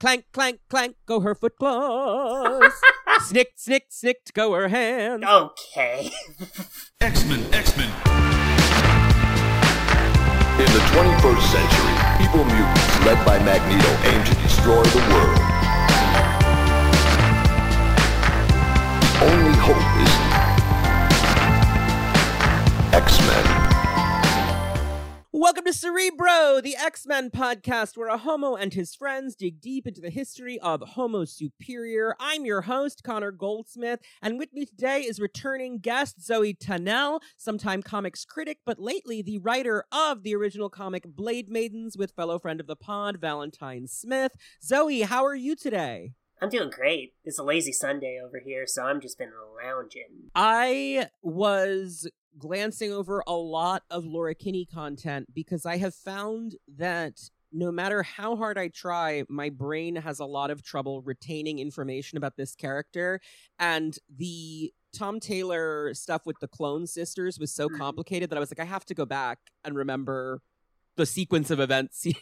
clank, clank, clank, go her foot claws. snick, snick, snicked, go her hand. Okay. X-Men, X-Men. In the 21st century, evil mutants led by Magneto aim to destroy the world. The only hope is X-Men. Welcome to Cerebro, the X Men podcast, where a homo and his friends dig deep into the history of Homo Superior. I'm your host, Connor Goldsmith, and with me today is returning guest Zoe Tunnell, sometime comics critic, but lately the writer of the original comic Blade Maidens with fellow friend of the pod, Valentine Smith. Zoe, how are you today? I'm doing great. It's a lazy Sunday over here, so I'm just been lounging. I was glancing over a lot of Laura Kinney content because I have found that no matter how hard I try, my brain has a lot of trouble retaining information about this character. And the Tom Taylor stuff with the clone sisters was so Mhm. complicated that I was like, I have to go back and remember the sequence of events here.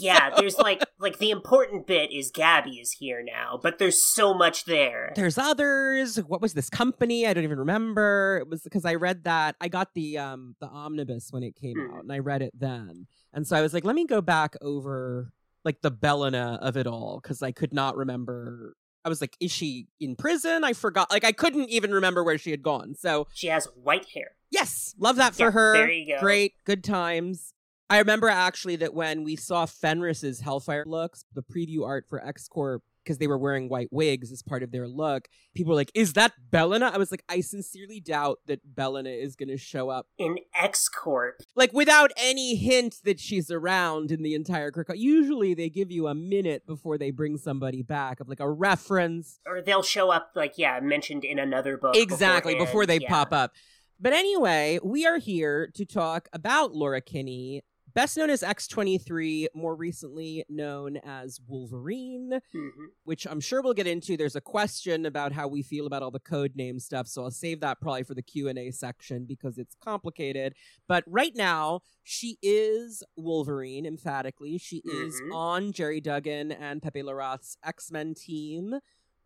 Yeah, there's like like the important bit is Gabby is here now, but there's so much there. there's others what was this company i don't even remember it was because i read that i got the um the omnibus when it came Hmm. out and i read it then and so i was like let me go back over like the Bellona of it all because i could not remember i was like is she in prison i forgot like i couldn't even remember where she had gone so She has white hair. yes love that for Yeah, her there you go. great good times i remember actually that when we saw fenris's hellfire looks the preview art for x-corp because they were wearing white wigs as part of their look people were like is that Bellona i was like i sincerely doubt that Bellona is going to show up In X Corp. like without any hint that she's around in the entire Kirk. Usually they give you a minute before they bring somebody back of like a reference Or they'll show up like, yeah, mentioned in another book. exactly beforehand, before they yeah. pop up. But anyway, we are here to talk about Laura Kinney, best known as X23, more recently known as Wolverine, Mhm. which I'm sure we'll get into. There's a question about how we feel about all the code name stuff, so I'll save that probably for the Q&A section because it's complicated. But right now, she is Wolverine emphatically. She is Mhm. on Gerry Duggan and Pepe Larraz's X-Men team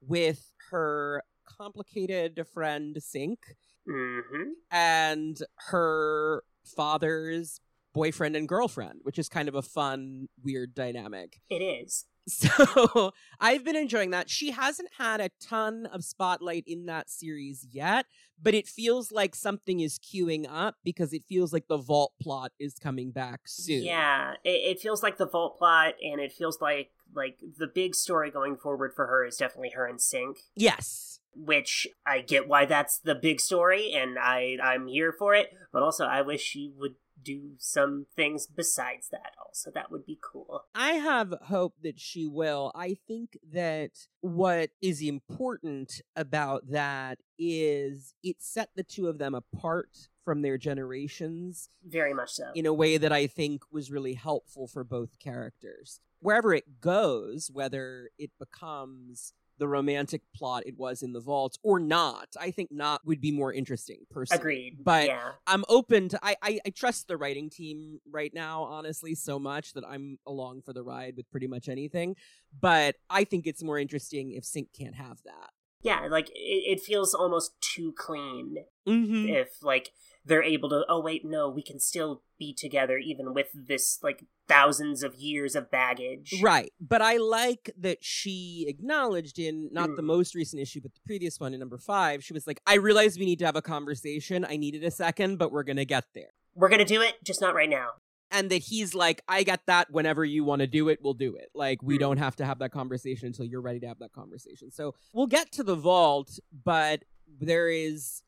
with her complicated friend Synch Mhm. and her father's boyfriend and girlfriend, which is kind of a fun, weird dynamic. It is. So I've been enjoying that. She hasn't had a ton of spotlight in that series yet, but it feels like something is queuing up because it feels like the vault plot is coming back soon. Yeah, it, it feels like the vault plot, and it feels like like the big story going forward for her is definitely her and Synch. Yes. which I get why that's the big story, and I I'm here for it. But also, I wish she would do some things besides that. Also, that would be cool. I have hope that she will. I think that what is important about that is it set the two of them apart from their generations Very much so. in a way that I think was really helpful for both characters. Wherever it goes, whether it becomes the romantic plot it was in the vault or not, I think not would be more interesting personally. Agreed. But yeah, I'm open to I, I I trust the writing team right now, honestly, so much that I'm along for the ride with pretty much anything. But I think it's more interesting if Synch can't have that. yeah, like it, it feels almost too clean Mm-hmm. if like they're able to. Oh wait, no, we can still be together even with this like thousands of years of baggage. Right. But I like that she acknowledged in not the Mm. most recent issue, but the previous one in number five, she was like, I realize we need to have a conversation. I needed a second, but we're gonna get there. We're gonna do it, just not right now. And that he's like, I get that whenever you want to do it, we'll do it. Like, we Mm. don't have to have that conversation until you're ready to have that conversation. So we'll get to the vault, but there is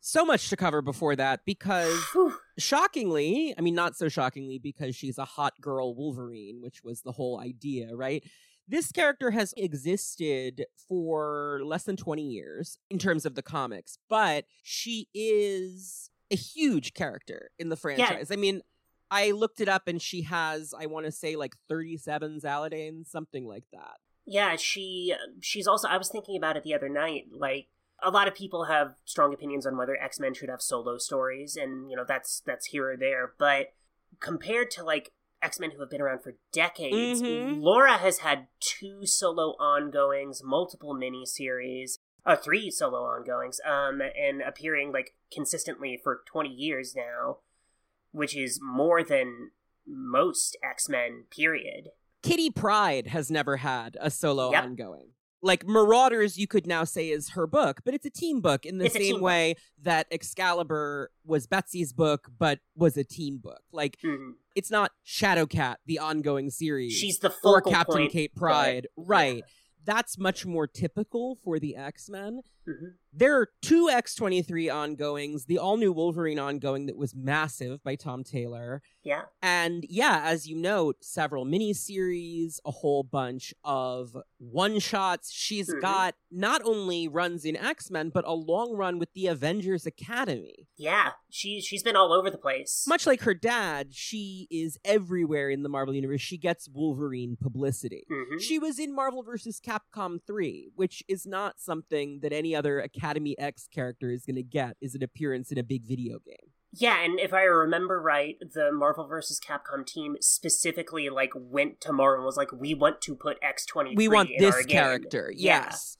so much to cover before that because shockingly, I mean, not so shockingly because she's a hot girl Wolverine, which was the whole idea, right? This character has existed for less than 20 years in terms of the comics, but she is a huge character in the franchise. I mean, I looked it up and she has, I want to say, like 37 Zaladanes, something like that. Yeah, she uh, she's also I was thinking about it the other night, like a lot of people have strong opinions on whether X-Men should have solo stories and you know that's that's here or there, but compared to like X Men who have been around for decades. Mhm. Laura has had two solo ongoings, multiple miniseries, uh, three solo ongoings, um, and appearing like consistently for 20 years now, which is more than most X Men, period. Kitty Pryde has never had a solo Yep. ongoing. Like Marauders, you could now say is her book, but it's a team book in the It's same way that Excalibur was Betsy's book, but was a team book. Like Mhm. it's not Shadowcat, the ongoing series, She's the or focal Captain point, Kate Pryde, yeah. right? That's much more typical for the X Men. Mhm. There are two X23 ongoings, the all new Wolverine ongoing that was massive by Tom Taylor. Yeah. And yeah, as you note, several miniseries, a whole bunch of one shots. She's Mhm. got not only runs in X Men, but a long run with the Avengers Academy. Yeah, she she's been all over the place. Much like her dad, she is everywhere in the Marvel Universe. She gets Wolverine publicity. Mhm. She was in Marvel vs. Capcom 3, which is not something that any other Academy X character is going to get, is an appearance in a big video game. Yeah, and if I remember right, the Marvel vs. Capcom team specifically like went to Marvel and was like, "We want to put X twenty. We want this game." character. Yeah. Yes.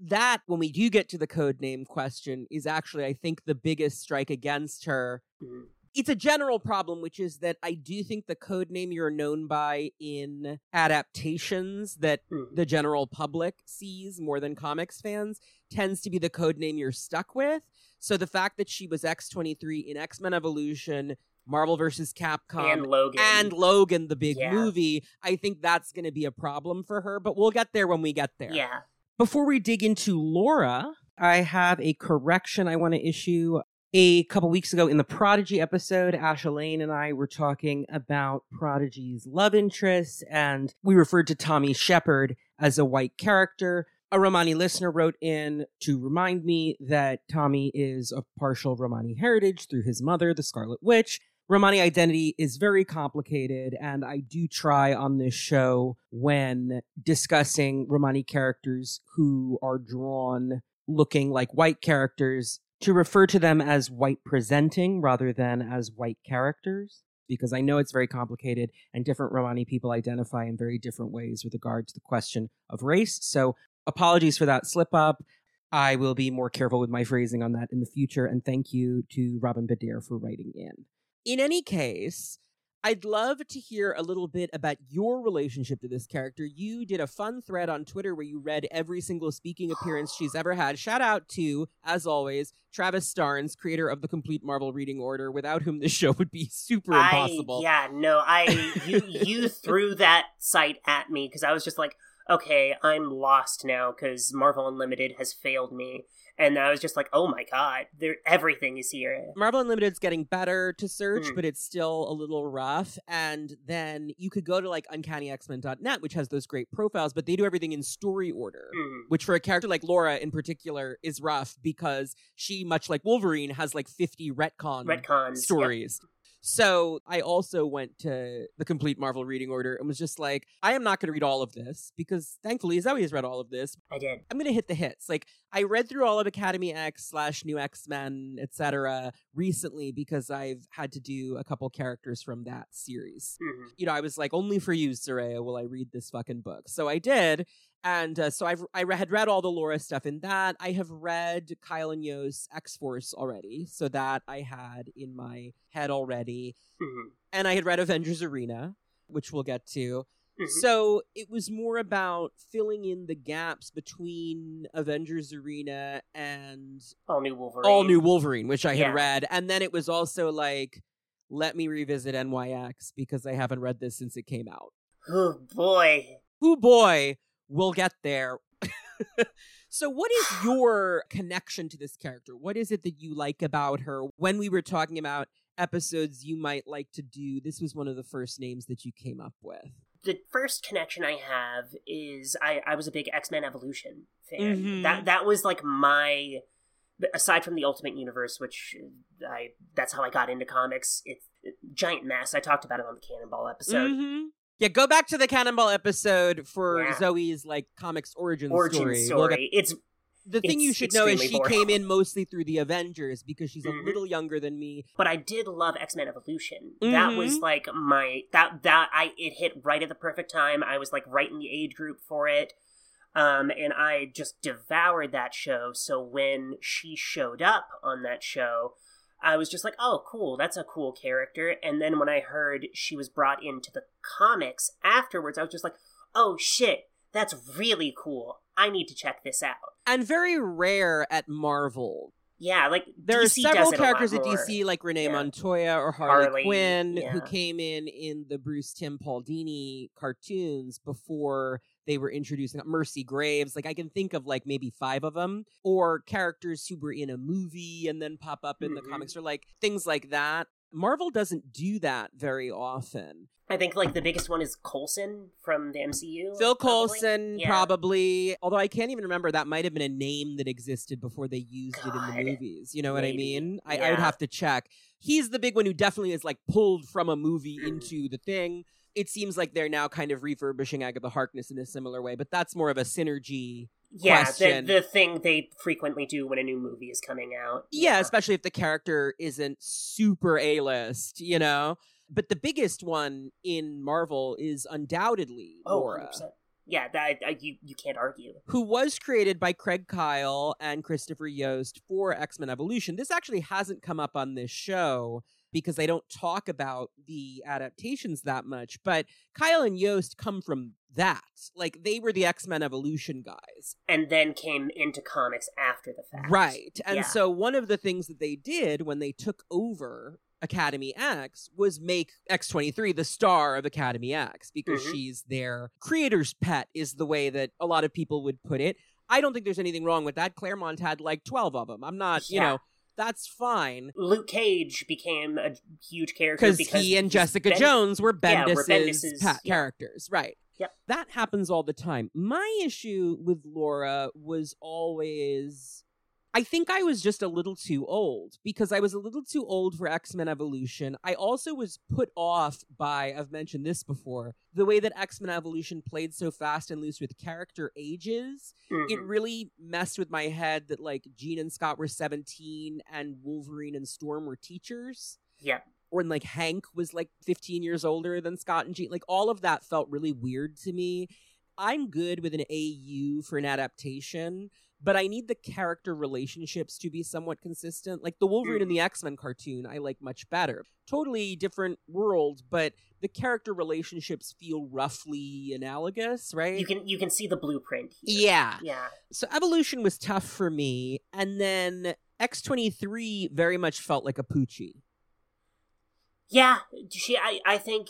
That, when we do get to the code name question, is actually, I think, the biggest strike against her. Mhm. It's a general problem, which is that I do think the code name you're known by in adaptations that Mhm. the general public sees more than comics fans tends to be the code name you're stuck with. So the fact that she was X23 in X Men Evolution, Marvel vs. Capcom, and Logan and Logan, the big Yeah. movie, I think that's going to be a problem for her, but we'll get there when we get there. yeah, Before we dig into Laura, I have a correction I want to issue. A couple weeks ago in the Prodigy episode, Asha Lane and I were talking about Prodigy's love interests, and we referred to Tommy Shepard as a white character. A Romani listener wrote in to remind me that Tommy is of partial Romani heritage through his mother, the Scarlet Witch. Romani identity is very complicated, and I do try on this show when discussing Romani characters who are drawn looking like white characters to refer to them as white presenting rather than as white characters. Because I know it's very complicated, and different Romani people identify in very different ways with regard to the question of race. So, apologies for that slip up. I will be more careful with my phrasing on that in the future. And thank you to Robin Badir for writing in. In any case, I'd love to hear a little bit about your relationship to this character. You did a fun thread on Twitter where you read every single speaking appearance she's ever had. Shout out to, as always, Travis Starnes, creator of the complete Marvel reading order, without whom this show would be super impossible. I yeah no I you you threw that site at me because I was just like okay I'm lost now because Marvel Unlimited has failed me and I was just like oh my god there everything is here Marvel Unlimited's getting better to search, Mm. but it's still a little rough. And then you could go to like uncannyxmen.net, which has those great profiles, but they do everything in story order. Mm. which for a character like Laura in particular is rough because she, much like Wolverine, has like 50 retcon retcons stories. So I also went to the complete Marvel reading order and was just like, I am not going to read all of this because thankfully Zoe has read all of this. I did I'm going to hit the hits. Like I read through all of Academy X slash New X Men, etc. recently because I've had to do a couple characters from that series Mhm. you know, I was like, only for you, Soraya, will I read this fucking book. So I did. And uh, so I've, I had read all the Laura stuff in that. I have read Kyle and Yost's X Force already. So that I had in my head already. Mhm. And I had read Avengers Arena, which we'll get to. Mhm. So it was more about filling in the gaps between Avengers Arena and all new Wolverine All New Wolverine, which I had Yeah. read. And then it was also like, let me revisit NYX because I haven't read this since it came out. oh boy Oh boy, we'll get there. so, what is your connection to this character? What is it that you like about her? When we were talking about episodes you might like to do, this was one of the first names that you came up with. the first connection I have is I, I was a big X Men Evolution fan. Mhm. That that was like my aside from the Ultimate Universe, which I that's how I got into comics. It's giant mess. I talked about it on the Cannonball episode. Mhm. Yeah, go back to the Cannonball episode for Yeah. Zoe's like comics origin, Origin story. story. We'll get- It's the thing It's you should know is she boring. came in mostly through the Avengers because she's a Mhm. little younger than me. But I did love X Men Evolution. That was Mhm. like my that that I it hit right at the perfect time. I was like right in the age group for it. Um, and I just devoured that show. So when she showed up on that show, I was just like, oh, cool, that's a cool character. And then when I heard she was brought into the comics afterwards, I was just like, oh shit, that's really cool. I need to check this out. And very rare at Marvel. Yeah, like There DC are several characters at. DC like Renee Yeah. Montoya or Harley, Harley, Quinn who came in in the Bruce Timm Paul Dini cartoons before they were introducing Mercy Graves. Like I can think of like maybe five of them, or characters who were in a movie and then pop up in the Mhm. comics, or like things like that. Marvel doesn't do that very often. I think like the biggest one is Coulson from the MCU. Phil probably. Coulson, Yeah. probably. Although I can't even remember, that might have been a name that existed before they used it in the movies. You know what I mean? I, I would have to check. He's the big one who definitely is like pulled from a movie Mm. into the thing. It seems like they're now kind of refurbishing Agatha Harkness in a similar way, but that's more of a synergy. Yeah, the, question. the thing they frequently do when a new movie is coming out. Yeah, especially if the character isn't super A list, you know? But the biggest one in Marvel is undoubtedly Oh, Laura. 100%. Yeah, that uh, you you can't argue. who was created by Craig Kyle and Christopher Yost for X Men Evolution. This actually hasn't come up on this show because they don't talk about the adaptations that much. But Kyle and Yost come from that. Like they were the X Men Evolution guys. And then came into comics after the fact. Right. And Yeah. so one of the things that they did when they took over Academy X was make X23 the star of Academy X because Mhm. she's their creator's pet, is the way that a lot of people would put it. I don't think there's anything wrong with that. Claremont had like 12 of them. I'm not, you know, that's fine. Luke Cage became a huge character Because he and Jessica Ben- Jones were yeah, Bendis's Bendis's- pet yeah. characters. Right. Yep. That happens all the time. My issue with Laura was always I think I was just a little too old because I was a little too old for X Men Evolution. I also was put off by, I've mentioned this before, the way that X Men Evolution played so fast and loose with character ages. It Mhm. really messed with my head that like Jean and Scott were 17 and Wolverine and Storm were teachers. Yep. Or like Hank was like 15 years older than Scott and Jean. Like all of that felt really weird to me. I'm good with an AU for an adaptation, but I need the character relationships to be somewhat consistent. Like the Wolverine and the mm. X Men cartoon, I like much better. Totally different world, but the character relationships feel roughly analogous, right? You can you can see the blueprint. Here. yeah. Yeah. So Evolution was tough for me, and then X23 very much felt like a Poochie. Yeah, she. I. I think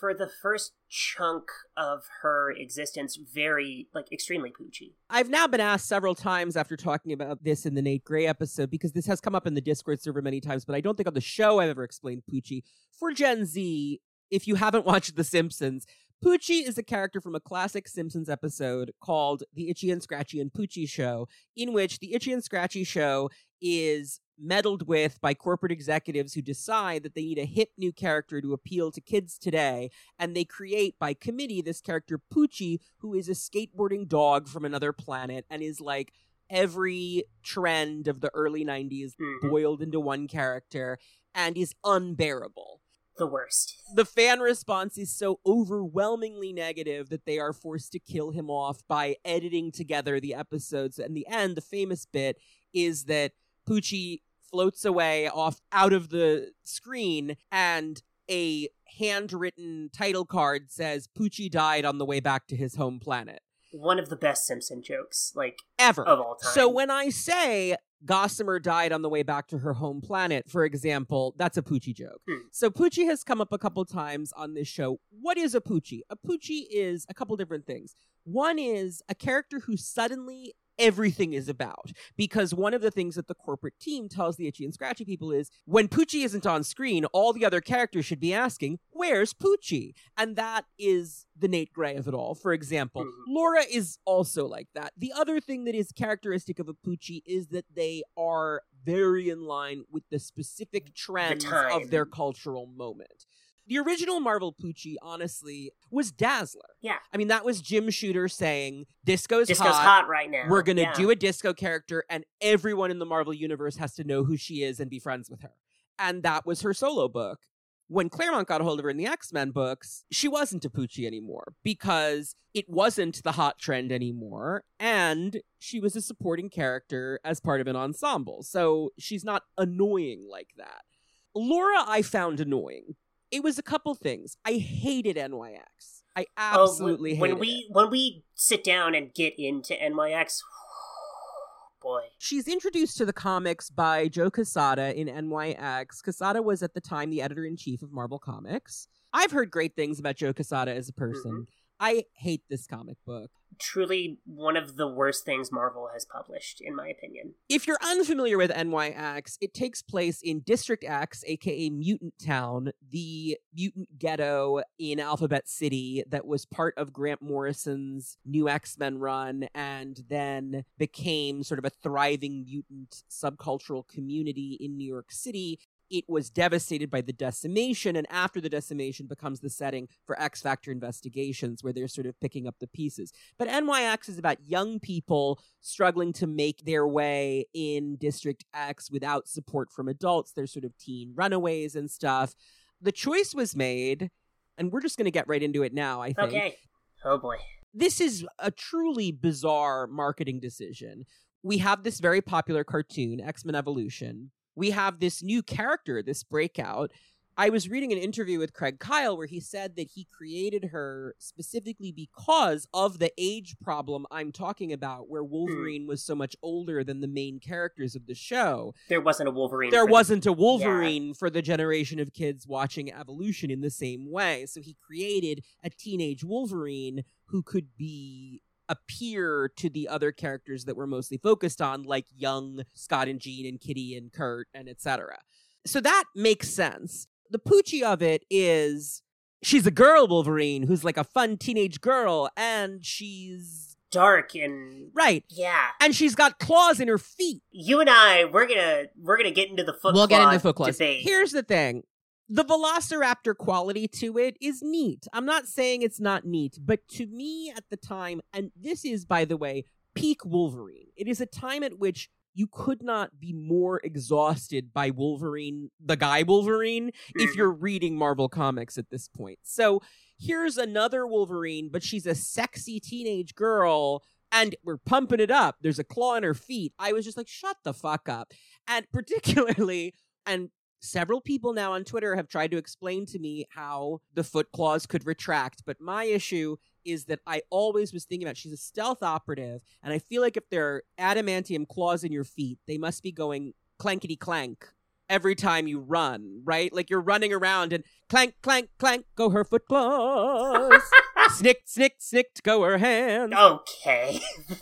for the first chunk of her existence, very like extremely poochy. I've now been asked several times after talking about this in the Nate Gray episode because this has come up in the Discord server many times, but I don't think on the show I've ever explained Poochie. For Gen Z, if you haven't watched The Simpsons, Poochie is a character from a classic Simpsons episode called The Itchy and Scratchy and Poochie Show, in which the Itchy and Scratchy Show is meddled with by corporate executives who decide that they need a hip new character to appeal to kids today and they create by committee this character Poochie, who is a skateboarding dog from another planet and is like every trend of the early 90s Mhm. boiled into one character and is unbearable. The worst. The fan response is so overwhelmingly negative that they are forced to kill him off by editing together the episodes. And the end, the famous bit is that Poochie floats away off out of the screen and a handwritten title card says Poochie died on the way back to his home planet. One of the best Simpson jokes, like Ever. of all time. So when I say Gossamer died on the way back to her home planet, for example, that's a Poochie joke. Hmm. So Poochie has come up a couple times on this show. What is a Poochie? A Poochie is a couple different things. One is a character who suddenly everything is about because one of the things that the corporate team tells the itchy and scratchy people is when Poochie isn't on screen, all the other characters should be asking, "Where's Poochie?" And that is the Nate Gray of it all. For example, Mhm. Laura is also like that. The other thing that is characteristic of a Poochie is that they are very in line with the specific trends of their cultural moment. The original Marvel Poochie, honestly, was Dazzler. Yeah. I mean, that was Jim Shooter saying, Disco's, Disco's hot. hot right now. We're going to Yeah. do a disco character, and everyone in the Marvel Universe has to know who she is and be friends with her. And that was her solo book. When Claremont got a hold of her in the X Men books, she wasn't a Poochie anymore because it wasn't the hot trend anymore. And she was a supporting character as part of an ensemble. So she's not annoying like that. Laura, I found annoying. It was a couple things. I hated NYX. I Oh, absolutely when hated we it. when we sit down and get into NYX, boy, She's introduced to the comics by Joe Quesada in NYX. Quesada was at the time the editor in chief of Marvel Comics. I've heard great things about Joe Quesada as a person. Mm-hmm. I hate this comic book. truly one of the worst things Marvel has published, in my opinion. If you're unfamiliar with NYX, it takes place in District X, aka Mutant Town, the mutant ghetto in Alphabet City that was part of Grant Morrison's new X Men run and then became sort of a thriving mutant subcultural community in New York City. It was devastated by the decimation, and after the decimation becomes the setting for X Factor investigations, where they're sort of picking up the pieces. But NYX is about young people struggling to make their way in District X without support from adults. They're sort of teen runaways and stuff. The choice was made, and we're just going to get right into it now, I think. Okay. Oh boy. This is a truly bizarre marketing decision. We have this very popular cartoon, X Men Evolution. We have this new character, this breakout. I was reading an interview with Craig Kyle where he said that he created her specifically because of the age problem I'm talking about, where hmm. Wolverine was so much older than the main characters of the show. There wasn't a Wolverine. There wasn't a Wolverine for the generation of kids watching Evolution in the same way. So he created a teenage Wolverine who could be appear to the other characters that we're mostly focused on, like young Scott and Jean and Kitty and Kurt and etc. So that makes sense. The poochie of it is she's a girl Wolverine who's like a fun teenage girl, and she's dark and right. yeah. And she's got claws in her feet. You and I, we're gonna we're gonna get into the foot. we'll get into foot claws. debate. Here's the thing. The Velociraptor quality to it is neat. I'm not saying it's not neat, but to me at the time, and this is, by the way, peak Wolverine, it is a time at which you could not be more exhausted by Wolverine, the guy Wolverine, if Mhm. you're reading Marvel Comics at this point. So here's another Wolverine, but she's a sexy teenage girl and we're pumping it up. There's a claw in her feet. I was just like, shut the fuck up. And particularly, and several people now on Twitter have tried to explain to me how the foot claws could retract. But my issue is that I always was thinking about she's a stealth operative, and I feel like if there are adamantium claws in your feet, they must be going clankety clank every time you run, right? Like you're running around and clank, clank, clank, go her foot claws. snick, snick, snicked, go her hands. Okay.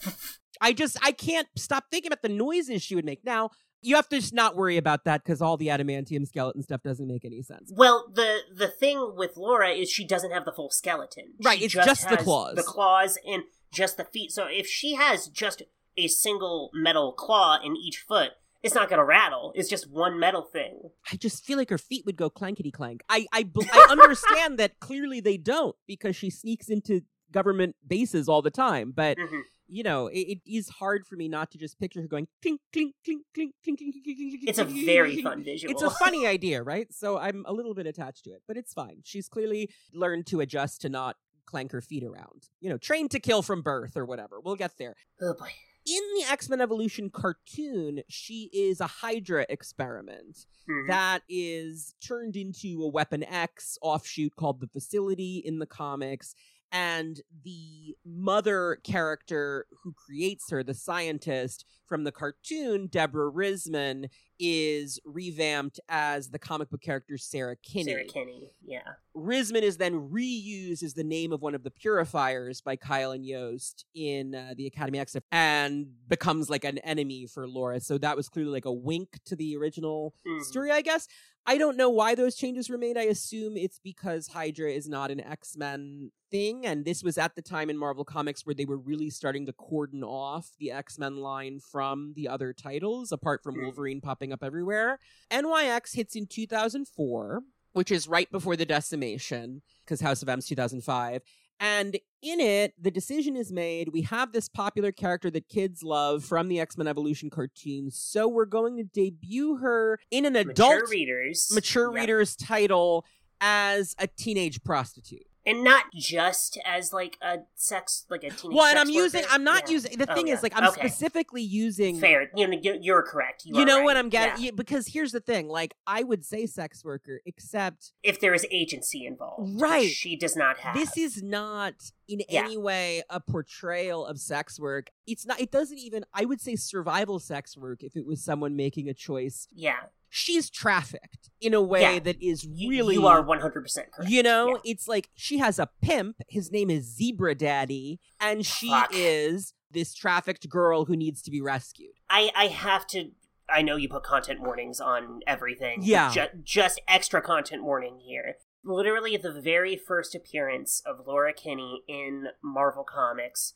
I just I can't stop thinking about the noises she would make. Now you have to just not worry about that because all the adamantium skeleton stuff doesn't make any sense. well, the the thing with Laura is she doesn't have the full skeleton. Right, She it's just the claws. The claws and just the feet. So if she has just a single metal claw in each foot, it's not gonna rattle. It's just one metal thing. I just feel like her feet would go clankety clank. I I, bl- I understand that clearly they don't because she sneaks into government bases all the time, but. Mhm you know, it, it is hard for me not to just picture her going clink, clink, clink, clink, clink, clink, clink, clink. clink It's a very fun visual. It's a funny idea, right? So I'm a little bit attached to it, but it's fine. She's clearly learned to adjust to not clank her feet around. You know, trained to kill from birth or whatever. We'll get there. Oh boy. In the X Men Evolution cartoon, she is a Hydra experiment mm-hmm. that is turned into a Weapon X offshoot called the Facility in the comics and the mother character who creates her, the scientist from the cartoon, Deborah Risman, is revamped as the comic book character Sarah Kinney. Sarah Kinney. Yeah. Risman is then reused as the name of one of the purifiers by Kyle and Yost in uh, the Academy X and becomes like an enemy for Laura. So that was clearly like a wink to the original Mhm. story, I guess. I don't know why those changes were made. I assume it's because Hydra is not an X Men thing. And this was at the time in Marvel Comics where they were really starting to cordon off the X Men line from the other titles, apart from Mm. Wolverine popping up everywhere. NYX hits in 2004. which is right before the decimation, because House of M's 2005. And in it, the decision is made. We have this popular character that kids love from the X Men Evolution cartoons. So we're going to debut her in an adult, mature readers, mature Yep. readers title as a teenage prostitute. And not just as like a sex, like a teenage. well, and I'm using, worker. I'm not Yeah. using, the Oh, thing yeah. is, like, I'm Okay. specifically using. Fair, you know, you- you're correct. You, You know right. what I'm getting? Yeah. Because here's the thing. Like, I would say sex worker, except If there is agency involved, which Right. She does not have. this is not in any way a portrayal of sex work. It's not, it doesn't even, I would say survival sex work if it was someone making a choice. yeah, She's trafficked in a way Yeah. that is really. you are 100 percent correct. You know, Yeah. it's like she has a pimp. His name is Zebra Daddy, and she Fuck. is this trafficked girl who needs to be rescued. I I have to. I know you put content warnings on everything. Yeah. ju- just extra content warning here. Literally, the very first appearance of Laura Kinney in Marvel Comics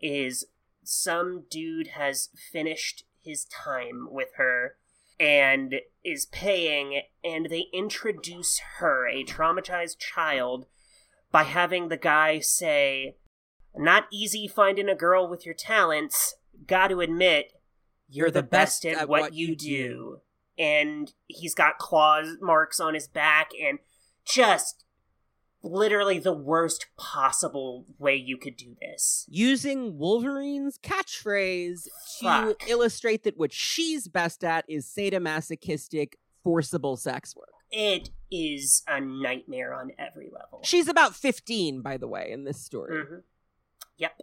is some dude has finished his time with her and is paying, and they introduce her, a traumatized child, by having the guy say, Not easy finding a girl with your talents. Gotta admit, you're, the, best, at, what, you do. And he's got claws marks on his back and just literally the worst possible way you could do this. using Wolverine's catchphrase to illustrate that what she's best at is sadomasochistic, forcible sex work. It is a nightmare on every level. She's about 15, by the way, in this story. Mhm. Yep.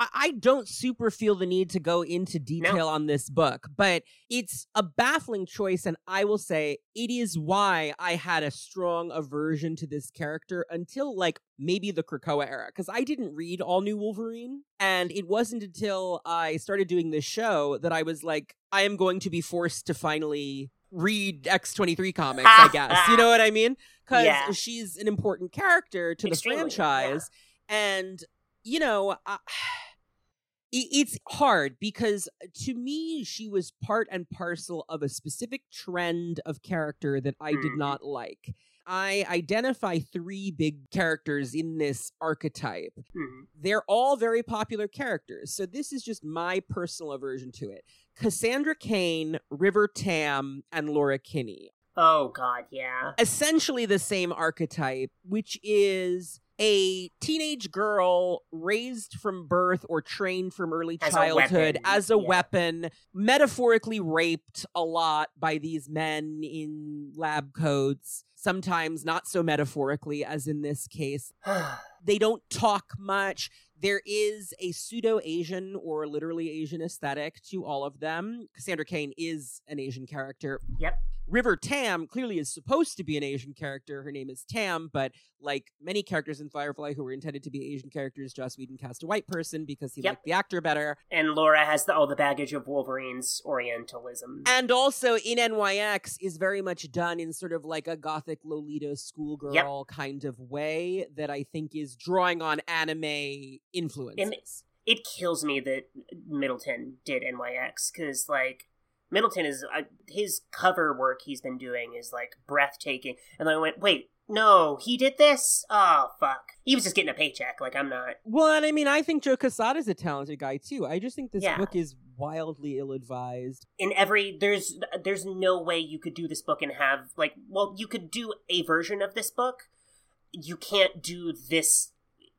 I-, don't super feel the need to go into detail on this book, but it's a baffling choice. And I will say it is why I had a strong aversion to this character until like maybe the Krakoa era, because I didn't read All New Wolverine. And it wasn't until I started doing this show that I was like, I am going to be forced to finally read X23 comics, I guess. You know what I mean? Because Yeah. she's an important character to Extremely, the franchise. And, you know, i- it's hard because to me, she was part and parcel of a specific trend of character that I did Mhm. not like. I identify three big characters in this archetype. Mhm. They're all very popular characters. So this is just my personal aversion to it. Cassandra Cain, River Tam, and Laura Kinney Oh god, yeah. essentially the same archetype, which is a teenage girl raised from birth or trained from early As childhood as a yeah. weapon, metaphorically raped a lot by these men in lab coats, sometimes not so metaphorically as in this case. They don't talk much. There is a pseudo Asian or literally Asian aesthetic to all of them. Cassandra Cain is an Asian character. Yep. River Tam clearly is supposed to be an Asian character. Her name is Tam, but like many characters in Firefly who were intended to be Asian characters, Joss Whedon cast a white person because he Yep. liked the actor better. and Laura has the, all the baggage of Wolverine's Orientalism. And also in NYX is very much done in sort of like a gothic Lolita schoolgirl kind of way that I think is drawing on anime influences. it kills me that Middleton did NYX because like Middleton is uh, his cover work he's been doing is like breathtaking, and then I went, wait, no, he did this? Oh fuck, he was just getting a paycheck. Like I'm not. Well, and I mean, I think Joe Quesada's a talented guy too. I just think this Yeah. book is wildly ill-advised. In every there's there's no way you could do this book and have like well you could do a version of this book, you can't do this.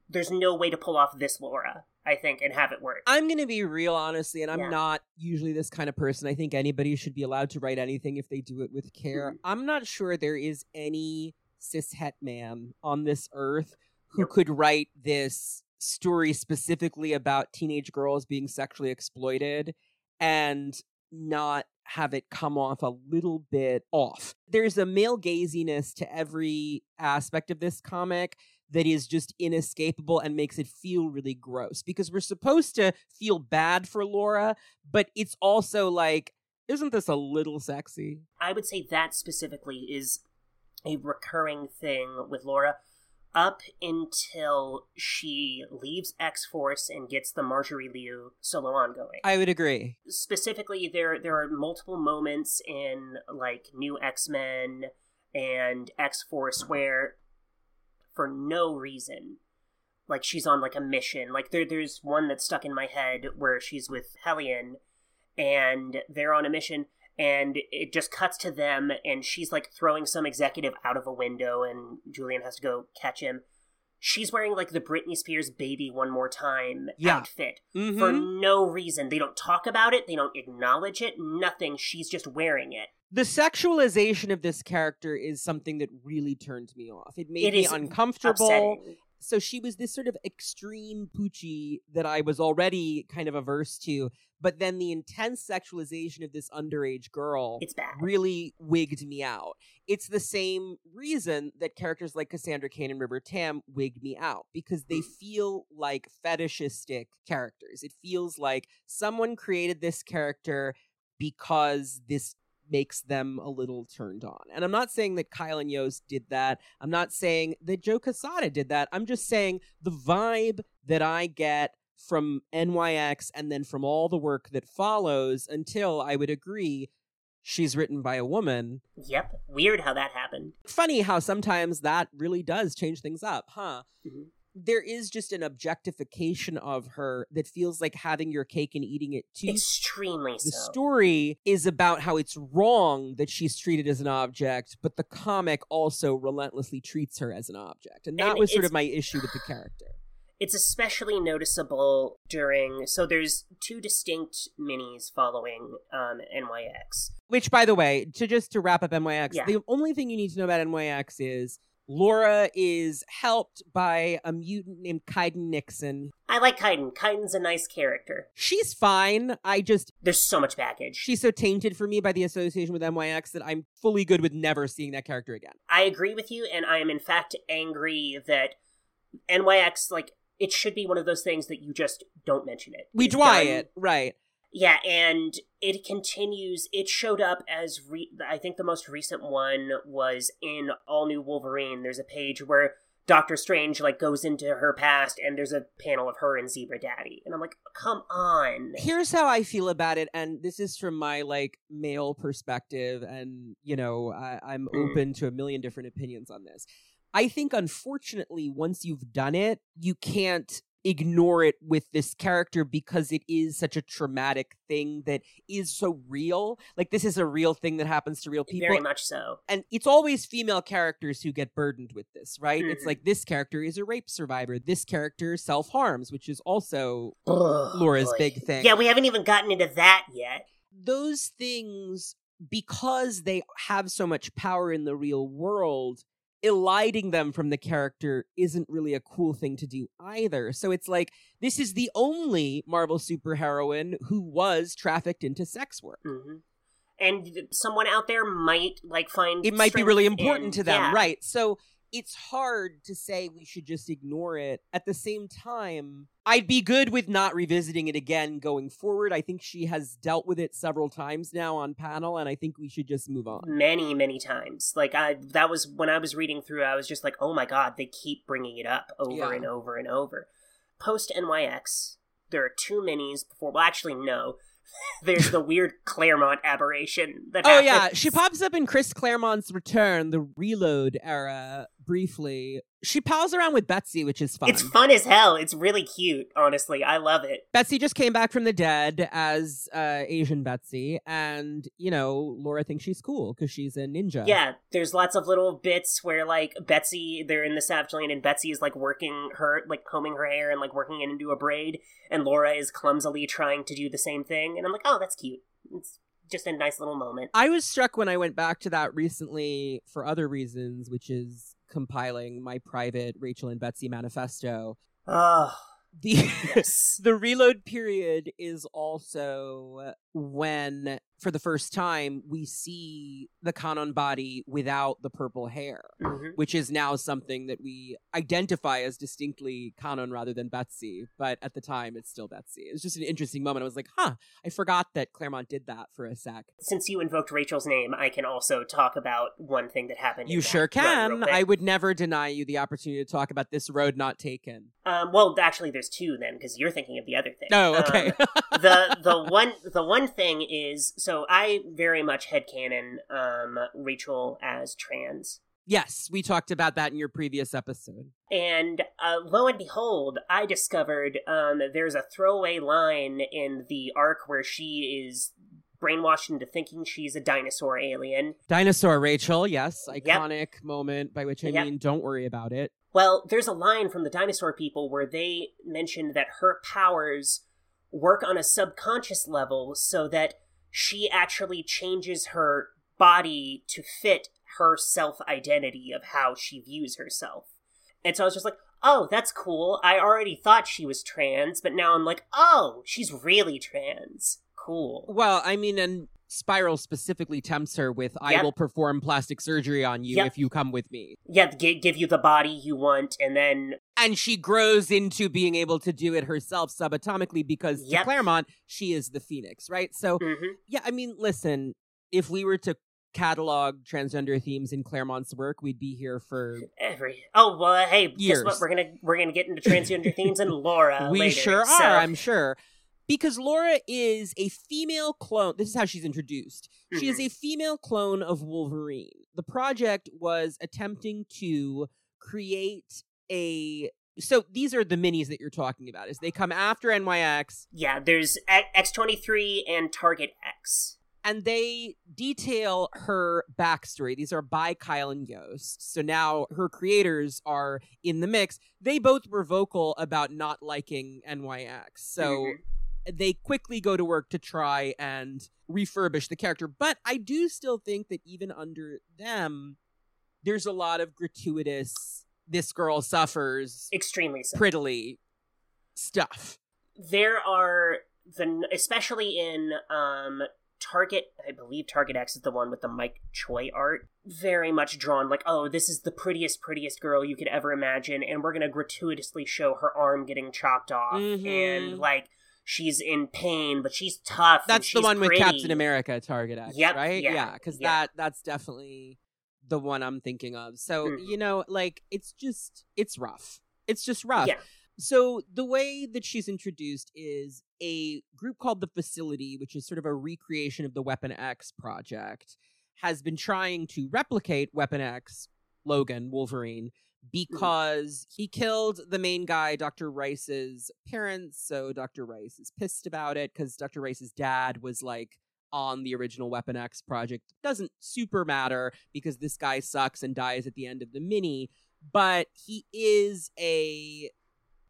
There's no way to pull off this Laura. I think and have it work. I'm going to be real, honestly, and I'm Yeah. not usually this kind of person. I think anybody should be allowed to write anything if they do it with care. Mhm. I'm not sure there is any cishet man on this earth who could write this story specifically about teenage girls being sexually exploited and not have it come off a little bit off. There's a male gaziness to every aspect of this comic that is just inescapable and makes it feel really gross because we're supposed to feel bad for Laura, but it's also like, isn't this a little sexy? I would say that specifically is a recurring thing with Laura up until she leaves X Force and gets the Marjorie Liu solo ongoing. I would agree. Specifically, there there are multiple moments in like New X Men and X Force, where for no reason, like she's on like a mission. Like there, there's one that's stuck in my head where she's with Hellion, and they're on a mission, and it just cuts to them, and she's like throwing some executive out of a window, and Julian has to go catch him. She's wearing like the Britney Spears "Baby One More Time" Yeah. outfit Mhm. for no reason. They don't talk about it. They don't acknowledge it. Nothing. She's just wearing it. The sexualization of this character is something that really turned me off. It made It me uncomfortable. Upsetting. So she was this sort of extreme poochie that I was already kind of averse to, but then the intense sexualization of this underage girl really wigged me out. It's the same reason that characters like Cassandra Cain and River Tam wigged me out because they mm. feel like fetishistic characters. It feels like someone created this character because this makes them a little turned on. And I'm not saying that Kyle and Yost did that. I'm not saying that Joe Quesada did that. I'm just saying the vibe that I get from NYX and then from all the work that follows until I would agree she's written by a woman. Yep. Weird how that happened. Funny how sometimes that really does change things up, huh? Mhm. There is just an objectification of her that feels like having your cake and eating it too. Extremely so. the so. story is about how it's wrong that she's treated as an object, but the comic also relentlessly treats her as an object. And that And was sort of my issue with the character. It's especially noticeable during. So there's two distinct minis following um, NYX. Which, by the way, to just to wrap up NYX, Yeah. the only thing you need to know about NYX is Laura is helped by a mutant named Kaiden Nixon. I like Kaiden. Kaiden's a nice character. She's fine. I just There's so much baggage. she's so tainted for me by the association with NYX that I'm fully good with never seeing that character again. I agree with you, and I am in fact angry that NYX like it should be one of those things that you just don't mention it. We dry it, right. Yeah, and it continues. It showed up as re- I think the most recent one was in All New Wolverine. There's a page where Doctor Strange like goes into her past, and there's a panel of her and Zebra Daddy, and I'm like, come on. here's how I feel about it, and this is from my like male perspective, and you know I, I'm Mm. open to a million different opinions on this. I think, unfortunately, once you've done it, you can't ignore it with this character because it is such a traumatic thing that is so real. Like this is a real thing that happens to real people, Very much so. and it's always female characters who get burdened with this, right? It's Mhm. like this character is a rape survivor. This character self harms, which is also Laura's boy. big thing. Yeah, we haven't even gotten into that yet. those things because they have so much power in the real world eliding them from the character isn't really a cool thing to do either. So it's like this is the only marvel superheroine who was trafficked into sex work. Hmm And someone out there might like find it might be really important in- to them yeah. right. So it's hard to say we should just ignore it. At the same time i'd be good with not revisiting it again going forward. I think she has dealt with it several times now on panel and i think we should just move on. Many many times. Like i that was when i was reading through i was just like oh my god they keep bringing it up over Yeah. and over and over. Post nyx there are two minis before well actually no. There's the weird claremont aberration that Oh yeah, she pops up in Chris Claremont's Return, the Reload era, briefly. She pals around with Betsy, which is fun. it's fun as hell it's really cute honestly i love it Betsy just came back from the dead as uh, Asian Betsy, and you know Laura thinks she's cool because she's a ninja. yeah there's lots of little bits where like betsy they're in the savage land and betsy is like working her like combing her hair and like working it into a braid and laura is clumsily trying to do the same thing and i'm like oh that's cute it's just a nice little moment I was struck when I went back to that recently for other reasons, which is compiling my private Rachel and Betsy manifesto. oh The yes the reload period is also when for the first time we see the Kwannon body without the purple hair Mhm. which is now something that we identify as distinctly Kwannon rather than betsy but at the time it's still betsy It's just an interesting moment i was like huh i forgot that claremont did that for a sec since you invoked Rachel's name, I can also talk about one thing that happened. you sure can i would never deny you the opportunity to talk about this road not taken Um, well, actually, there's two then, because you're thinking of the other thing. oh Um, okay the the one the one one thing is so I very much headcanon um, Rachel as trans. Yes, we talked about that in your previous episode. And uh, lo and behold, I discovered um, there's a throwaway line in the arc where she is brainwashed into thinking she's a dinosaur alien. Dinosaur Rachel, yes, iconic yep. moment by which I yep. mean don't worry about it. Well, there's a line from the dinosaur people where they mentioned that her powers work on a subconscious level so that she actually changes her body to fit her self identity of how she views herself. And so I was just like, oh, that's cool. I already thought she was trans, but now I'm like, oh, she's really trans. Cool. Well, I mean, and Spiral specifically tempts her with, I Yep. will perform plastic surgery on you Yep. if you come with me. Yeah, g- give you the body you want, and then And she grows into being able to do it herself subatomically because to Yep. Claremont, she is the Phoenix, right? So, mhm. yeah, I mean, listen, if we were to catalog transgender themes in Claremont's work, we'd be here for. every oh well, hey, guess Years. what? We're gonna we're gonna get into transgender themes and Laura. we later, sure so- are, I'm sure. Because Laura is a female clone. This is how she's introduced. She is Mhm. a female clone of Wolverine. The project was attempting to create a. So these are the minis that you're talking about. Is they come after NYX Yeah, there's X twenty three and Target X. and they detail her backstory. These are by Kyle and Yost. So now her creators are in the mix. They both were vocal about not liking NYX. So Mhm. they quickly go to work to try and refurbish the character. But I do still think that even under them, there's a lot of gratuitous, this girl suffers extremely so. prettily stuff. there are the especially in um Target, I believe Target X is the one with the Mike Choi art. Very much drawn like, oh, this is the prettiest, prettiest girl you could ever imagine, and we're gonna gratuitously show her arm getting chopped off, Mhm. and like she's in pain, but she's tough. That's the she's one with. Captain America Target X, Yep, right? yeah, because yeah. that that's definitely the one I'm thinking of. So Mhm. you know, like it's just it's rough. It's just rough. Yeah. So the way that she's introduced is a group called the Facility, which is sort of a recreation of the Weapon X project, has been trying to replicate Weapon X, Logan, Wolverine, because he killed the main guy, Dr. Rice's parents. So Dr. Rice is pissed about it because Dr. Rice's dad was like on the original Weapon X project. Doesn't super matter because this guy sucks and dies at the end of the mini, but he is a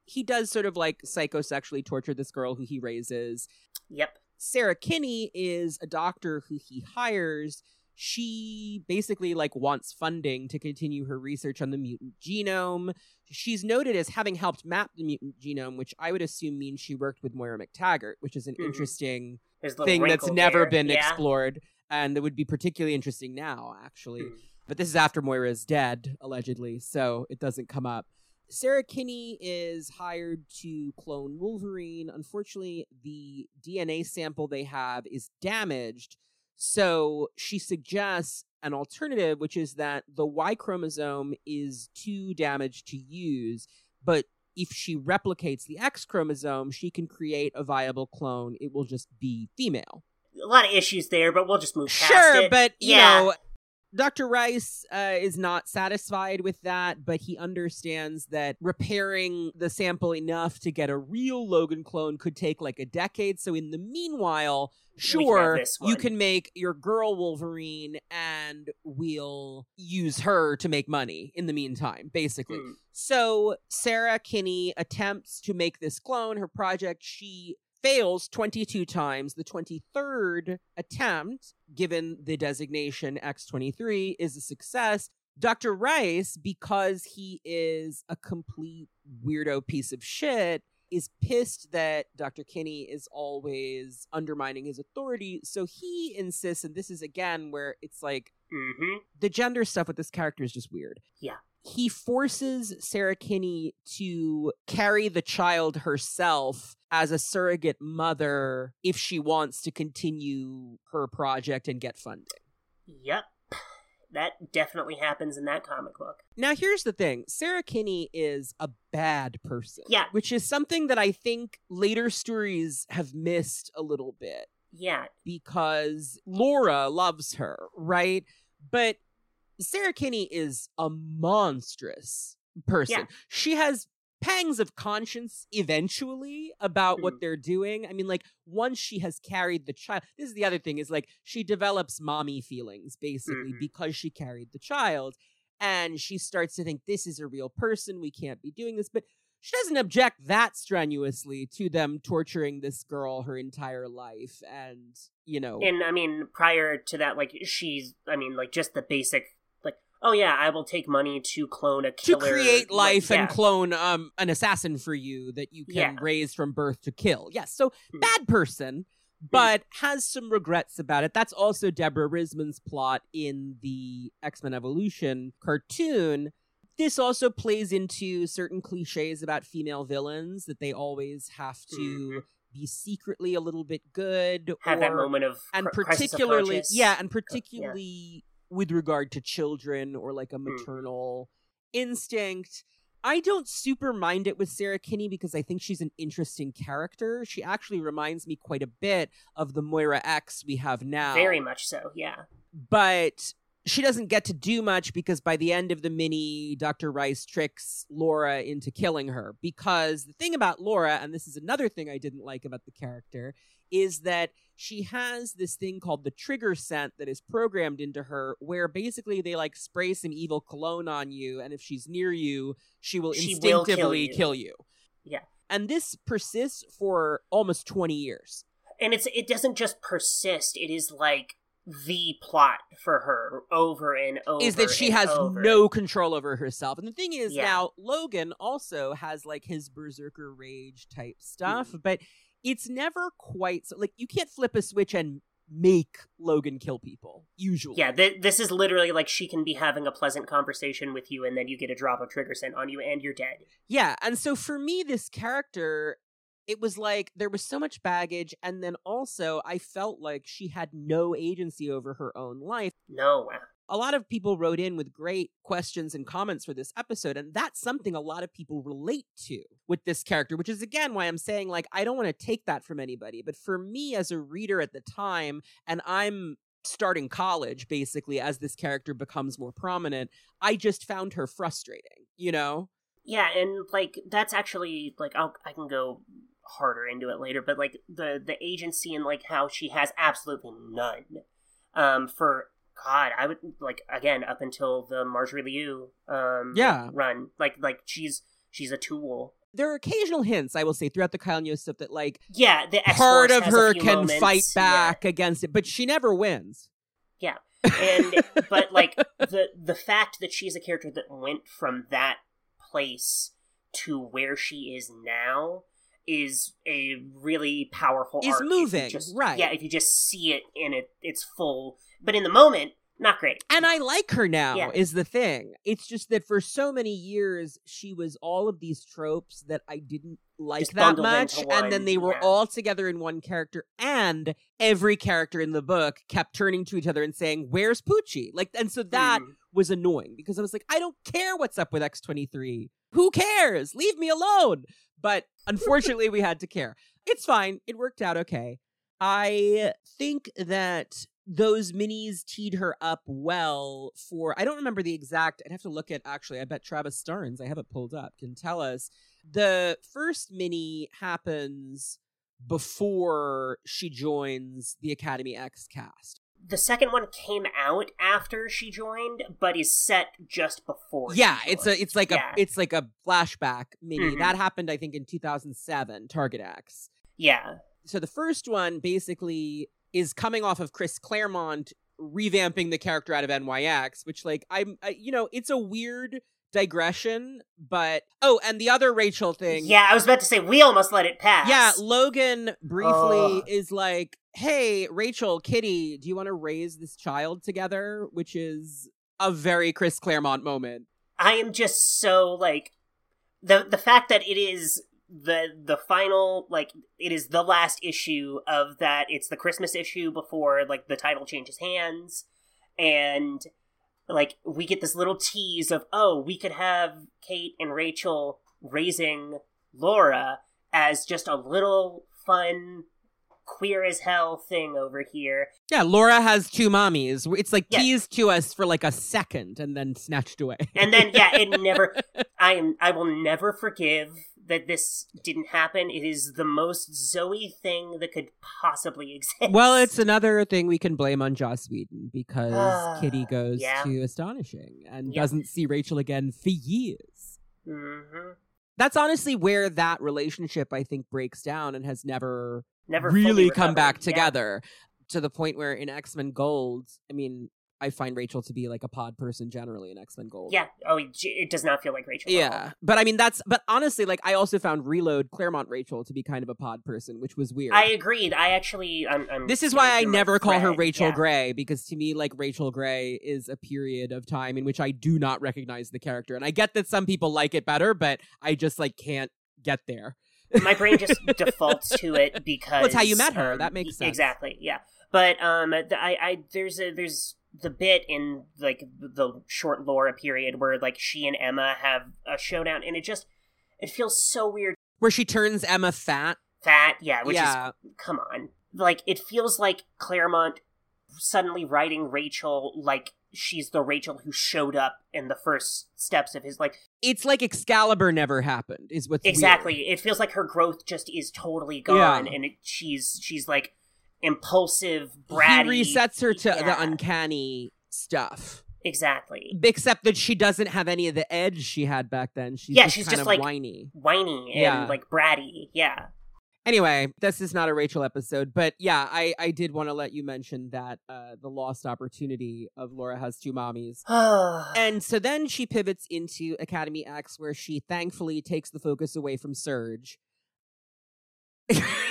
he does sort of like psychosexually torture this girl who he raises. Yep. Sarah Kinney is a doctor who he hires. She basically like wants funding to continue her research on the mutant genome. She's noted as having helped map the mutant genome, which I would assume means she worked with Moira MacTaggert, which is an Mhm. interesting There's a little thing that's never there. been yeah. explored and that would be particularly interesting now, actually. Mm. But this is after Moira is dead, allegedly, so it doesn't come up. Sarah Kinney is hired to clone Wolverine. Unfortunately, the DNA sample they have is damaged. So she suggests an alternative, which is that the Y chromosome is too damaged to use. But if she replicates the X chromosome, she can create a viable clone. It will just be female. A lot of issues there, but we'll just move past Sure, it. but you Yeah. know, Dr. Rice uh, is not satisfied with that, but he understands that repairing the sample enough to get a real Logan clone could take like a decade. So, in the meanwhile, sure, you can make your girl Wolverine and we'll use her to make money in the meantime, basically. Mm. So Sarah Kinney attempts to make this clone. Her project, she fails 22 times. The 23rd attempt, given the designation X23, is a success. Dr. Rice, because he is a complete weirdo piece of shit, is pissed that Dr. Kinney is always undermining his authority. So he insists, and this is again where it's like Mhm. the gender stuff with this character is just weird. Yeah. He forces Sarah Kinney to carry the child herself as a surrogate mother if she wants to continue her project and get funding. Yep. That definitely happens in that comic book. Now, here's the thing Sarah Kinney is a bad person. Yeah. Which is something that I think later stories have missed a little bit. Yeah. because Laura loves her, right? But Sarah Kinney is a monstrous person. Yeah. She has pangs of conscience eventually about what Mm. they're doing. I mean, like once she has carried the child, this is the other thing is like she develops mommy feelings basically Mhm. because she carried the child. And she starts to think this is a real person. We can't be doing this. But she doesn't object that strenuously to them torturing this girl her entire life. And, you know, And I mean, prior to that, like she's, I mean, like just the basic, oh yeah, I will take money to clone a to killer. create like, life and clone um an assassin for you that you can Yeah. raise from birth to kill. Yes, so Hmm. bad person, but has some regrets about it. That's also Deborah Risman's plot in the X-Men Evolution cartoon. This also plays into certain cliches about female villains that they always have to Mhm. be secretly a little bit good have that moment of and crisis of particularly yeah and particularly with regard to children or like a Hmm. maternal instinct i don't super mind it with sarah kinney because i think she's an interesting character she actually reminds me quite a bit of the moira x we have now very much so. Yeah, but she doesn't get to do much because by the end of the mini, Dr. Rice tricks Laura into killing her. Because the thing about Laura, and this is another thing I didn't like about the character, is that she has this thing called the trigger scent that is programmed into her, where basically they like spray some evil cologne on you, and if she's near you, she will She will kill instinctively you. kill you. Yeah. And this persists for almost 20 years. and it's it doesn't just persist; it is like the plot for her over and over. is that she has over. no control over herself. And the thing is Yeah. now Logan also has like his berserker rage type stuff, Mm-hmm. but it's never quite so like you can't flip a switch and make Logan kill people usually. Yeah, th- this is literally like she can be having a pleasant conversation with you, and then you get a drop of trigger scent on you, and you're dead. Yeah, and so for me this character it was like there was so much baggage and then also I felt like she had no agency over her own life. No, uh, a lot of people wrote in with great questions and comments for this episode and that's something a lot of people relate to with this character which is again why i'm saying like i don't want to take that from anybody but for me as a reader at the time and i'm starting college basically as this character becomes more prominent i just found her frustrating you know Yeah, and like that's actually like I'll I can go harder into it later, but like the the agency and like how she has absolutely none. Um, for God, I would like again up until the Marjorie Liu um Yeah. run, like like she's she's a tool. there are occasional hints i will say throughout the Kyle Neo stuff that like Yeah, the part of her can moments, fight yeah. back against it but she never wins Yeah. and but like the the fact that she's a character that went from that place to where she is now is a really powerful Is arc moving, just- right. yeah if you just see it in it its full but in the moment not great And I like her now, Yeah. is the thing. It's just that for so many years, she was all of these tropes that I didn't like Just that much. And then they were yeah. all together in one character. And every character in the book kept turning to each other and saying, Where's Poochie? Like, and so that Mm. was annoying because I was like, I don't care what's up with X23. Who cares? Leave me alone. But unfortunately, we had to care. It's fine. It worked out okay. I think that those minis teed her up well for I don't remember the exact I'd have to look at actually I bet Travis Starnes I have it pulled up can tell us the first mini happens before she joins the Academy X cast. The second one came out after she joined but is set just before Yeah, it's a it's like Yeah. a it's like a flashback mini. Mhm. That happened I think in 2007 Target X. yeah so the first one basically is coming off of Chris Claremont revamping the character out of NYX, which like I'm, I, you know, it's a weird digression, but oh, and the other Rachel thing, yeah i was about to say we almost let it pass yeah, Logan briefly Ugh. is like, "Hey, Rachel, Kitty, do you want to raise this child together?" Which is a very Chris Claremont moment. I am just so like the the fact that it is the the final like it is the last issue of that it's the Christmas issue before like the title changes hands and like we get this little tease of oh we could have Kate and Rachel raising Laura as just a little fun queer as hell thing over here. Yeah, Laura has two mommies. It's like teased to us for like a second and then snatched away. And then yeah, it never I am I will never forgive that this didn't happen. It is the most Zoe thing that could possibly exist. well, it's another thing we can blame on Joss Whedon because Ah, Kitty goes yeah. to astonishing and Yeah. doesn't see Rachel again for years. hmm That's honestly where that relationship I think breaks down and has never, never really come back. Yeah. together to the point where in X-Men Gold, I mean, I find Rachel to be like a pod person generally in X-Men Gold. Yeah. Oh, it does not feel like Rachel. Yeah, but I mean that's. But honestly, like I also found Reload Claremont Rachel to be kind of a pod person, which was weird. I agreed. I actually. I'm, I'm this is why I never call her. Rachel Yeah. Gray because to me, like Rachel Gray is a period of time in which I do not recognize the character, and I get that some people like it better, but I just like can't get there. My brain just defaults to it because it's how you met her. um, That makes sense. Exactly. Yeah. But um, I, I there's a there's the bit in like the short Laura period where like she and Emma have a showdown, and it just it feels so weird. Where she turns Emma fat. Fat, yeah, which yeah, is come on, like it feels like Claremont suddenly writing Rachel like she's the Rachel who showed up in the first steps of his like it's like Excalibur never happened. Is what's weird. exactly it feels like her growth just is totally gone Yeah. and it, she's she's like impulsive bratty He resets her to the uncanny stuff. exactly Except that she doesn't have any of the edge she had back then. She's Yeah, just she's kind just of like- whiny. whiny and Yeah. like bratty yeah Anyway, this is not a Rachel episode, but yeah, I, I did want to let you mention that uh, the lost opportunity of Laura has two mommies. And so then she pivots into Academy X, where she thankfully takes the focus away from Surge.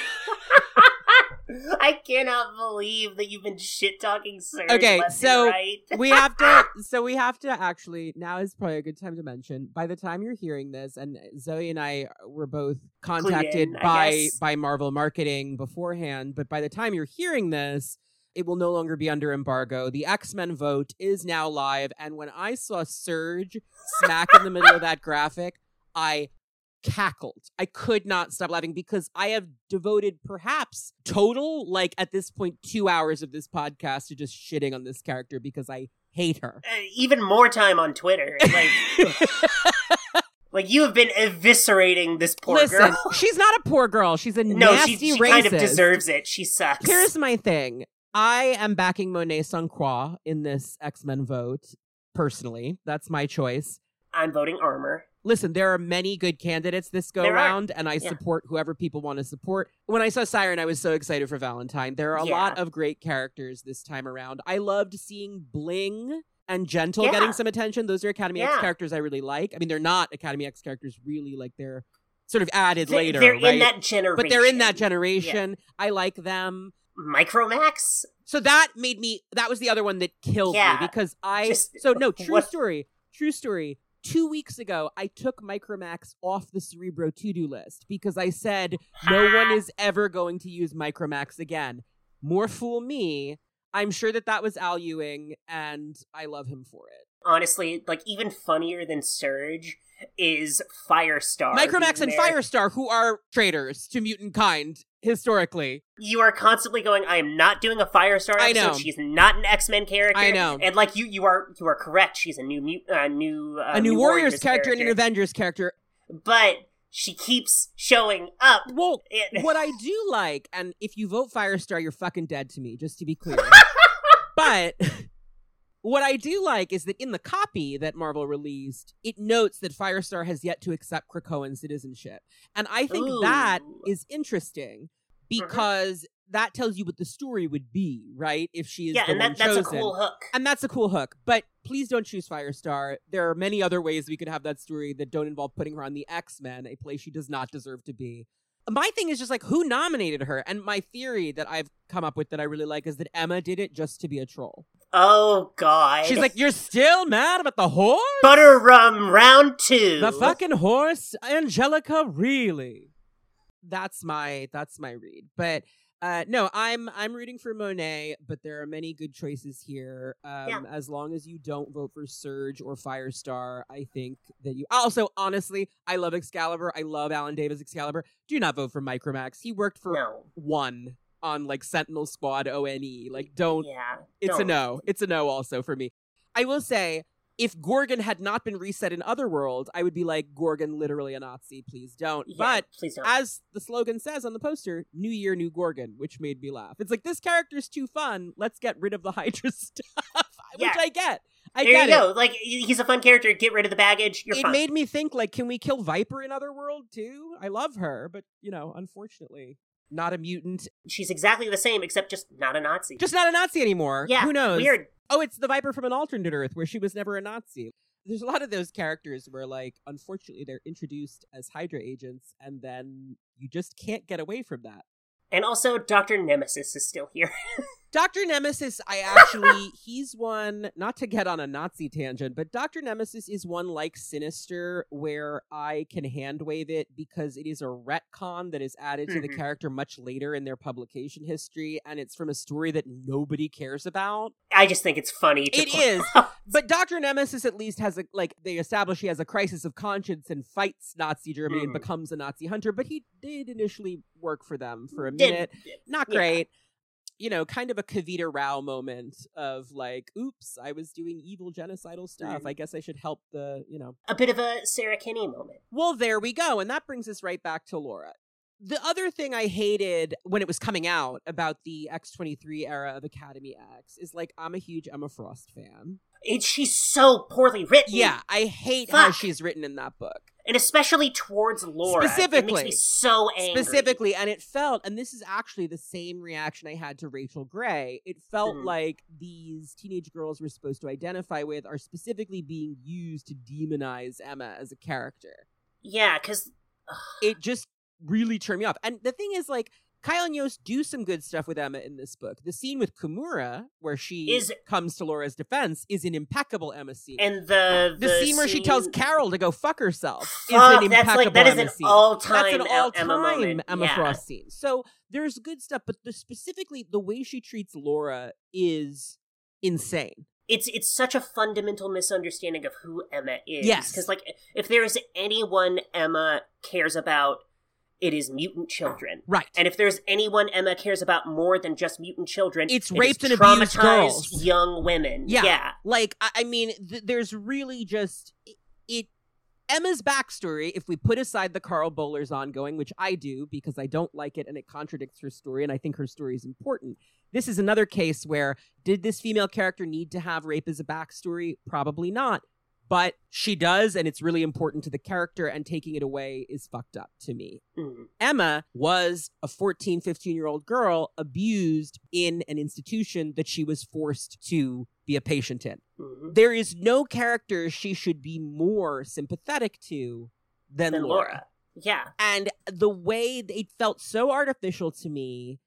I cannot believe that you've been shit talking Surge Okay, so right. we have to so we have to actually now is probably a good time to mention by the time you're hearing this and zoe and i were both contacted in, by by marvel marketing beforehand but by the time you're hearing this it will no longer be under embargo the x-men vote is now live and when i saw surge smack in the middle of that graphic i cackled i could not stop laughing because i have devoted perhaps total like at this point two hours of this podcast to just shitting on this character because i hate her Uh, even more time on Twitter. Like, like you have been eviscerating this poor Listen, girl. she's not a poor girl. She's a No, nasty she, she racist. kind of deserves it. She sucks. Here's my thing. I am backing Monet St. Croix in this X Men vote. Personally, that's my choice. I'm voting armor. Listen, there are many good candidates this go There are. round, and I Yeah. support whoever people want to support. When I saw Siren, I was so excited for Valentine. There are a Yeah. lot of great characters this time around. I loved seeing Bling and Gentle Yeah. getting some attention. Those are Academy X characters I really like. I mean, they're not Academy X characters really, like they're sort of added later, They're right? in that generation. but they're in that generation. I like them. Micromax. So that made me. That was the other one that killed me because I. just- so no, true what- story. True story. Two weeks ago, I took Micromax off the Cerebro to-do list because I said no one is ever going to use Micromax again. More fool me. I'm sure that that was Al Ewing, and I love him for it. Honestly, like even funnier than Surge is Firestar. Micromax and. Firestar, who are traitors to mutant kind historically. You are constantly going. I am not doing a Firestar. I know. She's not an X Men character. I know. And like you, you are you are correct. She's a new uh, new uh, a new, Warriors, character, and an. Avengers character. but she keeps showing up. Well, It- what I do like, and if you vote Firestar, you're fucking dead to me, just to be clear. but what I do like is that in the copy that Marvel released, it notes that Firestar has yet to accept Krakoan citizenship. And I think that Ooh. is interesting mm-hmm. because that tells you what the story would be, right? If she is yeah, the and one that, that's chosen. a cool hook. And that's a cool hook. But please don't choose Firestar. There are many other ways we could have that story that don't involve putting her on the X Men, a place she does not deserve to be. My thing is just like, who nominated her? And my theory that I've come up with that I really like is that Emma did it just to be a troll. Oh God. She's like, You're still mad about the horse? butter rum round two. The fucking horse? Angelica, really? That's my that's my read. But uh no, I'm I'm rooting for Monet, but there are many good choices here. Um Yeah. as long as you don't vote for Surge or Firestar, I think that you also honestly, I love Excalibur. I love Alan Davis Excalibur. Do not vote for Micromax. He worked for no. one on like Sentinel Squad ONE. Like, don't. Yeah, It's a don't. no. It's a no also for me. I will say, if Gorgon had not been reset in Otherworld, I would be like, Gorgon literally a Nazi. Please don't. Yeah, But please don't. as the slogan says on the poster, New Year, New Gorgon, which made me laugh. It's like, this character's too fun. Let's get rid of the Hydra stuff, yeah. which I get. I there you it. go. Like he's a fun character. Get rid of the baggage. You're it fine. made me think, like, can we kill Viper in Otherworld too? I love her, but, you know, unfortunately, not a mutant. She's exactly the same, except just not a Nazi. Just not a Nazi anymore. yeah. Who knows? Weird. Oh, it's the Viper from an alternate Earth where she was never a Nazi. There's a lot of those characters where, like, unfortunately, they're introduced as Hydra agents, and then you just can't get away from that. And also, Doctor Nemesis is still here. Dr. Nemesis, I actually, he's one, not to get on a Nazi tangent, but Dr. Nemesis is one like Sinister where I can hand wave it because it is a retcon that is added to the Mhm. character much later in their publication history, and it's from a story that nobody cares about. I just think it's funny. To It is. But Dr. Nemesis at least has a like they establish he has a crisis of conscience and fights Nazi Germany and Mhm. becomes a Nazi hunter, but he did initially work for them for a Did- minute. Not yeah. You know, kind of a Kavita Rao moment of like, oops, I was doing evil genocidal stuff. Mhm. I guess I should help the, you know. A bit of a Sarah Kinney moment. Well, there we go. And that brings us right back to Laura. The other thing I hated when it was coming out about the X23 era of Academy X is like, I'm a huge Emma Frost fan. It, she's so poorly written. Yeah, I hate how she's written in that book. and especially towards Laura. it Specifically. makes me so angry. Specifically, and it felt, and this is actually the same reaction I had to Rachel Gray. It felt Mhm. like these teenage girls we're supposed to identify with are specifically being used to demonize Emma as a character. Yeah, because It just really turned me off. And the thing is, like, Kyle and Yost do some good stuff with Emma in this book. The scene with Kimura, where she Is- comes to Laura's defense, is an impeccable Emma scene. and the the, scene where she tells Carol to go fuck herself is Fuck, an that's impeccable like that is Emma an scene. all-time That's an all-time Emma moment. Emma yeah. Frost scene. So there's good stuff, but the specifically the way she treats Laura is insane. It's it's such a fundamental misunderstanding of who Emma is. Yes. because like if there is anyone Emma cares about, it is mutant children. Right. And if there's anyone Emma cares about more than just mutant children, It's it raped and abused traumatized girls. young women. Yeah. yeah. like I, I mean, th- there's really just it, it. Emma's backstory, if we put aside the Karl Bollers' ongoing, which I do because I don't like it and it contradicts her story, and I think her story is important. This is another case where did this female character need to have rape as a backstory? Probably not. But she does, and it's really important to the character, and taking it away is fucked up to me. Mm. Emma was a 14, 15 year old girl abused in an institution that she was forced to be a patient in. Mhm. There is no character she should be more sympathetic to than, Than Laura. Laura. Yeah. And the way they felt so artificial to me,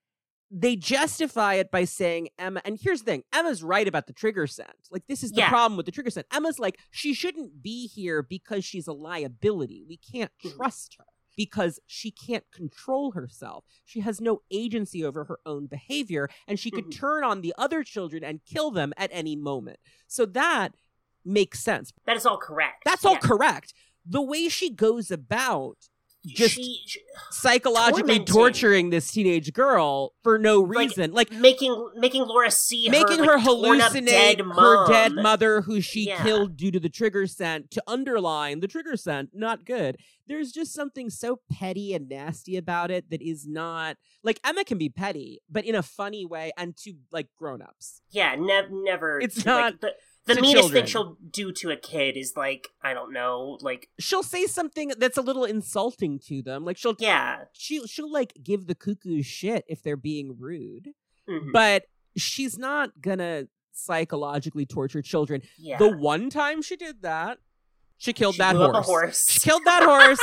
they justify it by saying Emma. And here's the thing Emma's right about the trigger scent. Like, this is the Yeah. problem with the trigger scent. Emma's like, she shouldn't be here because she's a liability. We can't Mhm. trust her because she can't control herself. She has no agency over her own behavior, and she could Mhm. turn on the other children and kill them at any moment. So that makes sense. That is all correct. That's all Yeah. correct. The way she goes about just she, she- psychologically tormenting. torturing this teenage girl for no reason, like, making making Laura see making her, her, like, hallucinate dead her dead mother who she Yeah. killed due to the trigger scent to underline the trigger scent not good there's just something so petty and nasty about it that is not like emma can be petty but in a funny way and to like grown-ups Yeah, nev- never. It's like, not the the meanest children. thing she'll do to a kid is like I don't know, like she'll say something that's a little insulting to them like she'll yeah, she'll, she'll like give the cuckoo shit if they're being rude mhm, but she's not gonna psychologically torture children yeah. The one time she did that, she killed She that horse. horse. She killed that horse.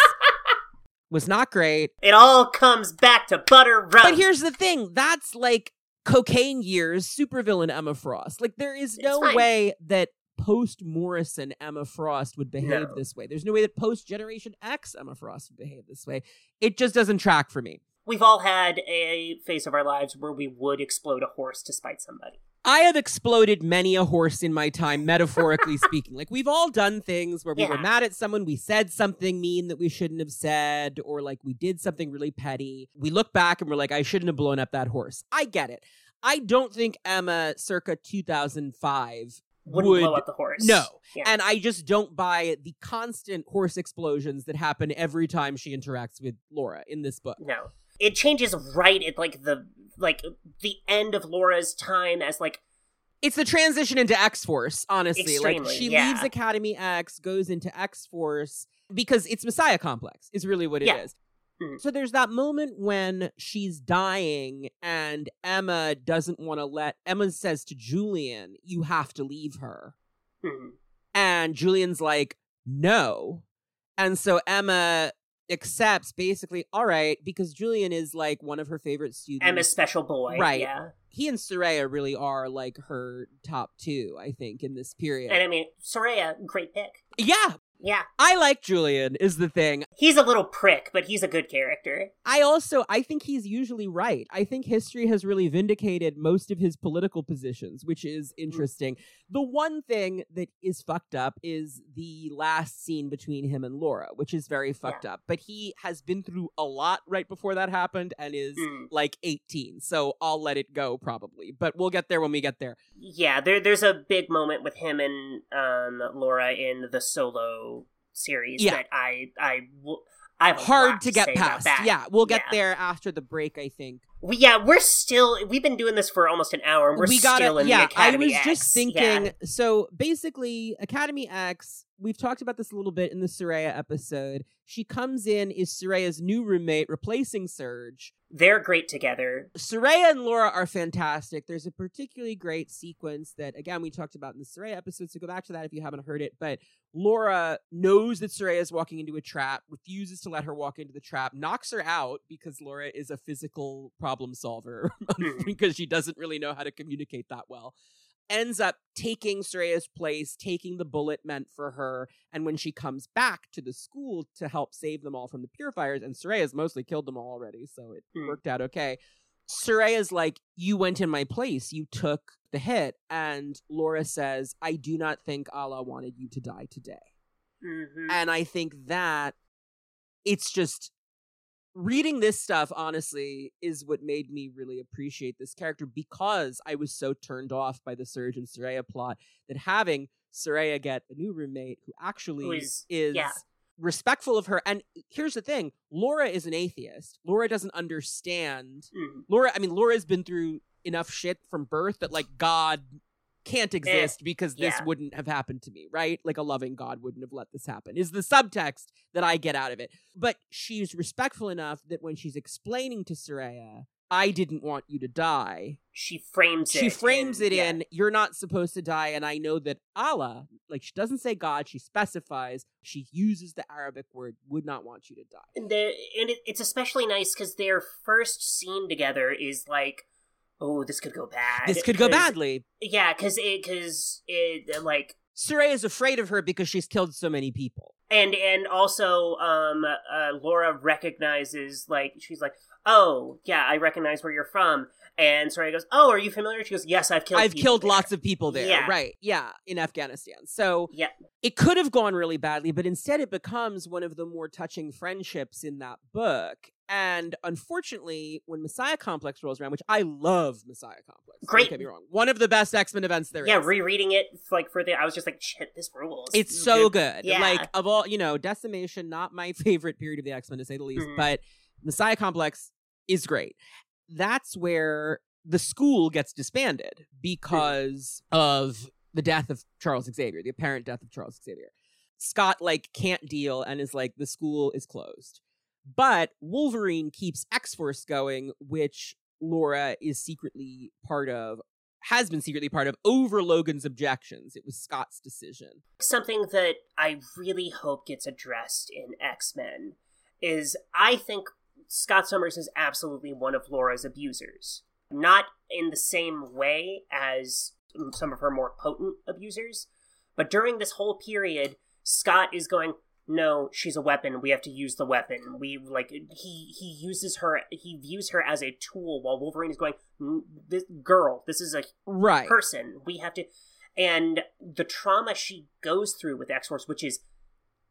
was not great. It all comes back to butter rum. But here's the thing: that's like cocaine years, supervillain Emma Frost. Like there is no way that post Morrison Emma Frost would behave No. this way. There's no way that post Generation X Emma Frost would behave this way. It just doesn't track for me. We've all had a phase of our lives where we would explode a horse to spite somebody. I have exploded many a horse in my time, metaphorically speaking. Like we've all done things where we were mad at someone, we said something mean that we shouldn't have said, or like we did something really petty. We look back and we're like, I shouldn't have blown up that horse. I get it. I don't think Emma circa 2005 Wouldn't would blow up the horse. no. Yeah. And I just don't buy the constant horse explosions that happen every time she interacts with Laura in this book. No. It changes right at like the like the end of Laura's time as like It's the transition into X Force, honestly. like she yeah. leaves Academy X, goes into X Force because it's Messiah Complex, is really what it is. Yeah. Mhm. So there's that moment when she's dying and Emma doesn't want to let Emma says to Julian, You have to leave her. hmm, And Julian's like, no. And so Emma accepts basically, all right, because Julian is like one of her favorite students. Emma's special boy. Right. Yeah. He and Sooraya really are like her top two, I think, in this period. And I mean, Sooraya, great pick. yeah, Yeah. I like Julian, is the thing. He's a little prick, but he's a good character. I also I think he's usually right. I think history has really vindicated most of his political positions, which is mm. interesting. The one thing that is fucked up is the last scene between him and Laura, which is very fucked up. But he has been through a lot right before that happened and is Mm. like 18. So I'll let it go probably. But we'll get there when we get there. Yeah, there there's a big moment with him and um Laura in the solo series Yeah. that I I will I have a Hard lot to get past. that. Yeah, we'll get Yeah. there after the break, I think. We, yeah, we're still we've been doing this for almost an hour and we're we still gotta, in yeah, the Academy I was X. just Yeah. thinking. So basically, Academy X. We've talked about this a little bit in the Sooraya episode. She comes in, is Sooraya's new roommate, replacing Surge. they're great together. Sooraya and Laura are fantastic. There's a particularly great sequence that, again, we talked about in the Sooraya episode. So go back to that if you haven't heard it. But Laura knows that Sooraya is walking into a trap, refuses to let her walk into the trap, knocks her out because Laura is a physical problem solver Mhm. because she doesn't really know how to communicate that well. Ends up taking Sooraya's place, taking the bullet meant for her. And when she comes back to the school to help save them all from the purifiers, and Sooraya's mostly killed them all already, so it Hmm. worked out okay. Sooraya's like, You went in my place. You took the hit. And Laura says, I do not think Allah wanted you to die today. hmm And I think that it's just reading this stuff, honestly, is what made me really appreciate this character because I was so turned off by the Surge and Sooraya plot that having Sooraya get a new roommate who actually Who is- is yeah. respectful of her. And here's the thing Laura is an atheist. Laura doesn't understand Mhm. Laura, I mean, Laura's been through enough shit from birth that like God can't eh, exist because this yeah. wouldn't have happened to me, right? Like a loving God wouldn't have let this happen. Is the subtext that I get out of it. But she's respectful enough that when she's explaining to Sooraya, I didn't want you to die. She frames it. She frames in- it yeah. in, you're not supposed to die. And I know that Allah, like she doesn't say God, she specifies, she uses the Arabic word, would not want you to die. And, the, and it, it's especially nice because their first scene together is like, oh, this could go bad. This could go badly. Yeah, because it, because it, like, Sooraya is afraid of her because she's killed so many people. and and also, um, uh, Laura recognizes like she's like, oh, yeah, I recognize where you're from, and Sooraya goes, oh, are you familiar? She goes, yes, I've killed. I've killed there." lots of people there. Yeah. Right. Yeah. In Afghanistan. So Yeah, it could have gone really badly, but instead it becomes one of the more touching friendships in that book. And unfortunately, when Messiah Complex rolls around, which I love Messiah Complex. Great. Don't get me wrong. One of the best X Men events there yeah. Rereading it like for the, I was just like, shit, this rules. It's so good. Yeah. Like of all, you know, Decimation, not my favorite period of the X Men to say the least, Mhm. but Messiah Complex is great. That's where the school gets disbanded hmm. because of the death of Charles Xavier, the apparent death of Charles Xavier. Scott like can't deal and is like the school is closed. But Wolverine keeps X-Force going, which Laura is secretly part of has been secretly part of over Logan's objections. It was Scott's decision. something that I really hope gets addressed in X Men is I think Scott Summers is absolutely one of Laura's abusers. Not in the same way as some of her more potent abusers, but during this whole period, Scott is going, no, she's a weapon. We have to use the weapon. We like he he uses her. He views her as a tool, while Wolverine is going, "Mm, "This girl, this is a Right. person. We have to." And the trauma she goes through with X Force, which is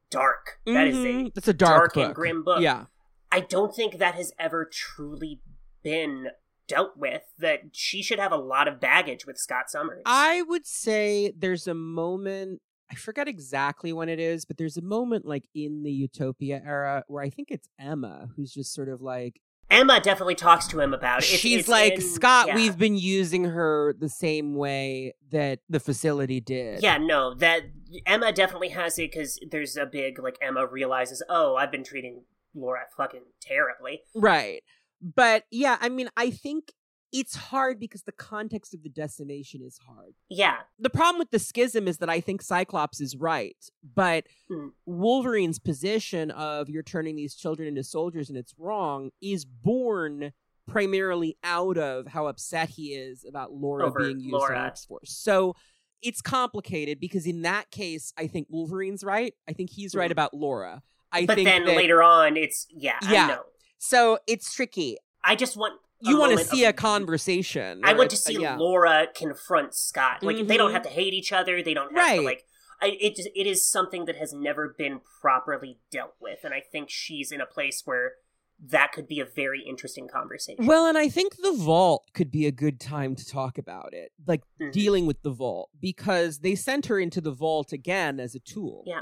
dark. That is a That's a dark, dark and grim book. Yeah. I don't think that has ever truly been dealt with. That she should have a lot of baggage with Scott Summers. I would say there's a moment I forget exactly when it is, but there's a moment like in the Utopia era where I think it's Emma who's just sort of like Emma definitely talks to him about it. It's- she's it's like in- Scott, yeah. we've been using her the same way that the facility did. Yeah, no, that Emma definitely has it because there's a big like Emma realizes, oh, I've been treating Laura fucking terribly. Right. But yeah, I mean, I think it's hard because the context of the decimation is hard. Yeah, The problem with the schism is that I think Cyclops is right, but Mm. Wolverine's position of you're turning these children into soldiers and it's wrong is born primarily out of how upset he is about Laura Over being used Laura. in X Force. So it's complicated because in that case, I think Wolverine's right. I think he's right Mhm. about Laura. I but then that- later on, it's yeah, Yeah. I know. So it's tricky. I just want You want to see of- a conversation. I want to see yeah. Laura confront Scott. Like they don't Mhm. have to hate each other. They don't have Right. to like. I, it just, it is something that has never been properly dealt with, and I think she's in a place where that could be a very interesting conversation. Well, and I think the vault could be a good time to talk about it, like Mhm. dealing with the vault, because they sent her into the vault again as a tool. Yeah.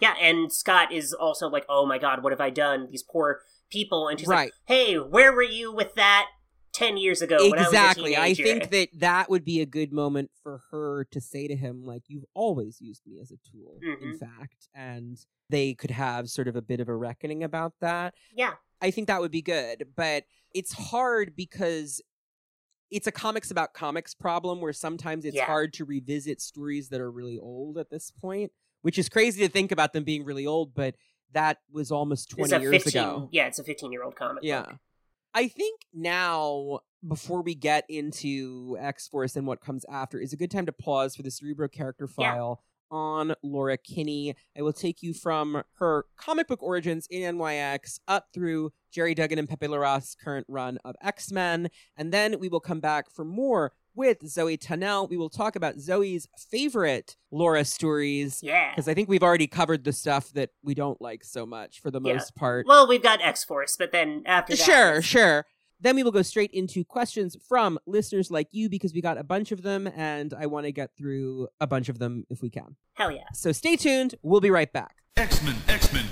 Yeah, and Scott is also like, "Oh my God, what have I done? These poor people." And she's Right. like, "Hey, where were you with that ten years ago?" Exactly. I, I, was a think that that would be a good moment for her to say to him, like, "You've always used me as a tool." In Mhm. fact, and they could have sort of a bit of a reckoning about that. yeah, I think that would be good, but it's hard because it's a comics about comics problem where sometimes it's Yeah. hard to revisit stories that are really old at this point, which is crazy to think about them being really old, but that was almost 20 years fifteen. ago. Yeah, it's a fifteen-year-old comic. Yeah. book. I think now, before we get into X Force and what comes after, is a good time to pause for the Cerebro character Yeah. file on Laura Kinney. I will take you from her comic book origins in NYX up through Gerry Duggan and Pepe Larraz's current run of X Men. And then we will come back for more with Zoe Tunnell. We will talk about Zoe's favorite Laura stories. Yeah. Because I think we've already covered the stuff that we don't like so much for the Yeah. most part. Well, we've got X Force, but then after that, Sure, sure. Then we will go straight into questions from listeners like you because we got a bunch of them and I want to get through a bunch of them if we can. hell yeah. So stay tuned. We'll be right back. X-Men, X-Men.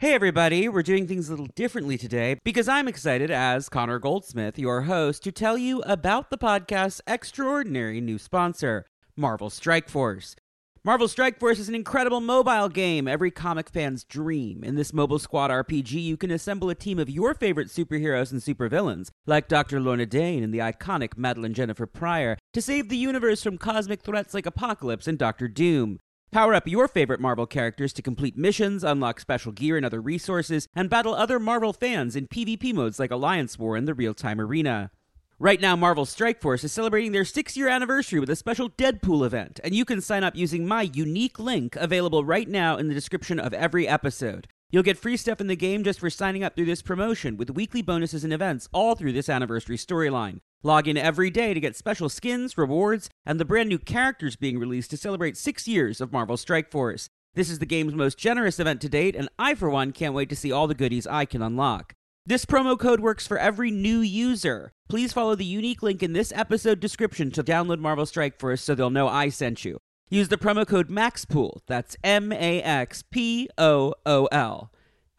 Hey, everybody. We're doing things a little differently today because I'm excited, as Connor Goldsmith, your host, to tell you about the podcast's extraordinary new sponsor, Marvel Strike Force. Marvel Strike Force is an incredible mobile game, every comic fan's dream. In this mobile squad RPG, you can assemble a team of your favorite superheroes and supervillains, like Dr. Lorna Dane and the iconic Madelyne Jennifer Pryor, to save the universe from cosmic threats like Apocalypse and Doctor Doom. Power up your favorite Marvel characters to complete missions, unlock special gear and other resources, and battle other Marvel fans in PvP modes like Alliance War and the Real Time Arena. Right now, Marvel Strike Force is celebrating their six year anniversary with a special Deadpool event, and you can sign up using my unique link available right now in the description of every episode. You'll get free stuff in the game just for signing up through this promotion, with weekly bonuses and events all through this anniversary storyline. Log in every day to get special skins, rewards, and the brand new characters being released to celebrate six years of Marvel Strike Force. This is the game's most generous event to date, and I, for one, can't wait to see all the goodies I can unlock. This promo code works for every new user. Please follow the unique link in this episode description to download Marvel Strike Force so they'll know I sent you. Use the promo code MAXPOOL, that's M A X P O O L.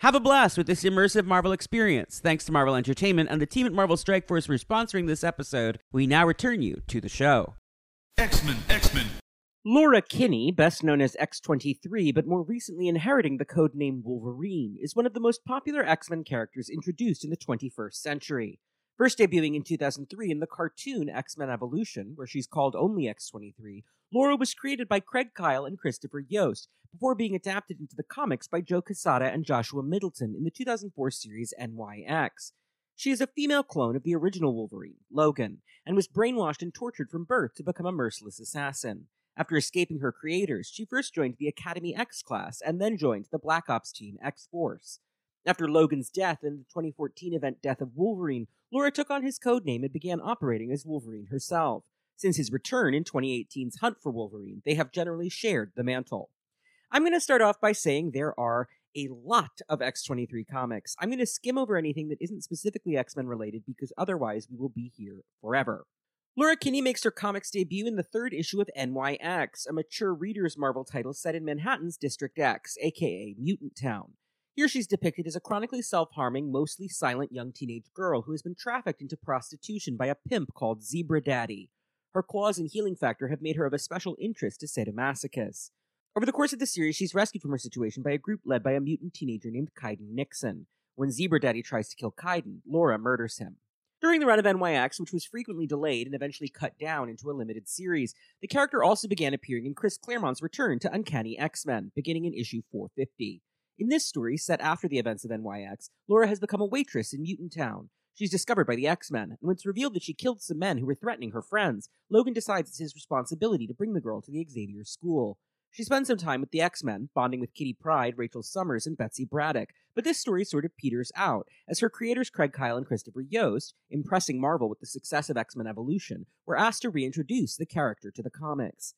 Have a blast with this immersive Marvel experience. Thanks to Marvel Entertainment and the team at Marvel Strike Force for sponsoring this episode. We now return you to the show. X-Men, X-Men. Laura Kinney, best known as X23, but more recently inheriting the codename Wolverine, is one of the most popular X Men characters introduced in the 21st century. First debuting in 2003 in the cartoon X Men Evolution, where she's called only X23, Laura was created by Craig Kyle and Christopher Yost, before being adapted into the comics by Joe Quesada and Joshua Middleton in the 2004 series NYX. She is a female clone of the original Wolverine, Logan, and was brainwashed and tortured from birth to become a merciless assassin. After escaping her creators, she first joined the Academy X class and then joined the Black Ops team X Force. After Logan's death in the 2014 event Death of Wolverine, Laura took on his codename and began operating as Wolverine herself. Since his return in 2018's Hunt for Wolverine, they have generally shared the mantle. I'm going to start off by saying there are a lot of X23 comics. I'm going to skim over anything that isn't specifically X Men related because otherwise we will be here forever. Laura Kinney makes her comics debut in the third issue of NYX, a mature reader's Marvel title set in Manhattan's District X, aka Mutant Town. Here she's depicted as a chronically self harming, mostly silent young teenage girl who has been trafficked into prostitution by a pimp called Zebra Daddy. Her claws and healing factor have made her of a special interest to sadomasochists. Over the course of the series, she's rescued from her situation by a group led by a mutant teenager named Kiden Nixon. When Zebra Daddy tries to kill Kiden, Laura murders him. During the run of NYX, which was frequently delayed and eventually cut down into a limited series, the character also began appearing in Chris Claremont's return to Uncanny X Men, beginning in issue 450. In this story, set after the events of NYX, Laura has become a waitress in Mutant Town. She's discovered by the X Men, and when it's revealed that she killed some men who were threatening her friends, Logan decides it's his responsibility to bring the girl to the Xavier School. She spends some time with the X Men, bonding with Kitty Pryde, Rachel Summers, and Betsy Braddock, but this story sort of peters out, as her creators Craig Kyle and Christopher Yost, impressing Marvel with the success of X Men Evolution, were asked to reintroduce the character to the comics.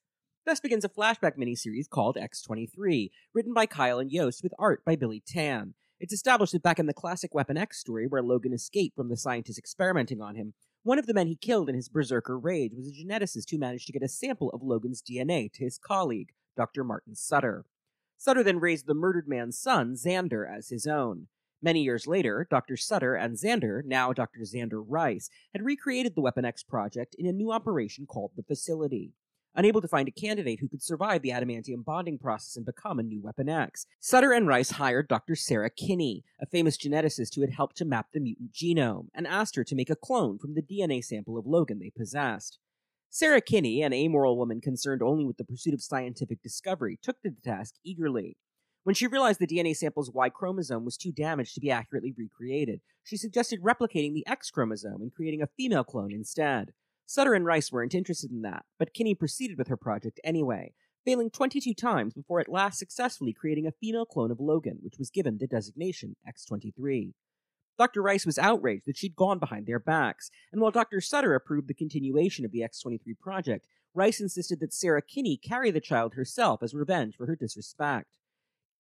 Thus begins a flashback miniseries called X23, written by Kyle and Yost with art by Billy Tan. It's established that back in the classic Weapon X story, where Logan escaped from the scientists experimenting on him, one of the men he killed in his berserker rage was a geneticist who managed to get a sample of Logan's DNA to his colleague, Dr. Martin Sutter. Sutter then raised the murdered man's son, Xander, as his own. Many years later, Dr. Sutter and Xander, now Dr. Xander Rice, had recreated the Weapon X project in a new operation called the Facility. Unable to find a candidate who could survive the adamantium bonding process and become a new Weapon X, Sutter and Rice hired Dr. Sarah Kinney, a famous geneticist who had helped to map the mutant genome, and asked her to make a clone from the DNA sample of Logan they possessed. Sarah Kinney, an amoral woman concerned only with the pursuit of scientific discovery, took to the task eagerly. When she realized the DNA sample's Y chromosome was too damaged to be accurately recreated, she suggested replicating the X chromosome and creating a female clone instead. Sutter and Rice weren't interested in that, but Kinney proceeded with her project anyway, failing 22 times before at last successfully creating a female clone of Logan, which was given the designation X23. Dr. Rice was outraged that she'd gone behind their backs, and while Dr. Sutter approved the continuation of the X23 project, Rice insisted that Sarah Kinney carry the child herself as revenge for her disrespect.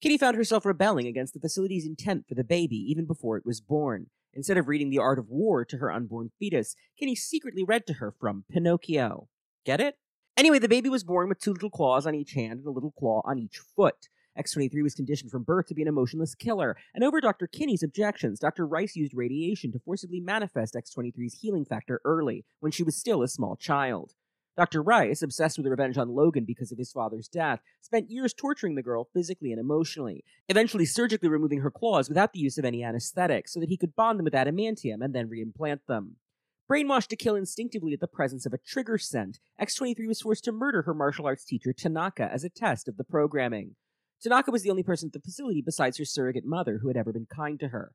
Kinney found herself rebelling against the facility's intent for the baby even before it was born. Instead of reading The Art of War to her unborn fetus, Kinney secretly read to her from Pinocchio. Get it? Anyway, the baby was born with two little claws on each hand and a little claw on each foot. X23 was conditioned from birth to be an emotionless killer, and over Dr. Kinney's objections, Dr. Rice used radiation to forcibly manifest X23's healing factor early, when she was still a small child. Dr. Rice, obsessed with revenge on Logan because of his father's death, spent years torturing the girl physically and emotionally, eventually surgically removing her claws without the use of any anesthetic so that he could bond them with adamantium and then reimplant them. Brainwashed to kill instinctively at the presence of a trigger scent, X23 was forced to murder her martial arts teacher Tanaka as a test of the programming. Tanaka was the only person at the facility besides her surrogate mother who had ever been kind to her.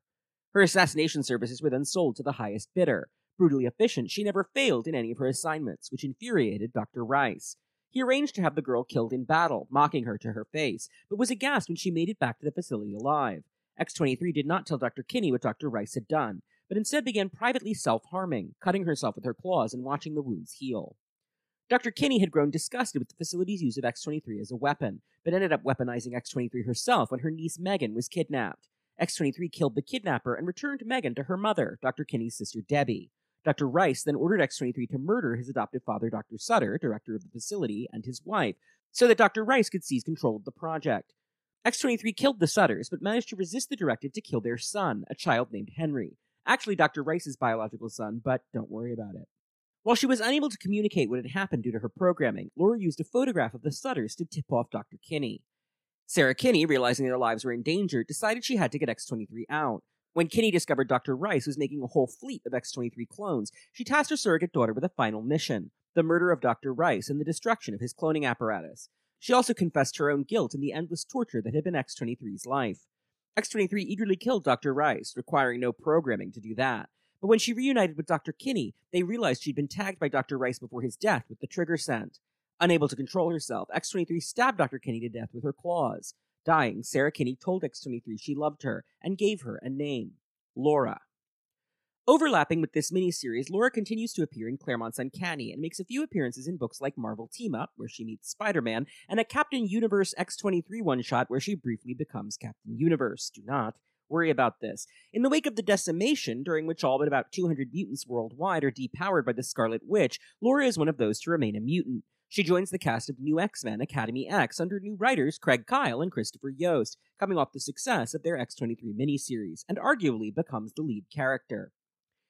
Her assassination services were then sold to the highest bidder. Brutally efficient, she never failed in any of her assignments, which infuriated Dr. Rice. He arranged to have the girl killed in battle, mocking her to her face, but was aghast when she made it back to the facility alive. X23 did not tell Dr. Kinney what Dr. Rice had done, but instead began privately self harming, cutting herself with her claws and watching the wounds heal. Dr. Kinney had grown disgusted with the facility's use of X-23 as a weapon, but ended up weaponizing X-23 herself when her niece Megan was kidnapped. X-23 killed the kidnapper and returned Megan to her mother, Dr. Kinney's sister Debbie. Dr. Rice then ordered X-23 to murder his adoptive father, Dr. Sutter, director of the facility, and his wife, so that Dr. Rice could seize control of the project. X-23 killed the Sutters, but managed to resist the directive to kill their son, a child named Henry. Actually, Dr. Rice's biological son, but don't worry about it. While she was unable to communicate what had happened due to her programming, Laura used a photograph of the Sutters to tip off Dr. Kinney. Sarah Kinney, realizing their lives were in danger, decided she had to get X23 out. When Kinney discovered Dr. Rice was making a whole fleet of X23 clones, she tasked her surrogate daughter with a final mission the murder of Dr. Rice and the destruction of his cloning apparatus. She also confessed her own guilt in the endless torture that had been X23's life. X23 eagerly killed Dr. Rice, requiring no programming to do that. But when she reunited with Dr. Kinney, they realized she'd been tagged by Dr. Rice before his death with the trigger scent. Unable to control herself, X23 stabbed Dr. Kinney to death with her claws. Dying, Sarah Kinney told X23 she loved her and gave her a name Laura. Overlapping with this miniseries, Laura continues to appear in Claremont's Uncanny and makes a few appearances in books like Marvel Team Up, where she meets Spider Man, and a Captain Universe X23 one shot where she briefly becomes Captain Universe. Do not worry about this. In the wake of the decimation, during which all but about 200 mutants worldwide are depowered by the Scarlet Witch, Laura is one of those to remain a mutant. She joins the cast of New X Men Academy X under new writers Craig Kyle and Christopher Yost, coming off the success of their X23 miniseries, and arguably becomes the lead character.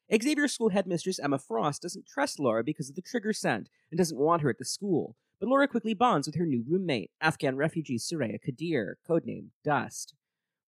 Xavier School headmistress Emma Frost doesn't trust Laura because of the trigger scent and doesn't want her at the school, but Laura quickly bonds with her new roommate, Afghan refugee Sooraya Qadir, codenamed Dust.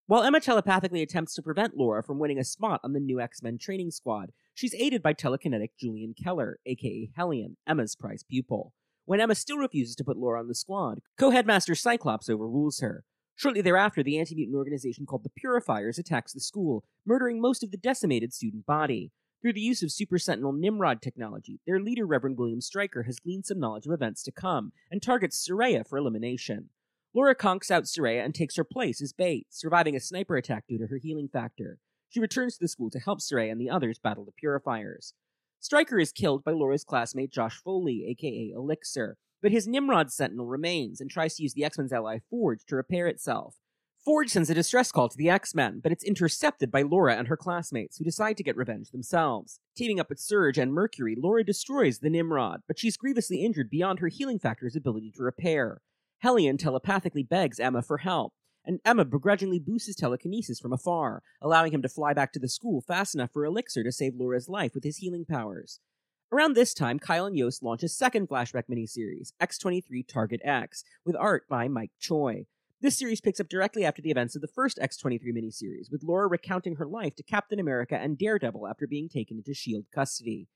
While Emma telepathically attempts to prevent Laura from winning a spot on the new X Men training squad, she's aided by telekinetic Julian Keller, aka Hellion, Emma's prize pupil. When Emma still refuses to put Laura on the squad, co headmaster Cyclops overrules her. Shortly thereafter, the anti mutant organization called the Purifiers attacks the school, murdering most of the decimated student body. Through the use of Super Sentinel Nimrod technology, their leader, Reverend William Stryker, has gleaned some knowledge of events to come and targets Sooraya for elimination. Laura conks out Sooraya and takes her place as bait, surviving a sniper attack due to her healing factor. She returns to the school to help Sooraya and the others battle the Purifiers. Stryker is killed by Laura's classmate Josh Foley, aka Elixir, but his Nimrod Sentinel remains and tries to use the X Men's ally Forge to repair itself. Forge sends a distress call to the X Men, but it's intercepted by Laura and her classmates, who decide to get revenge themselves. Teaming up with Surge and Mercury, Laura destroys the Nimrod, but she's grievously injured beyond her healing factor's ability to repair. Hellion telepathically begs Emma for help, and Emma begrudgingly boosts his telekinesis from afar, allowing him to fly back to the school fast enough for Elixir to save Laura's life with his healing powers. Around this time, Kyle and Yost launch a second flashback miniseries, X23 Target X, with art by Mike Choi. This series picks up directly after the events of the first X23 miniseries, with Laura recounting her life to Captain America and Daredevil after being taken into S.H.I.E.L.D. custody.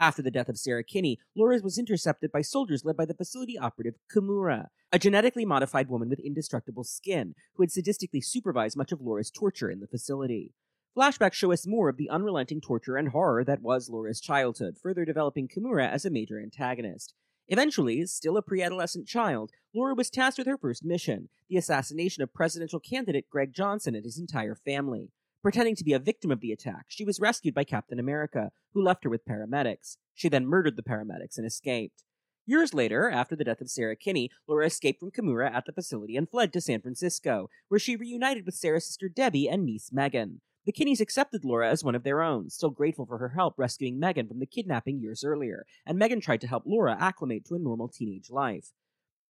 After the death of Sarah Kinney, Laura was intercepted by soldiers led by the facility operative Kimura, a genetically modified woman with indestructible skin, who had sadistically supervised much of Laura's torture in the facility. Flashbacks show us more of the unrelenting torture and horror that was Laura's childhood, further developing Kimura as a major antagonist. Eventually, still a pre adolescent child, Laura was tasked with her first mission the assassination of presidential candidate Greg Johnson and his entire family. Pretending to be a victim of the attack, she was rescued by Captain America, who left her with paramedics. She then murdered the paramedics and escaped. Years later, after the death of Sarah Kinney, Laura escaped from Kimura at the facility and fled to San Francisco, where she reunited with Sarah's sister Debbie and niece Megan. The Kinneys accepted Laura as one of their own, still grateful for her help rescuing Megan from the kidnapping years earlier, and Megan tried to help Laura acclimate to a normal teenage life.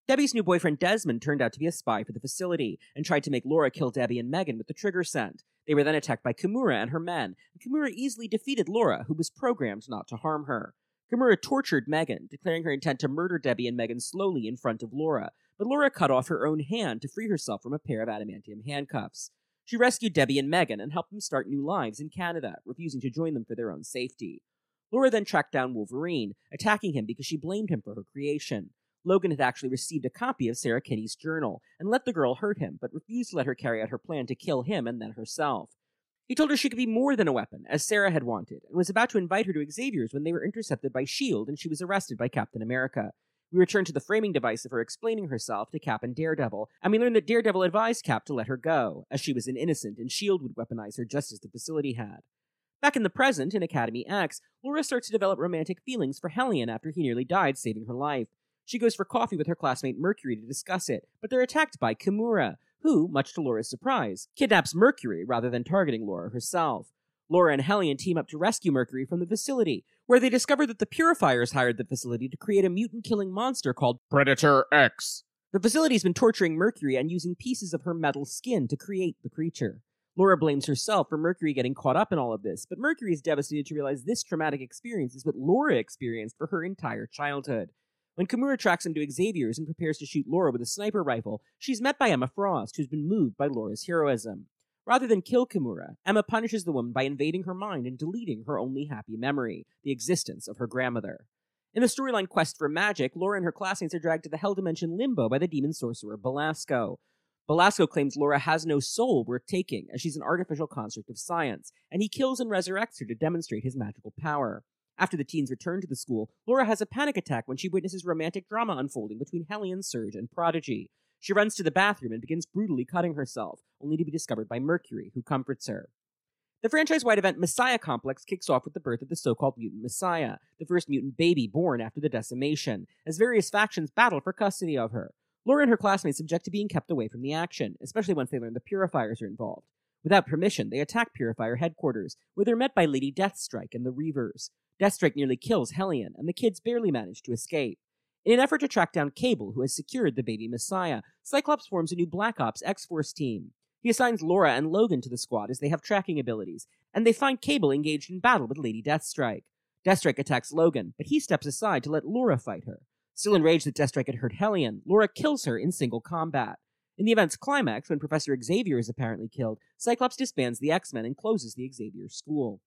Debbie's new boyfriend Desmond turned out to be a spy for the facility and tried to make Laura kill Debbie and Megan with the trigger scent. They were then attacked by Kimura and her men, and Kimura easily defeated Laura, who was programmed not to harm her. Kimura tortured Megan, declaring her intent to murder Debbie and Megan slowly in front of Laura, but Laura cut off her own hand to free herself from a pair of adamantium handcuffs. She rescued Debbie and Megan and helped them start new lives in Canada, refusing to join them for their own safety. Laura then tracked down Wolverine, attacking him because she blamed him for her creation. Logan had actually received a copy of Sarah Kinney's journal and let the girl hurt him, but refused to let her carry out her plan to kill him and then herself. He told her she could be more than a weapon, as Sarah had wanted, and was about to invite her to Xavier's when they were intercepted by S.H.I.E.L.D. and she was arrested by Captain America. We return to the framing device of her explaining herself to Cap and Daredevil, and we learn that Daredevil advised Cap to let her go, as she was an innocent and S.H.I.E.L.D. would weaponize her just as the facility had. Back in the present, in Academy X, Laura starts to develop romantic feelings for Hellion after he nearly died saving her life. She goes for coffee with her classmate Mercury to discuss it, but they're attacked by Kimura, who, much to Laura's surprise, kidnaps Mercury rather than targeting Laura herself. Laura and Hellion team up to rescue Mercury from the facility, where they discover that the Purifiers hired the facility to create a mutant killing monster called Predator X. The facility's been torturing Mercury and using pieces of her metal skin to create the creature. Laura blames herself for Mercury getting caught up in all of this, but Mercury is devastated to realize this traumatic experience is what Laura experienced for her entire childhood. When Kimura tracks him to Xavier's and prepares to shoot Laura with a sniper rifle, she's met by Emma Frost, who's been moved by Laura's heroism. Rather than kill Kimura, Emma punishes the woman by invading her mind and deleting her only happy memory, the existence of her grandmother. In the storyline Quest for Magic, Laura and her classmates are dragged to the Hell Dimension Limbo by the demon sorcerer Belasco. Belasco claims Laura has no soul worth taking, as she's an artificial construct of science, and he kills and resurrects her to demonstrate his magical power. After the teens return to the school, Laura has a panic attack when she witnesses romantic drama unfolding between Hellion, Surge, and Prodigy. She runs to the bathroom and begins brutally cutting herself, only to be discovered by Mercury, who comforts her. The franchise wide event Messiah Complex kicks off with the birth of the so called Mutant Messiah, the first mutant baby born after the decimation, as various factions battle for custody of her. Laura and her classmates object to being kept away from the action, especially once they learn the Purifiers are involved. Without permission, they attack Purifier headquarters, where they're met by Lady Deathstrike and the Reavers. Deathstrike nearly kills Hellion, and the kids barely manage to escape. In an effort to track down Cable, who has secured the baby Messiah, Cyclops forms a new Black Ops X Force team. He assigns Laura and Logan to the squad as they have tracking abilities, and they find Cable engaged in battle with Lady Deathstrike. Deathstrike attacks Logan, but he steps aside to let Laura fight her. Still enraged that Deathstrike had hurt Hellion, Laura kills her in single combat. In the event's climax, when Professor Xavier is apparently killed, Cyclops disbands the X Men and closes the Xavier School.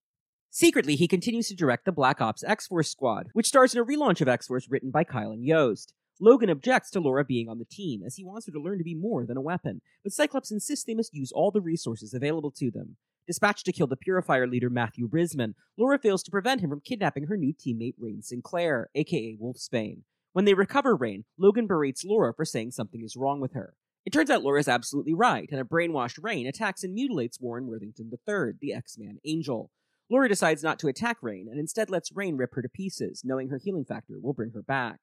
Secretly, he continues to direct the Black Ops X Force squad, which stars in a relaunch of X Force written by Kyle and Yost. Logan objects to Laura being on the team, as he wants her to learn to be more than a weapon, but Cyclops insists they must use all the resources available to them. Dispatched to kill the Purifier leader Matthew Risman, Laura fails to prevent him from kidnapping her new teammate Rahne Sinclair, aka Wolfsbane. When they recover Rahne, Logan berates Laura for saying something is wrong with her. It turns out Laura is absolutely right, and a brainwashed Rahne attacks and mutilates Warren Worthington III, the X-Man Angel. Laura decides not to attack Rahne, and instead lets Rahne rip her to pieces, knowing her healing factor will bring her back.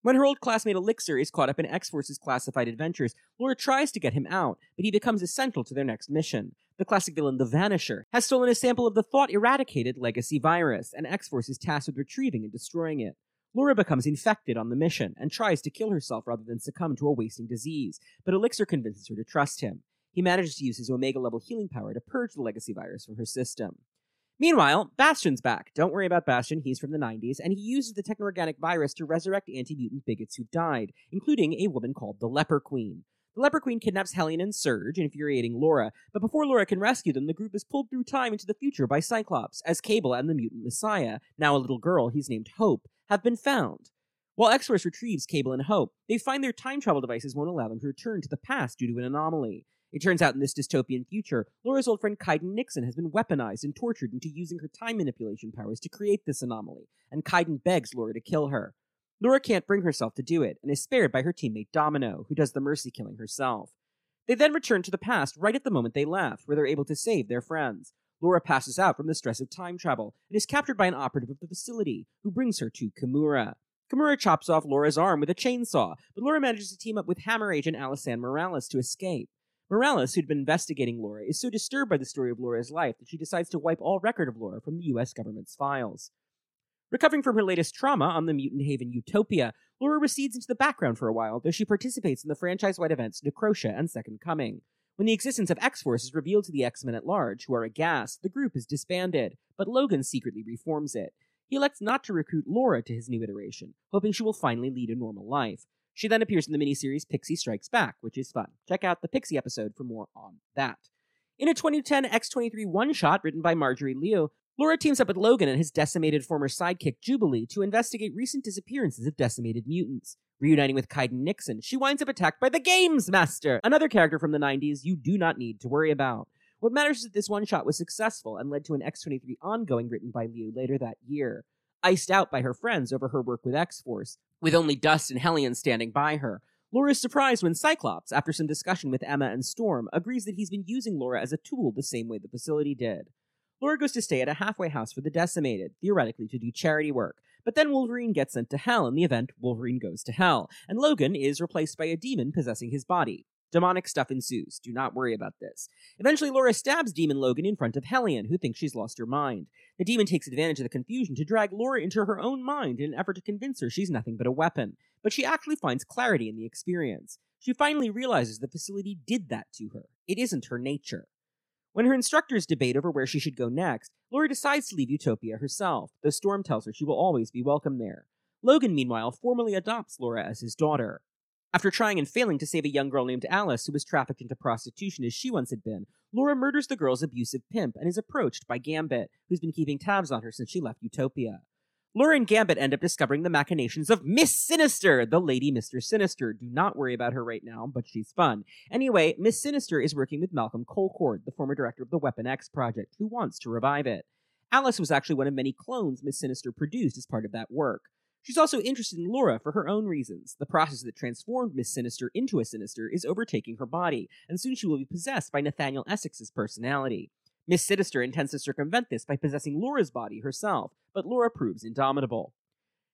When her old classmate Elixir is caught up in X Force's classified adventures, Laura tries to get him out, but he becomes essential to their next mission. The classic villain, the Vanisher, has stolen a sample of the thought eradicated legacy virus, and X Force is tasked with retrieving and destroying it. Laura becomes infected on the mission and tries to kill herself rather than succumb to a wasting disease, but Elixir convinces her to trust him. He manages to use his Omega level healing power to purge the legacy virus from her system. Meanwhile, Bastion's back. Don't worry about Bastion, he's from the 90s, and he uses the techno-organic virus to resurrect anti-mutant bigots who died, including a woman called the Leper Queen. The Leper Queen kidnaps Hellion and Surge, infuriating Laura, but before Laura can rescue them, the group is pulled through time into the future by Cyclops, as Cable and the mutant Messiah, now a little girl he's named Hope, have been found. While X-Force retrieves Cable and Hope, they find their time travel devices won't allow them to return to the past due to an anomaly. It turns out in this dystopian future, Laura's old friend Kiden Nixon has been weaponized and tortured into using her time manipulation powers to create this anomaly, and Kiden begs Laura to kill her. Laura can't bring herself to do it, and is spared by her teammate Domino, who does the mercy killing herself. They then return to the past right at the moment they left, where they're able to save their friends. Laura passes out from the stress of time travel and is captured by an operative of the facility, who brings her to Kimura. Kimura chops off Laura's arm with a chainsaw, but Laura manages to team up with Hammer agent Alisan Morales to escape. Morales, who'd been investigating Laura, is so disturbed by the story of Laura's life that she decides to wipe all record of Laura from the US government's files. Recovering from her latest trauma on the mutant haven Utopia, Laura recedes into the background for a while, though she participates in the franchise wide events Necrosha and Second Coming. When the existence of X Force is revealed to the X Men at large, who are aghast, the group is disbanded, but Logan secretly reforms it. He elects not to recruit Laura to his new iteration, hoping she will finally lead a normal life. She then appears in the miniseries Pixie Strikes Back, which is fun. Check out the Pixie episode for more on that. In a 2010 X23 one shot written by Marjorie Liu, Laura teams up with Logan and his decimated former sidekick Jubilee to investigate recent disappearances of decimated mutants. Reuniting with Kiden Nixon, she winds up attacked by the Games Master, another character from the 90s you do not need to worry about. What matters is that this one shot was successful and led to an X23 ongoing written by Liu later that year iced out by her friends over her work with X Force, with only Dust and Hellion standing by her. Laura is surprised when Cyclops, after some discussion with Emma and Storm, agrees that he's been using Laura as a tool the same way the facility did. Laura goes to stay at a halfway house for the decimated, theoretically to do charity work, but then Wolverine gets sent to Hell in the event Wolverine goes to Hell, and Logan is replaced by a demon possessing his body. Demonic stuff ensues. Do not worry about this. Eventually, Laura stabs Demon Logan in front of Hellion, who thinks she's lost her mind. The demon takes advantage of the confusion to drag Laura into her own mind in an effort to convince her she's nothing but a weapon. But she actually finds clarity in the experience. She finally realizes the facility did that to her. It isn't her nature. When her instructors debate over where she should go next, Laura decides to leave Utopia herself, though Storm tells her she will always be welcome there. Logan, meanwhile, formally adopts Laura as his daughter. After trying and failing to save a young girl named Alice who was trafficked into prostitution as she once had been, Laura murders the girl's abusive pimp and is approached by Gambit, who's been keeping tabs on her since she left Utopia. Laura and Gambit end up discovering the machinations of Miss Sinister, the lady Mr. Sinister. Do not worry about her right now, but she's fun. Anyway, Miss Sinister is working with Malcolm Colcord, the former director of the Weapon X project, who wants to revive it. Alice was actually one of many clones Miss Sinister produced as part of that work. She's also interested in Laura for her own reasons. The process that transformed Miss Sinister into a Sinister is overtaking her body, and soon she will be possessed by Nathaniel Essex's personality. Miss Sinister intends to circumvent this by possessing Laura's body herself, but Laura proves indomitable.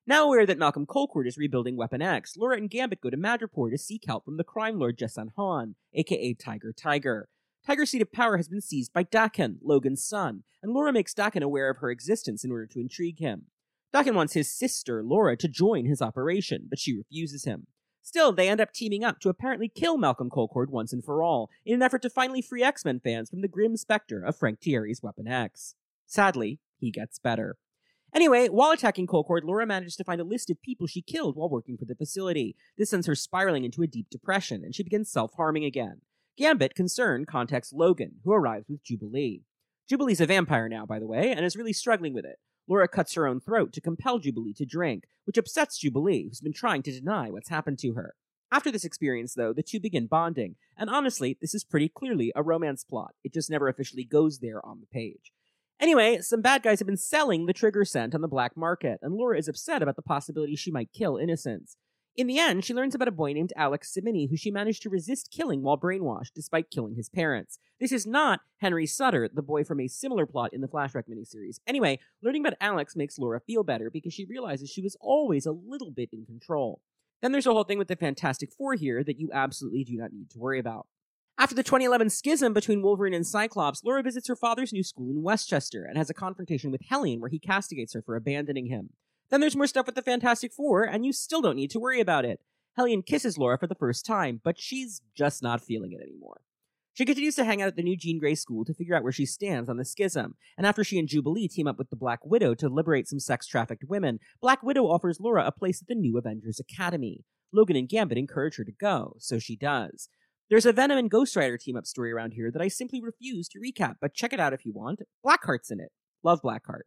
Now aware that Malcolm Colcord is rebuilding Weapon X, Laura and Gambit go to Madripoor to seek help from the crime lord Jessan Hoan, aka Tiger Tiger. Tiger's seat of power has been seized by Daken, Logan's son, and Laura makes Daken aware of her existence in order to intrigue him. Daken wants his sister, Laura, to join his operation, but she refuses him. Still, they end up teaming up to apparently kill Malcolm Colcord once and for all, in an effort to finally free X Men fans from the grim specter of Frank Tieri's Weapon X. Sadly, he gets better. Anyway, while attacking Colcord, Laura manages to find a list of people she killed while working for the facility. This sends her spiraling into a deep depression, and she begins self harming again. Gambit, concerned, contacts Logan, who arrives with Jubilee. Jubilee's a vampire now, by the way, and is really struggling with it. Laura cuts her own throat to compel Jubilee to drink, which upsets Jubilee, who's been trying to deny what's happened to her. After this experience, though, the two begin bonding, and honestly, this is pretty clearly a romance plot. It just never officially goes there on the page. Anyway, some bad guys have been selling the trigger scent on the black market, and Laura is upset about the possibility she might kill innocents. In the end, she learns about a boy named Alex Simini who she managed to resist killing while brainwashed, despite killing his parents. This is not Henry Sutter, the boy from a similar plot in the Flashback miniseries. Anyway, learning about Alex makes Laura feel better because she realizes she was always a little bit in control. Then there's a whole thing with the Fantastic Four here that you absolutely do not need to worry about. After the 2011 schism between Wolverine and Cyclops, Laura visits her father's new school in Westchester and has a confrontation with Hellion where he castigates her for abandoning him. Then there's more stuff with the Fantastic Four, and you still don't need to worry about it. Hellion kisses Laura for the first time, but she's just not feeling it anymore. She continues to hang out at the new Jean Grey school to figure out where she stands on the schism, and after she and Jubilee team up with the Black Widow to liberate some sex trafficked women, Black Widow offers Laura a place at the new Avengers Academy. Logan and Gambit encourage her to go, so she does. There's a Venom and Ghost Rider team up story around here that I simply refuse to recap, but check it out if you want. Blackheart's in it. Love Blackheart.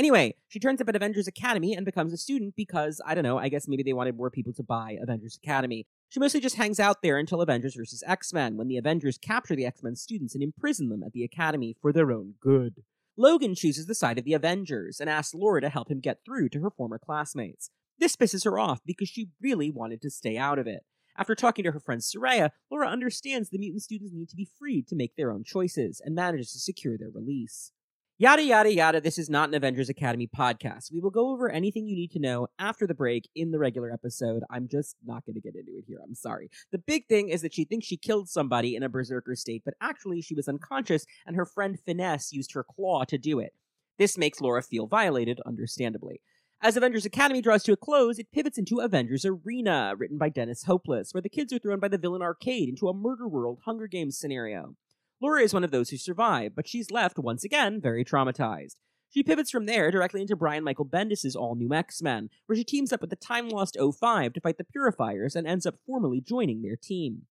Anyway, she turns up at Avengers Academy and becomes a student because, I don't know, I guess maybe they wanted more people to buy Avengers Academy. She mostly just hangs out there until Avengers vs. X Men, when the Avengers capture the X Men students and imprison them at the Academy for their own good. Logan chooses the side of the Avengers and asks Laura to help him get through to her former classmates. This pisses her off because she really wanted to stay out of it. After talking to her friend Sooraya, Laura understands the mutant students need to be freed to make their own choices and manages to secure their release. Yada, yada, yada. This is not an Avengers Academy podcast. We will go over anything you need to know after the break in the regular episode. I'm just not going to get into it here. I'm sorry. The big thing is that she thinks she killed somebody in a berserker state, but actually she was unconscious and her friend Finesse used her claw to do it. This makes Laura feel violated, understandably. As Avengers Academy draws to a close, it pivots into Avengers Arena, written by Dennis Hopeless, where the kids are thrown by the villain arcade into a murder world Hunger Games scenario. Laura is one of those who survive, but she's left, once again, very traumatized. She pivots from there directly into Brian Michael Bendis' All New X Men, where she teams up with the time lost 05 to fight the Purifiers and ends up formally joining their team.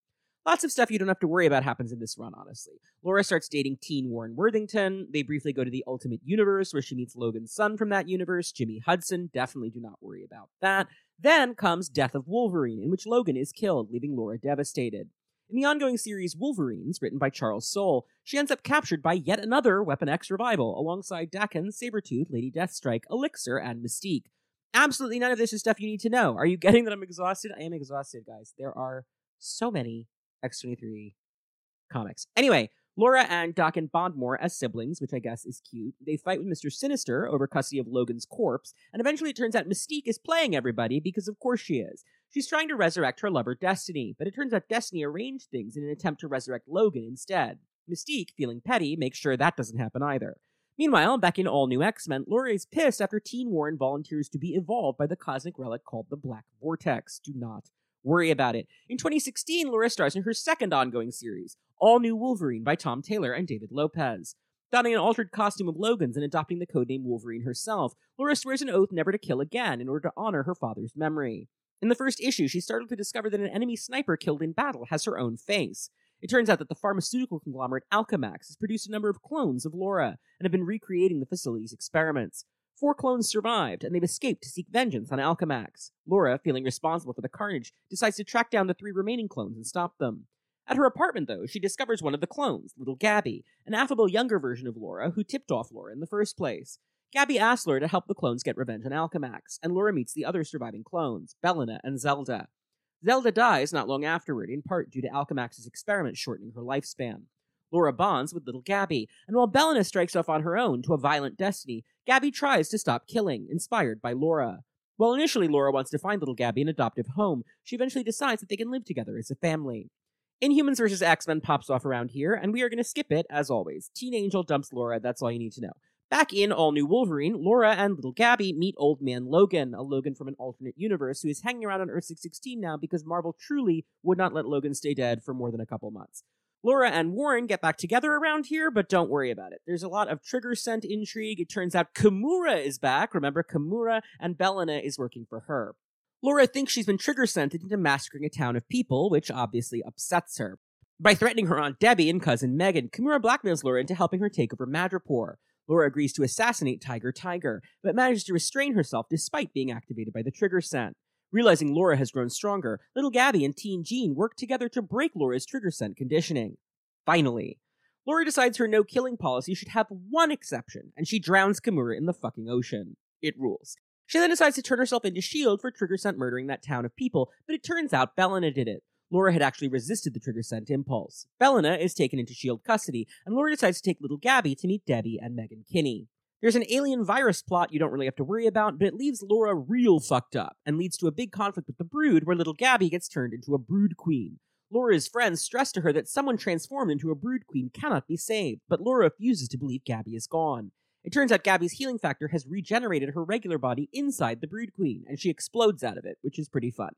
Lots of stuff you don't have to worry about happens in this run, honestly. Laura starts dating teen Warren Worthington. They briefly go to the Ultimate Universe, where she meets Logan's son from that universe, Jimmy Hudson. Definitely do not worry about that. Then comes Death of Wolverine, in which Logan is killed, leaving Laura devastated. In the ongoing series Wolverines, written by Charles Soule, she ends up captured by yet another Weapon X revival, alongside Daken, Sabretooth, Lady Deathstrike, Elixir, and Mystique. Absolutely none of this is stuff you need to know. Are you getting that I'm exhausted? I am exhausted, guys. There are so many X23 comics. Anyway, Laura and Daken bond more as siblings, which I guess is cute. They fight with Mr. Sinister over custody of Logan's corpse, and eventually it turns out Mystique is playing everybody because of course she is. She's trying to resurrect her lover Destiny, but it turns out Destiny arranged things in an attempt to resurrect Logan instead. Mystique, feeling petty, makes sure that doesn't happen either. Meanwhile, back in All New X Men, Laura is pissed after Teen Warren volunteers to be evolved by the cosmic relic called the Black Vortex. Do not worry about it. In 2016, Laura stars in her second ongoing series, All New Wolverine by Tom Taylor and David Lopez. Donning an altered costume of Logan's and adopting the codename Wolverine herself, Laura swears an oath never to kill again in order to honor her father's memory. In the first issue, she startled to discover that an enemy sniper killed in battle has her own face. It turns out that the pharmaceutical conglomerate Alchemax has produced a number of clones of Laura and have been recreating the facility's experiments. Four clones survived, and they've escaped to seek vengeance on Alchemax. Laura, feeling responsible for the carnage, decides to track down the three remaining clones and stop them. At her apartment, though, she discovers one of the clones, little Gabby, an affable younger version of Laura who tipped off Laura in the first place. Gabby asks to help the clones get revenge on Alchemax, and Laura meets the other surviving clones, Bellona and Zelda. Zelda dies not long afterward, in part due to Alchemax's experiment shortening her lifespan. Laura bonds with little Gabby, and while Bellona strikes off on her own to a violent destiny, Gabby tries to stop killing, inspired by Laura. While initially Laura wants to find little Gabby an adoptive home, she eventually decides that they can live together as a family. Inhumans vs. X Men pops off around here, and we are going to skip it, as always. Teen Angel dumps Laura, that's all you need to know. Back in All New Wolverine, Laura and little Gabby meet Old Man Logan, a Logan from an alternate universe who is hanging around on Earth 616 now because Marvel truly would not let Logan stay dead for more than a couple months. Laura and Warren get back together around here, but don't worry about it. There's a lot of trigger scent intrigue. It turns out Kimura is back. Remember, Kimura and Bellona is working for her. Laura thinks she's been trigger sent into massacring a town of people, which obviously upsets her. By threatening her Aunt Debbie and cousin Megan, Kimura blackmails Laura into helping her take over Madripoor. Laura agrees to assassinate Tiger Tiger, but manages to restrain herself despite being activated by the trigger scent. Realizing Laura has grown stronger, little Gabby and Teen Jean work together to break Laura's trigger scent conditioning. Finally, Laura decides her no killing policy should have one exception, and she drowns Kimura in the fucking ocean. It rules. She then decides to turn herself into S.H.I.E.L.D. for trigger scent murdering that town of people, but it turns out Bellona did it. Laura had actually resisted the trigger scent impulse. Bellona is taken into S.H.I.E.L.D. custody, and Laura decides to take little Gabby to meet Debbie and Megan Kinney. There's an alien virus plot you don't really have to worry about, but it leaves Laura real fucked up and leads to a big conflict with the Brood where little Gabby gets turned into a Brood Queen. Laura's friends stress to her that someone transformed into a Brood Queen cannot be saved, but Laura refuses to believe Gabby is gone. It turns out Gabby's healing factor has regenerated her regular body inside the Brood Queen, and she explodes out of it, which is pretty fun.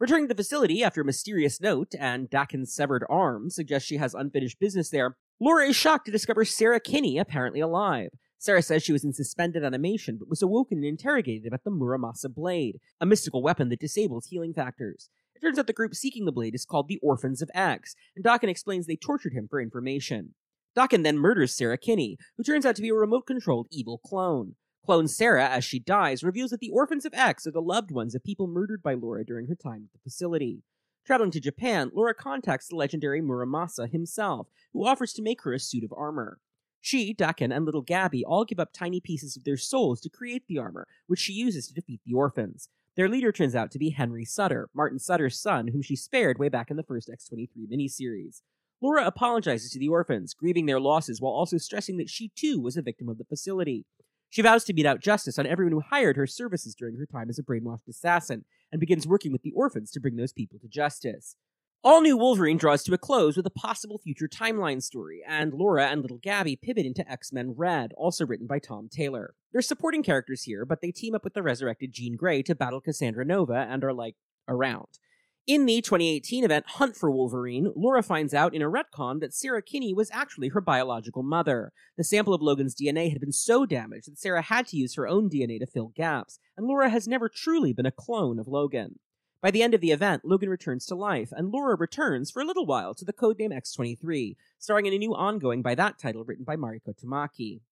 Returning to the facility after a mysterious note and Daken's severed arm suggests she has unfinished business there, Laura is shocked to discover Sarah Kinney apparently alive. Sarah says she was in suspended animation but was awoken and interrogated about the Muramasa Blade, a mystical weapon that disables healing factors. It turns out the group seeking the blade is called the Orphans of X, and Daken explains they tortured him for information. Daken then murders Sarah Kinney, who turns out to be a remote controlled evil clone. Clone Sarah, as she dies, reveals that the Orphans of X are the loved ones of people murdered by Laura during her time at the facility. Traveling to Japan, Laura contacts the legendary Muramasa himself, who offers to make her a suit of armor. She, Daken, and little Gabby all give up tiny pieces of their souls to create the armor, which she uses to defeat the orphans. Their leader turns out to be Henry Sutter, Martin Sutter's son, whom she spared way back in the first X23 miniseries. Laura apologizes to the orphans, grieving their losses while also stressing that she too was a victim of the facility. She vows to mete out justice on everyone who hired her services during her time as a brainwashed assassin, and begins working with the orphans to bring those people to justice. All New Wolverine draws to a close with a possible future timeline story, and Laura and little Gabby pivot into X Men Red, also written by Tom Taylor. They're supporting characters here, but they team up with the resurrected Jean Grey to battle Cassandra Nova and are like, around. In the 2018 event Hunt for Wolverine, Laura finds out in a retcon that Sarah Kinney was actually her biological mother. The sample of Logan's DNA had been so damaged that Sarah had to use her own DNA to fill gaps, and Laura has never truly been a clone of Logan. By the end of the event, Logan returns to life, and Laura returns for a little while to the codename X23, starring in a new ongoing by that title written by Mariko Tamaki.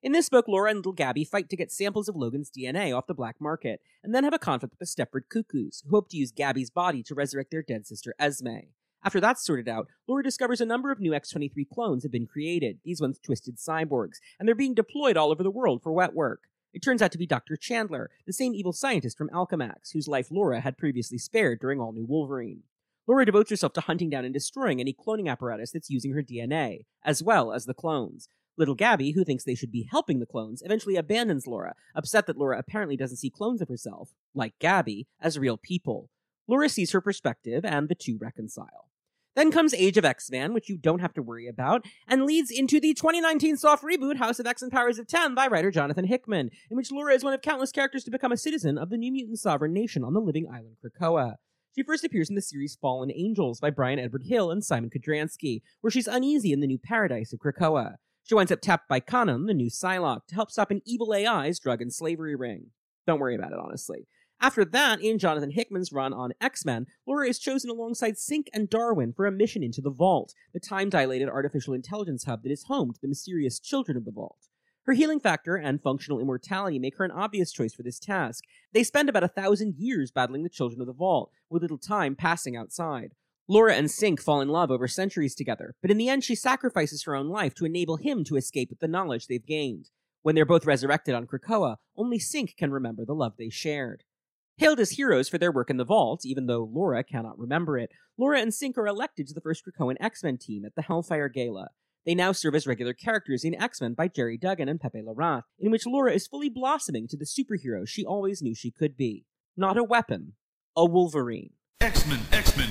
In this book, Laura and little Gabby fight to get samples of Logan's DNA off the black market, and then have a conflict with the Stepford Cuckoos, who hope to use Gabby's body to resurrect their dead sister Esme. After that's sorted out, Laura discovers a number of new X-23 clones have been created, these ones twisted cyborgs, and they're being deployed all over the world for wet work. It turns out to be Dr. Chandler, the same evil scientist from Alchemax, whose life Laura had previously spared during All New Wolverine. Laura devotes herself to hunting down and destroying any cloning apparatus that's using her DNA, as well as the clones, Little Gabby, who thinks they should be helping the clones, eventually abandons Laura, upset that Laura apparently doesn't see clones of herself, like Gabby, as real people. Laura sees her perspective, and the two reconcile. Then comes Age of X-Man, which you don't have to worry about, and leads into the 2019 soft reboot House of X and Powers of 10 by writer Jonathan Hickman, in which Laura is one of countless characters to become a citizen of the New Mutant Sovereign Nation on the living island Krakoa. She first appears in the series Fallen Angels by Bryan Edward Hill and Szymon Kudranski, where she's uneasy in the new paradise of Krakoa. She winds up tapped by Kwannon, the new Psylocke, to help stop an evil AI's drug and slavery ring. Don't worry about it, honestly. After that, in Jonathan Hickman's run on X Men, Laura is chosen alongside Synch and Darwin for a mission into the Vault, the time dilated artificial intelligence hub that is home to the mysterious children of the Vault. Her healing factor and functional immortality make her an obvious choice for this task. They spend about a thousand years battling the children of the Vault, with little time passing outside. Laura and Synch fall in love over centuries together, but in the end, she sacrifices her own life to enable him to escape with the knowledge they've gained. When they're both resurrected on Krakoa, only Synch can remember the love they shared. Hailed as heroes for their work in the vault, even though Laura cannot remember it, Laura and Synch are elected to the first Krakoan X Men team at the Hellfire Gala. They now serve as regular characters in X Men by Gerry Duggan and Pepe Larraz, in which Laura is fully blossoming to the superhero she always knew she could be. Not a weapon, a Wolverine. X-Men, X-Men.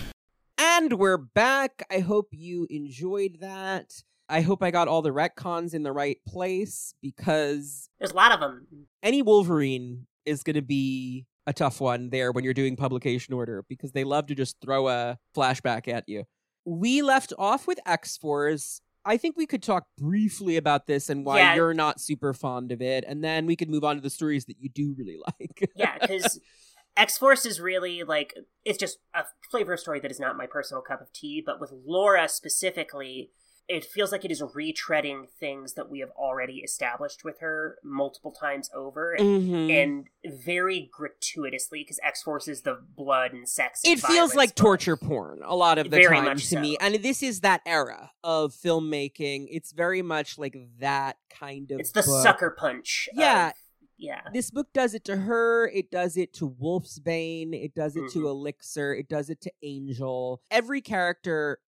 And we're back. I hope you enjoyed that. I hope I got all the retcons in the right place because There's a lot of them. any Wolverine is going to be a tough one there when you're doing publication order because they love to just throw a flashback at you. We left off with X Force. I think we could talk briefly about this and why Yeah. you're not super fond of it, and then we could move on to the stories that you do really like. Yeah, because X Force is really like it's just a flavor of story that is not my personal cup of tea. But with Laura specifically, it feels like it is retreading things that we have already established with her multiple times over, Mhm. and very gratuitously because X Force is the blood and sex. And it feels like torture porn a lot of the Very time much to me and this is that era of filmmaking it's very much like that kind of It's the book. sucker punch. Yeah. Yeah. this book does it to her it does it to wolf's bane it does it Mhm. to elixir it does it to angel every character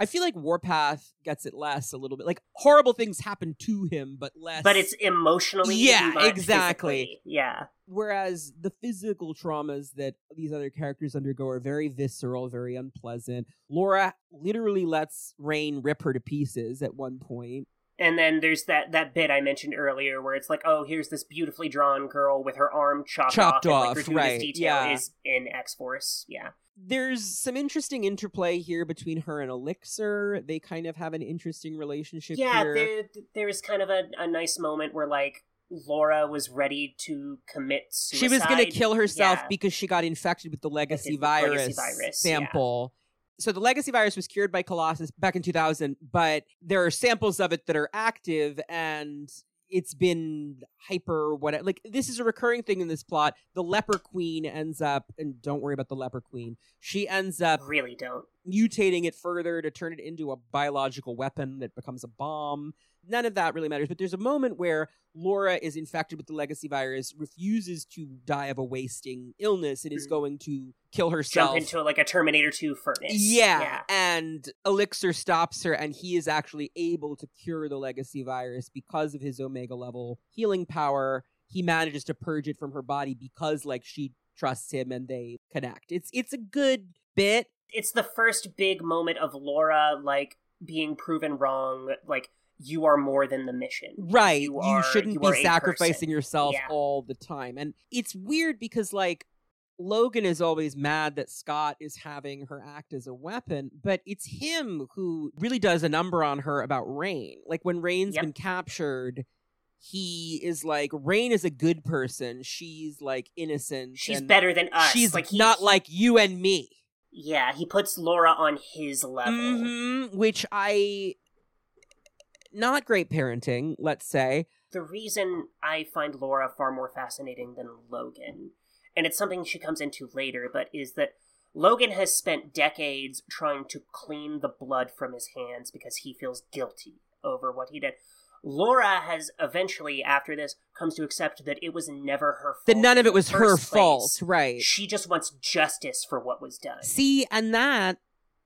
i feel like warpath gets it less a little bit like horrible things happen to him but less But it's emotionally, Yeah, exactly. physically. Yeah, whereas the physical traumas that these other characters undergo are very visceral, very unpleasant. Laura literally lets Rahne rip her to pieces at one point. And then there's that that bit I mentioned earlier where it's like, oh, here's this beautifully drawn girl with her arm chopped, Chopped off. off, and, like, right, Detail yeah. is in X Force. Yeah, There's some interesting interplay here between her and Elixir. They kind of have an interesting relationship yeah. here. There there was kind of a, a nice moment where like Laura was ready to commit suicide. she was going to kill herself Yeah. because she got infected with the legacy, the virus, legacy virus, sample. So the legacy virus was cured by Colossus back in 2000, but there are samples of it that are active and it's been hyper what like this is a recurring thing in this plot. The leper queen ends up and don't worry about the leper queen. She ends up really don't. mutating it further to turn it into a biological weapon that becomes a bomb. None of that really matters, but there's a moment where Laura is infected with the legacy virus, refuses to die of a wasting illness, and is Mhm. going to kill herself. Jump into like a Terminator Two furnace. yeah. yeah. and Elixir stops her, and he is actually able to cure the legacy virus because of his Omega level healing power. He manages to purge it from her body because, like, she trusts him and they connect. It's it's a good bit. It's the first big moment of Laura like being proven wrong. Like you are more than the mission. Right. You You, shouldn't you be sacrificing yourself Yeah. all the time. And it's weird because, like, Logan is always mad that Scott is having her act as a weapon, but it's him who really does a number on her about Rahne. Like, when Rahne's Yep. been captured, he is like, Rahne is a good person. She's, like, innocent. She's better than us. She's like he- not like you and me. Yeah, he puts Laura on his level. Mhm, which I. Not great parenting, let's say. The reason I find Laura far more fascinating than Logan, and it's something she comes into later, but is that Logan has spent decades trying to clean the blood from his hands because he feels guilty over what he did. Laura has eventually, after this, comes to accept that it was never her fault. That none of it was her first fault, right? She just wants justice for what was done. See, and that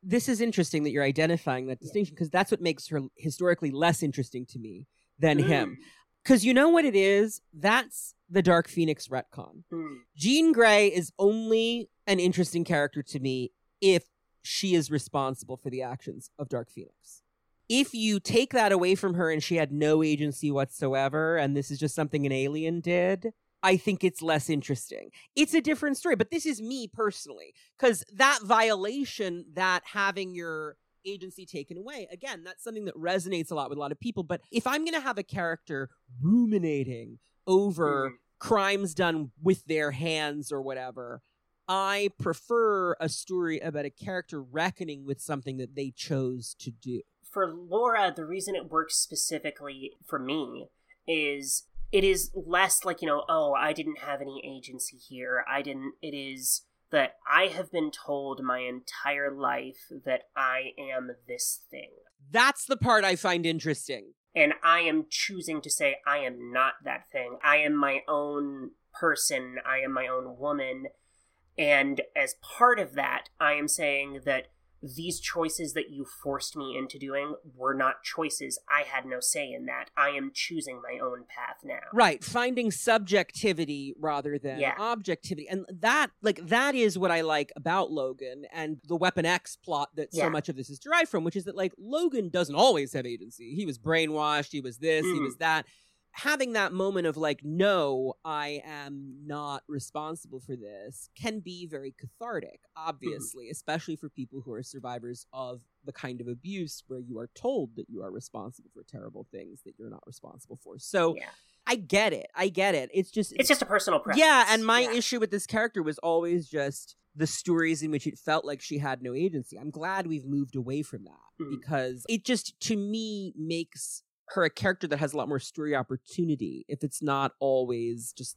this is interesting that you're identifying that distinction because that's what makes her historically less interesting to me than him. Mm, Because you know what it is? That's the Dark Phoenix retcon. mm. Jean Grey is only an interesting character to me if she is responsible for the actions of Dark Phoenix. If you take that away from her and she had no agency whatsoever, and this is just something an alien did, I think it's less interesting. It's a different story, but this is me personally. Because that violation, that having your agency taken away, again, that's something that resonates a lot with a lot of people. But if I'm going to have a character ruminating over Mm. crimes done with their hands or whatever. I prefer a story about a character reckoning with something that they chose to do. for Laura, the reason it works specifically for me is it is less like, you know, oh, I didn't have any agency here. I didn't. It is that I have been told my entire life that I am this thing. That's the part I find interesting. And I am choosing to say I am not that thing. I am my own person. I am my own woman. And as part of that, I am saying that these choices that you forced me into doing were not choices. I had no say in that. I am choosing my own path now. Right, finding subjectivity rather than Yeah. objectivity. And that like that is what I like about Logan and the Weapon X plot that so much of this is derived from, which is that like Logan doesn't always have agency. He was brainwashed, he was this, he Mm. was that. Having that moment of like, no, I am not responsible for this can be very cathartic, obviously, especially for people who are survivors of the kind of abuse where you are told that you are responsible for terrible things that you're not responsible for. So Yeah. I get it. I get it. It's just It's just a personal preference. yeah, and my Yeah. issue with this character was always just the stories in which it felt like she had no agency. I'm glad we've moved away from that Mhm. because it just to me makes her a character that has a lot more story opportunity if it's not always just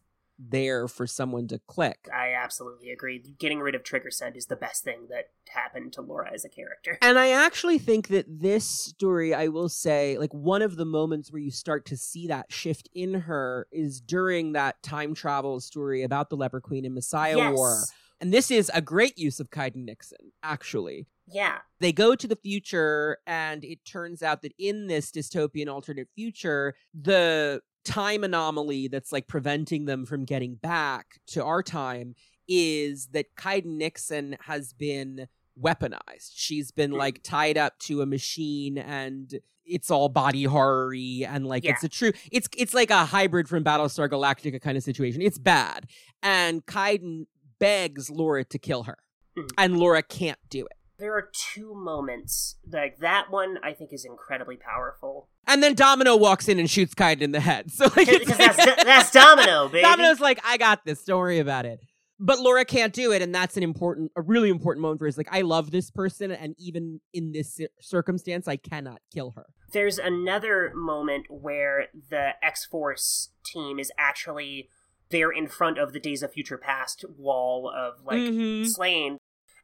there for someone to click. I absolutely agree. Getting rid of Trigger Scent is the best thing that happened to Laura as a character. And I actually think that this story, I will say, like one of the moments where you start to see that shift in her is during that time travel story about the Leper Queen and Messiah yes. War. And this is a great use of Kiden Nixon, actually. Yeah. They go to the future, and it turns out that in this dystopian alternate future, the time anomaly that's like preventing them from getting back to our time is that Kiden Nixon has been weaponized. She's been Mm. like tied up to a machine and it's all body horror and like Yeah. it's a true it's it's like a hybrid from Battlestar Galactica kind of situation. It's bad. And Kiden begs Laura to kill her. Mhm. And Laura can't do it. There are two moments. Like that one I think is incredibly powerful. And then Domino walks in and shoots Kiden in the head. So like it's Because that's that's Domino, baby. Domino's like, I got this. Don't worry about it. But Laura can't do it, and that's an important, a really important moment for her. Is like, I love this person, and even in this circumstance, I cannot kill her. There's another moment where the X Force team is actually there in front of the Days of Future Past wall of like Mhm. slain,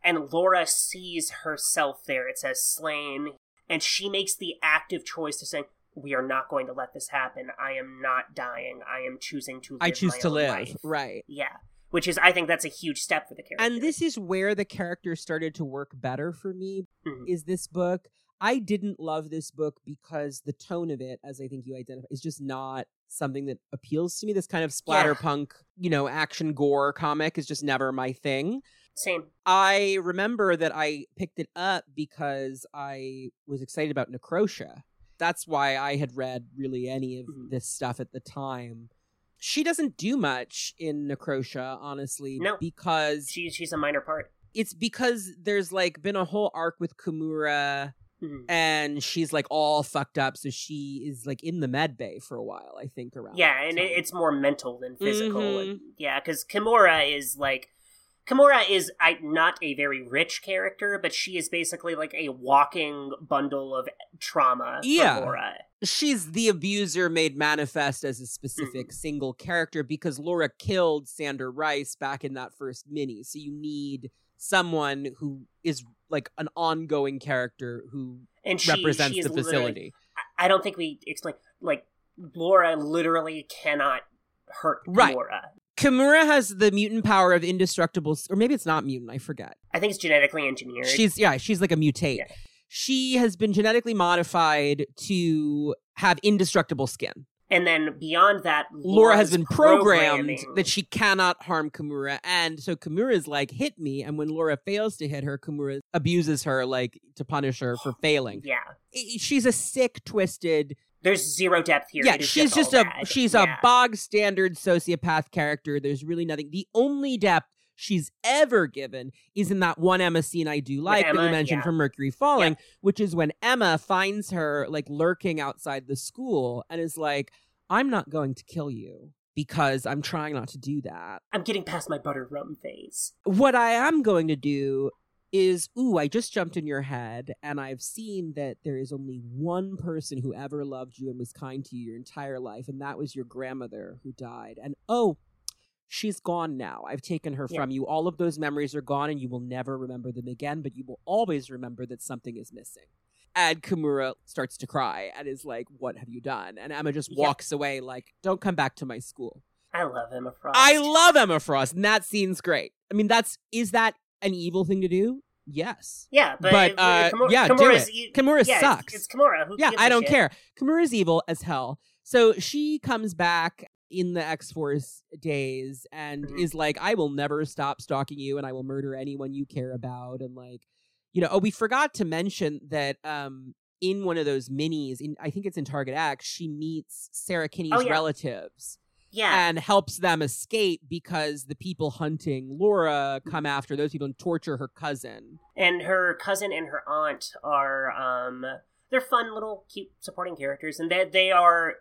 and Laura sees herself there. It says slain, and she makes the active choice to say, "We are not going to let this happen. I am not dying. I am choosing to. Live I choose to live. life." Right. Yeah, which is I think that's a huge step for the character. And this is where the character started to work better for me. Mhm. Is this book? I didn't love this book because the tone of it, as I think you identify, is just not something that appeals to me. This kind of splatterpunk, you know, action gore comic is just never my thing. same. I remember that I picked it up because I was excited about Necrosha. That's why I had read really any of Mhm. this stuff at the time. She doesn't do much in Necrosha, honestly, No. because She she's a minor part. it's because there's like been a whole arc with Kimura Mhm. and she's like all fucked up, so she is like in the med bay for a while, I think around. Yeah, and it, it's more mental than physical. Mhm. And- yeah, because Kimura is like Kimura is I, not a very rich character, but she is basically like a walking bundle of trauma. Yeah. Laura. she's the abuser made manifest as a Mm. specific single character because Laura killed Zander Rice back in that first mini. So you need someone who is like an ongoing character who and she represents she the facility. I- I don't think we explain like Laura literally cannot hurt Right. Laura. Kimura has the mutant power of indestructible, or maybe it's not mutant. I forget. I think it's genetically engineered. She's yeah, she's like a mutate. Yeah. She has been genetically modified to have indestructible skin. And then beyond that, Laura has Laura's been programmed that she cannot harm Kimura. And so Kimura is like, hit me. And when Laura fails to hit her, Kimura abuses her, like, to punish her for failing. Yeah, She's a sick, twisted. there's zero depth here. yeah, she's just a bad. she's Yeah. a bog standard sociopath character. There's really nothing. The only depth she's ever given is in that one Emma scene I do like that you mentioned yeah. from Mercury Falling, which is when Emma finds her like lurking outside the school and is like, I'm not going to kill you because I'm trying not to do that. I'm getting past my butter rum phase. What I am going to do is, ooh, I just jumped in your head and I've seen that there is only one person who ever loved you and was kind to you your entire life, and that was your grandmother who died. And oh, she's gone now. I've taken her Yeah. from you. All of those memories are gone, and you will never remember them again, but you will always remember that something is missing. And Kimura starts to cry and is like, What have you done? And Emma just Yeah. walks away, like, Don't come back to my school. I love Emma Frost. I love Emma Frost, and that scene's great. I mean, that's is that an evil thing to do? Yes. Yeah, but, But, it- uh, Kimura- yeah, do Kimura's it. Kimura yeah, sucks. It's, Kimura. Who yeah, I don't shit? care. Kimura's evil as hell. So she comes back in the X Force days and Mhm. is like, I will never stop stalking you and I will murder anyone you care about. And like, you know, oh, we forgot to mention that um in one of those minis, in I think it's in Target X, she meets Sarah Kinney's Oh, yeah. relatives Yeah, and helps them escape because the people hunting Laura Mm-hmm. come after those people and torture her cousin. and her cousin and her aunt are um they're fun little cute supporting characters and they they are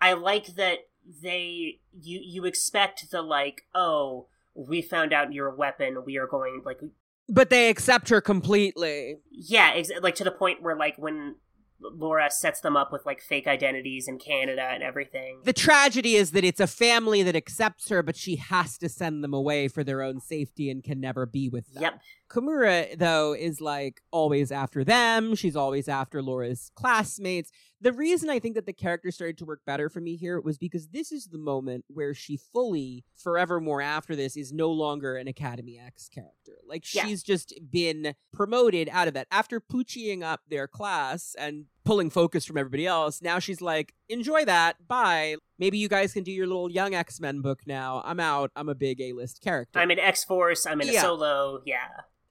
I like that they you you expect the like oh we found out your weapon we are going like But they accept her completely. yeah ex- like to the point where like when Laura sets them up with like fake identities in Canada and everything The tragedy is that it's a family that accepts her, but she has to send them away for their own safety and can never be with them. Yep. Kimura, though, is like always after them. She's always after Laura's classmates. The reason I think that the character started to work better for me here was because this is the moment where she fully, forevermore after this, is no longer an Academy X character. Like Yeah. she's just been promoted out of that. After poochieing up their class and pulling focus from everybody else, now she's like, enjoy that. Bye. Maybe you guys can do your little young X Men book now. I'm out. I'm a big A list character. I'm in X Force I'm in a solo yeah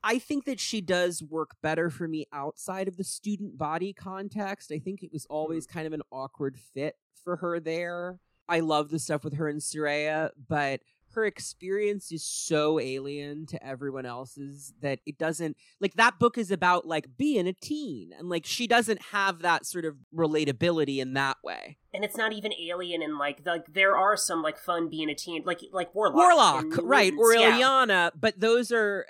I think that she does work better for me outside of the student body context. I think it was always mm-hmm. kind of an awkward fit for her there. I love the stuff with her and Sooraya, but her experience is so alien to everyone else's that it doesn't like that book is about like being a teen and like she doesn't have that sort of relatability in that way. and it's not even alien and like like there are some like fun being a teen like like Warlock Warlock, right, or Mutants, yeah. But those are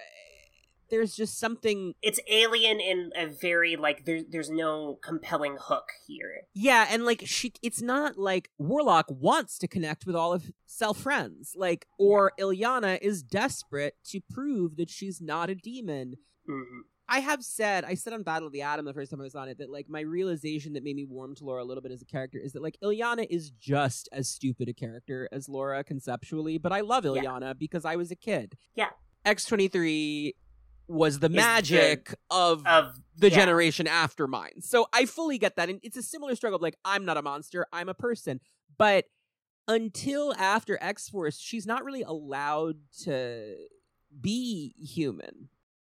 there's just something it's alien in a very like there, there's no compelling hook here Yeah, and like she it's not like Warlock wants to connect with all of self friends. Like or Illyana is desperate to prove that she's not a demon. Mhm. I have said, I said on Battle of the Atom the first time I was on it that like my realization that made me warm to Laura a little bit as a character is that like Illyana is just as stupid a character as Laura conceptually, but I love Yeah. Illyana because I was a kid. Yeah. X23 was the the- magic of of the yeah. generation after mine. So I fully get that. And it's a similar struggle of like, I'm not a monster, I'm a person. But until after X Force, she's not really allowed to be human.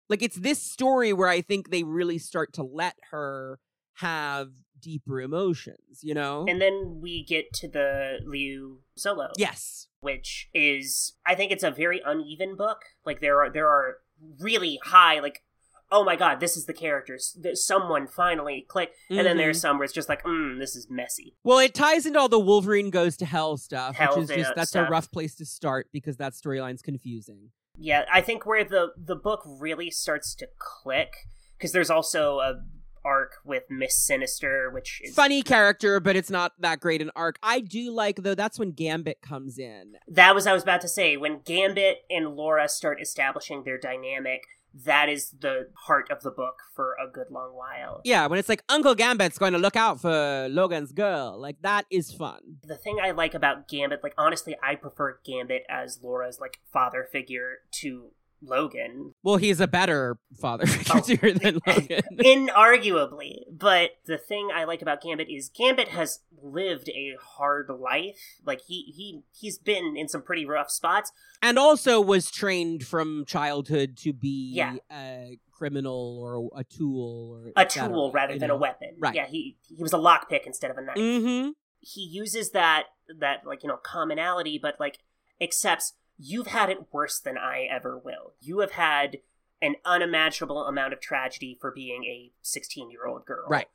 Like, it's this story where I think they really start to let her have deeper emotions, you know? and then we get to the Liu solo yes. which is I think it's a very uneven book like there are there are really high like oh my god this is the characters someone finally click and then Mhm. there's some where it's just like mm this is messy Well, it ties into all the Wolverine goes to hell stuff, Hell which is just that's stuff. a rough place to start because that storyline's confusing. Yeah, I think where the the book really starts to click because there's also a arc with Miss Sinister, which is funny character, but it's not that great an arc. I do like though. That's when Gambit comes in. that was I was about to say when Gambit and Laura start establishing their dynamic. That is the heart of the book for a good long while. Yeah, when it's like Uncle Gambit's going to look out for Logan's girl. Like that is fun. The thing I like about Gambit, like honestly, I prefer Gambit as Laura's like father figure to Logan, Well, he's a better father figure than Logan. inarguably. But the thing I like about Gambit is Gambit has lived a hard life. Like he he he's been in some pretty rough spots. and also was trained from childhood to be Yeah. a criminal or a tool or A tool rather you than know? a weapon. Right. Yeah, he he was a lockpick instead of a knife. Mm-hmm. He uses that that like you know commonality, but like accepts you've had it worse than I ever will. You have had an unimaginable amount of tragedy for being a 16 year old girl. Right.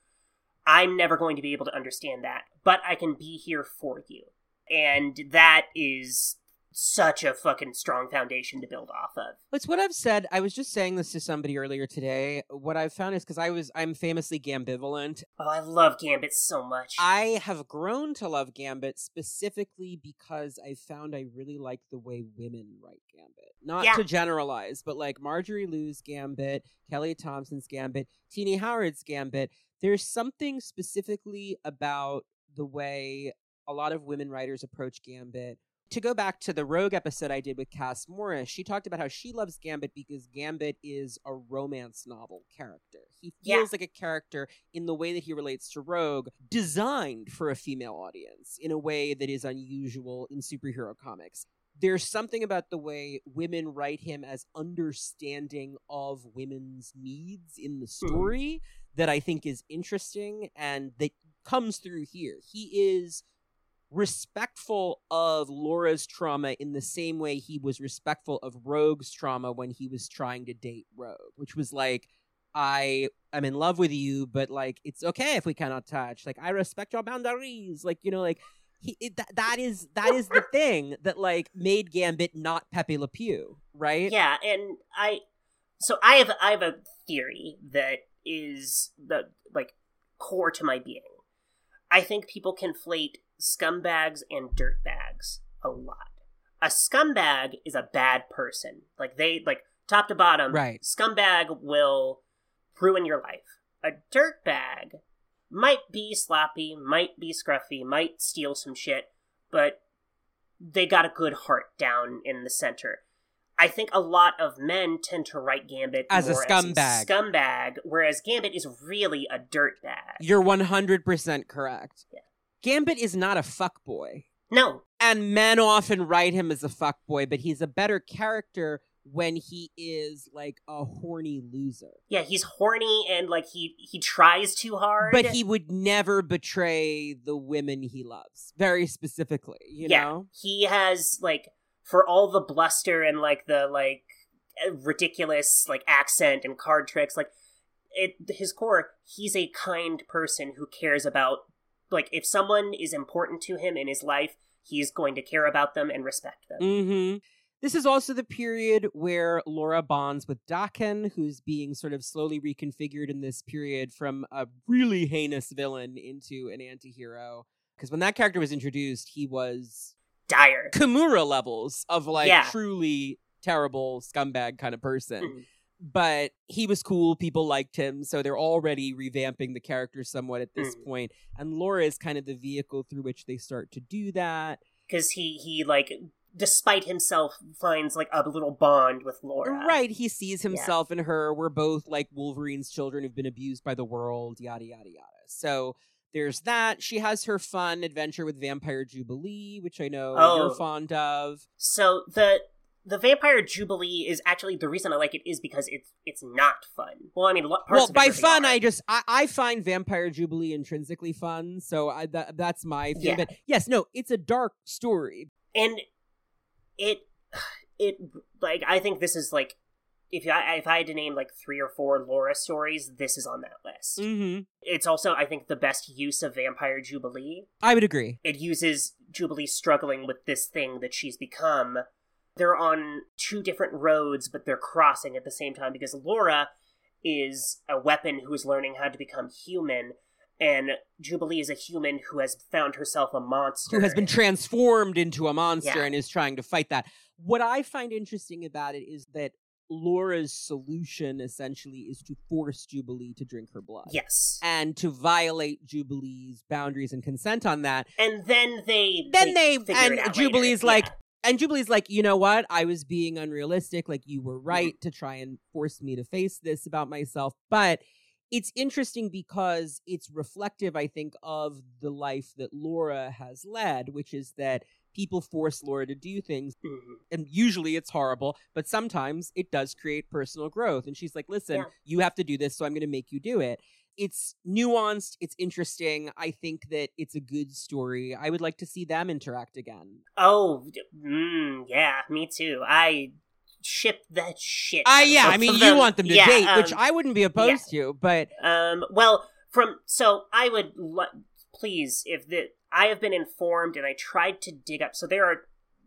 I'm never going to be able to understand that, but I can be here for you. And that is such a fucking strong foundation to build off of. It's what I've said. I was just saying this to somebody earlier today. What I've found is because I was I'm famously gambivalent. Oh, I love Gambit so much. I have grown to love Gambit specifically because I found I really like the way women write Gambit. Not Yeah. to generalize, but like Marjorie Liu's Gambit, Kelly Thompson's Gambit, Tini Howard's Gambit. There's something specifically about the way a lot of women writers approach Gambit. To go back to the Rogue episode I did with Cass Morris, she talked about how she loves Gambit because Gambit is a romance novel character. He Yeah. feels like a character in the way that he relates to Rogue, designed for a female audience in a way that is unusual in superhero comics. There's something about the way women write him as understanding of women's needs in the hmm. story that I think is interesting and that comes through here. He is respectful of Laura's trauma in the same way he was respectful of Rogue's trauma when he was trying to date Rogue, which was like, I am in love with you, but like it's okay if we cannot touch. Like I respect your boundaries. Like you know, like he it, that that is that is the thing that like made Gambit not Pepe Le Pew, right? Yeah, and I so I have I have a theory that is the like core to my being. I think people conflate scumbags and dirtbags a lot. A scumbag is a bad person. Like they like top to bottom. Right. Scumbag will ruin your life. A dirtbag might be sloppy, might be scruffy, might steal some shit, but they got a good heart down in the center. I think a lot of men tend to write Gambit As a scumbag. scumbag, whereas Gambit is really a dirtbag. You're one hundred percent correct. Yeah. Gambit is not a fuckboy. No, and men often write him as a fuckboy, but he's a better character when he is like a horny loser. yeah, he's horny and like he he tries too hard. But he would never betray the women he loves, very specifically, you yeah, know? he has like for all the bluster and like the like ridiculous like accent and card tricks, like it his core, he's a kind person who cares about like if someone is important to him in his life, he's going to care about them and respect them. Mm-hmm. This is also the period where Laura bonds with Daken, who's being sort of slowly reconfigured in this period from a really heinous villain into an anti-hero. Because when that character was introduced, he was Dire. Kimura levels of like Yeah. truly terrible scumbag kind of person. Mhm. But he was cool, people liked him, so they're already revamping the character somewhat at this Mhm. point. And Laura is kind of the vehicle through which they start to do that. because he he like despite himself finds like a little bond with Laura. Right, he sees himself in her. We're both like Wolverine's children who've been abused by the world, yada yada yada. So there's that. She has her fun adventure with Vampire Jubilee, which I know Oh. you're fond of. So the the Vampire Jubilee is actually the reason I like it is because it's it's not fun. Well, I mean, parts well, by fun, are. I just I, I find Vampire Jubilee intrinsically fun, so I, that, that's my thing. Yeah. But yes, no, it's a dark story. and it it like I think this is like if I if I had to name like three or four Laura stories, this is on that list. Mm-hmm. It's also I think the best use of Vampire Jubilee. I would agree. It uses Jubilee struggling with this thing that she's become. They're on two different roads, but they're crossing at the same time because Laura is a weapon who is learning how to become human, and Jubilee is a human who has found herself a monster. Who has been transformed into a monster Yeah. and is trying to fight that. What I find interesting about it is that Laura's solution essentially is to force Jubilee to drink her blood. Yes. And to violate Jubilee's boundaries and consent on that. And then they Then they- figure and Jubilee's later. like, Yeah. And Jubilee's like, you know what? I was being unrealistic. Like, you were Mm-hmm. right to try and force me to face this about myself. But it's interesting because it's reflective, I think, of the life that Laura has led, which is that people force Laura to do things. Mhm. And usually it's horrible, but sometimes it does create personal growth. And she's like, listen, Yeah. you have to do this, so I'm going to make you do it. It's nuanced, it's interesting. I think that it's a good story. I would like to see them interact again. Oh, mm, yeah, me too. I ship that shit. Uh, yeah, I mean, you want them to Yeah, date, which um, I wouldn't be opposed to, but Um, well, from so I would lo- please if the I have been informed and I tried to dig up. So there are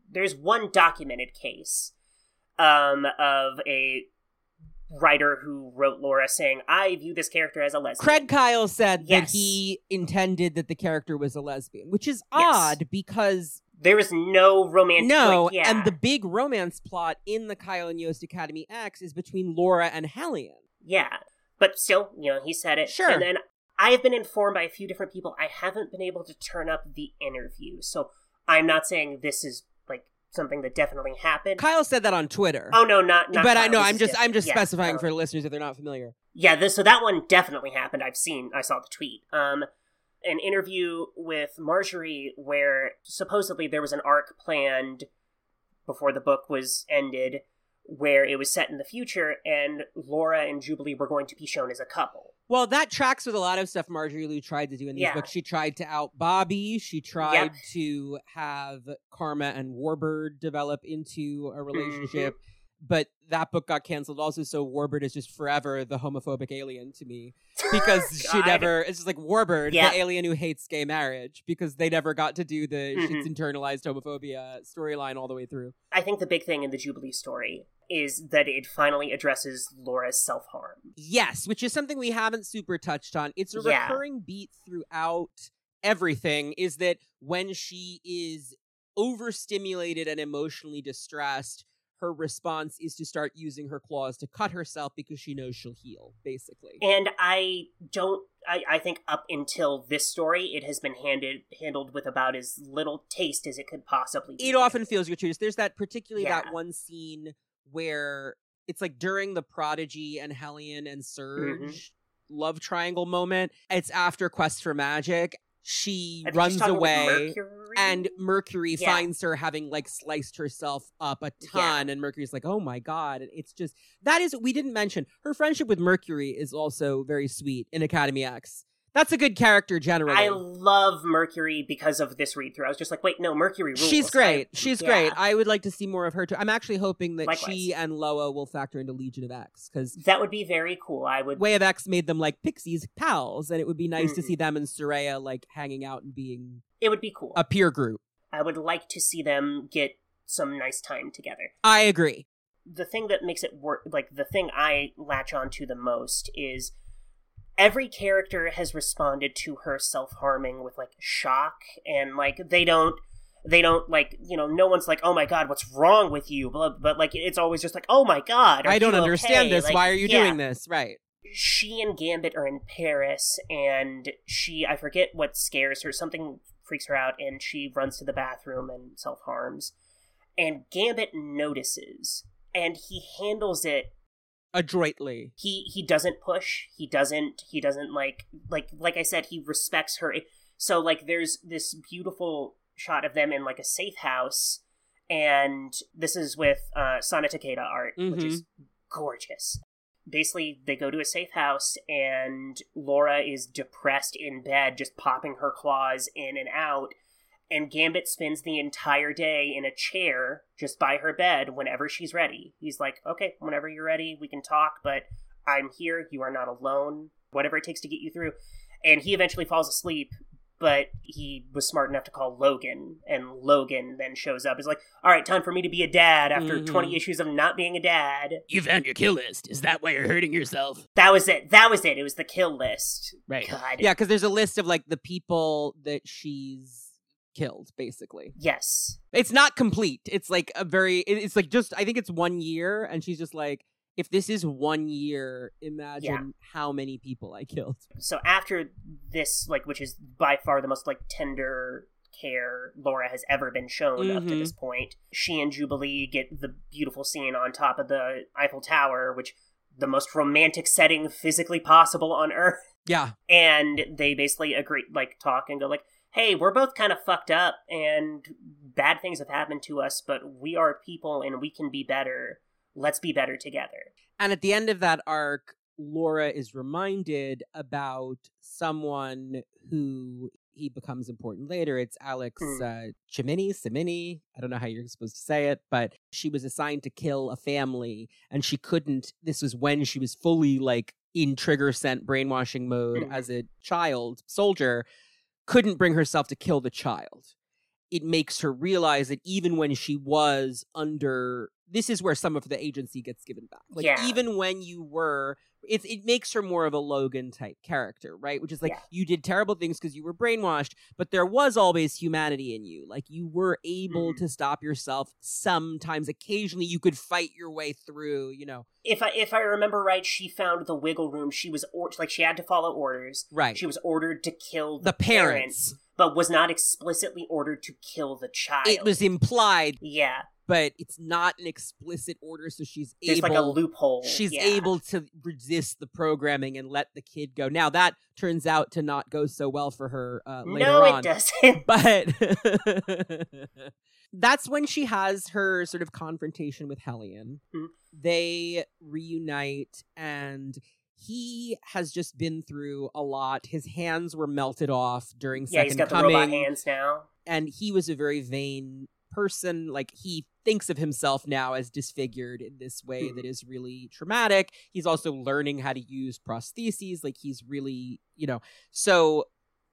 there's one documented case um, of a writer who wrote Laura saying, "I view this character as a lesbian." Craig Kyle said that he intended that the character was a lesbian, which is Yes. odd because There is no romance. no, like, yeah. and the big romance plot in the Kyle and Yost Academy X is between Laura and Hellion. Yeah, but still, you know, he said it. Sure. And then I have been informed by a few different people. I haven't been able to turn up the interview, so I'm not saying this is something that definitely happened. Kyle said that on Twitter. oh no, not. not but I know this I'm just. I'm just Yeah, specifying for listeners if they're not familiar. Yeah, this, so that one definitely happened. I've seen, I saw the tweet. Um, an interview with Marjorie where supposedly there was an arc planned before the book was ended, where it was set in the future, and Laura and Jubilee were going to be shown as a couple. Well, that tracks with a lot of stuff Marjorie Liu tried to do in these Yeah. books. She tried to out Bobby. She tried Yep. to have Karma and Warbird develop into Mm-hmm. a relationship. But that book got canceled also, so Warbird is just forever the homophobic alien to me. Because she never it's just like Warbird, Yeah. the alien who hates gay marriage, because they never got to do the Mhm. she's internalized homophobia storyline all the way through. I think the big thing in the Jubilee story is that it finally addresses Laura's self harm. Yes, which is something we haven't super touched on. It's a Yeah. recurring beat throughout everything is that when she is overstimulated and emotionally distressed, her response is to start using her claws to cut herself because she knows she'll heal, basically. And I don't. I, I think up until this story, it has been handed handled with about as little taste as it could possibly. be. it often feels gratuitous. There's that particularly that one scene where it's like during the Prodigy and Hellion and Surge Mm-hmm. love triangle moment. It's after Quest for Magic. She runs away. Mercury? and Mercury Yeah. finds her having like sliced herself up a ton, and Mercury's like, "Oh my god!" And it's just that is we didn't mention her friendship with Mercury is also very sweet in Academy X. That's a good character generally. I love Mercury because of this read through. I was just like, wait, no, Mercury rules. She's great. She's yeah. great. I would like to see more of her too. I'm actually hoping that Likewise. she and Loa will factor into Legion of X because That would be very cool. I would. Way of X made them like pixies pals, and it would be nice to Mhm. see them and Sooraya like hanging out and being It would be cool. a peer group. I would like to see them get some nice time together. I agree. the thing that makes it work like the thing i latch on to the most is every character has responded to her self-harming with like shock and like they don't they don't like you know no one's like oh my god what's wrong with you but, but like it's always just like oh my god I don't understand okay?" this. Like, Why are you yeah. doing this? Right. she and Gambit are in Paris, and she, I forget what scares her, something freaks her out, and she runs to the bathroom and self harms. And Gambit notices, and he handles it. Adroitly. He he doesn't push. He doesn't. He doesn't like like like I said. He respects her. So like, there's this beautiful shot of them in like a safe house, and this is with uh, Sana Takeda art, which is gorgeous. Basically, they go to a safe house, and Laura is depressed in bed, just popping her claws in and out. And Gambit spends the entire day in a chair just by her bed whenever she's ready. He's like, okay, whenever you're ready, we can talk, but I'm here. You are not alone. Whatever it takes to get you through. And he eventually falls asleep, but he was smart enough to call Logan, and Logan then shows up. He's like, all right, time for me to be a dad after Mhm. 20 issues of not being a dad. You found your kill list. Is that why you're hurting yourself? That was it. That was it. It was the kill list. Right. God. Yeah, because there's a list of like the people that she's killed, basically. Yes. It's not complete. It's like a very, it's like just, I think it's one year, and she's just like, if this is one year, imagine how many people I killed. So after this, like, which is by far the most like tender care Laura has ever been shown up to Mhm. this point, she and Jubilee get the beautiful scene on top of the Eiffel Tower, which the most romantic setting physically possible on Earth. Yeah. and they basically agree like talk and go like hey we're both kind of fucked up and bad things have happened to us but we are people and we can be better let's be better together And at the end of that arc, Laura is reminded about someone who he becomes important later. It's Alex Hmm. uh, Chimini, Simini. I don't know how you're supposed to say it, but she was assigned to kill a family and she couldn't. This was when she was fully like in Trigger Scent brainwashing mode Mhm. as a child soldier, couldn't bring herself to kill the child. it makes her realize that even when she was under this is where some of the agency gets given back. Like Yeah. even when you were it's it makes her more of a Logan type character, right? Which is like Yeah. you did terrible things because you were brainwashed, but there was always humanity in you. Like you were able Mhm. to stop yourself sometimes occasionally you could fight your way through, you know. If I if I remember right, she found the wiggle room. She was or- like she had to follow orders. Right. She was ordered to kill the parents. But was not explicitly ordered to kill the child. It was implied, yeah. but it's not an explicit order, so she's There's able like a loophole. she's yeah. able to resist the programming and let the kid go. Now that turns out to not go so well for her uh, later No, on. it doesn't. But that's when she has her sort of confrontation with Hellion. Mhm. They reunite and he has just been through a lot. His hands were melted off during yeah, Second he's got the Coming robot hands now. and he was a very vain person like he thinks of himself now as disfigured in this way Hmm. that is really traumatic he's also learning how to use prostheses like he's really you know so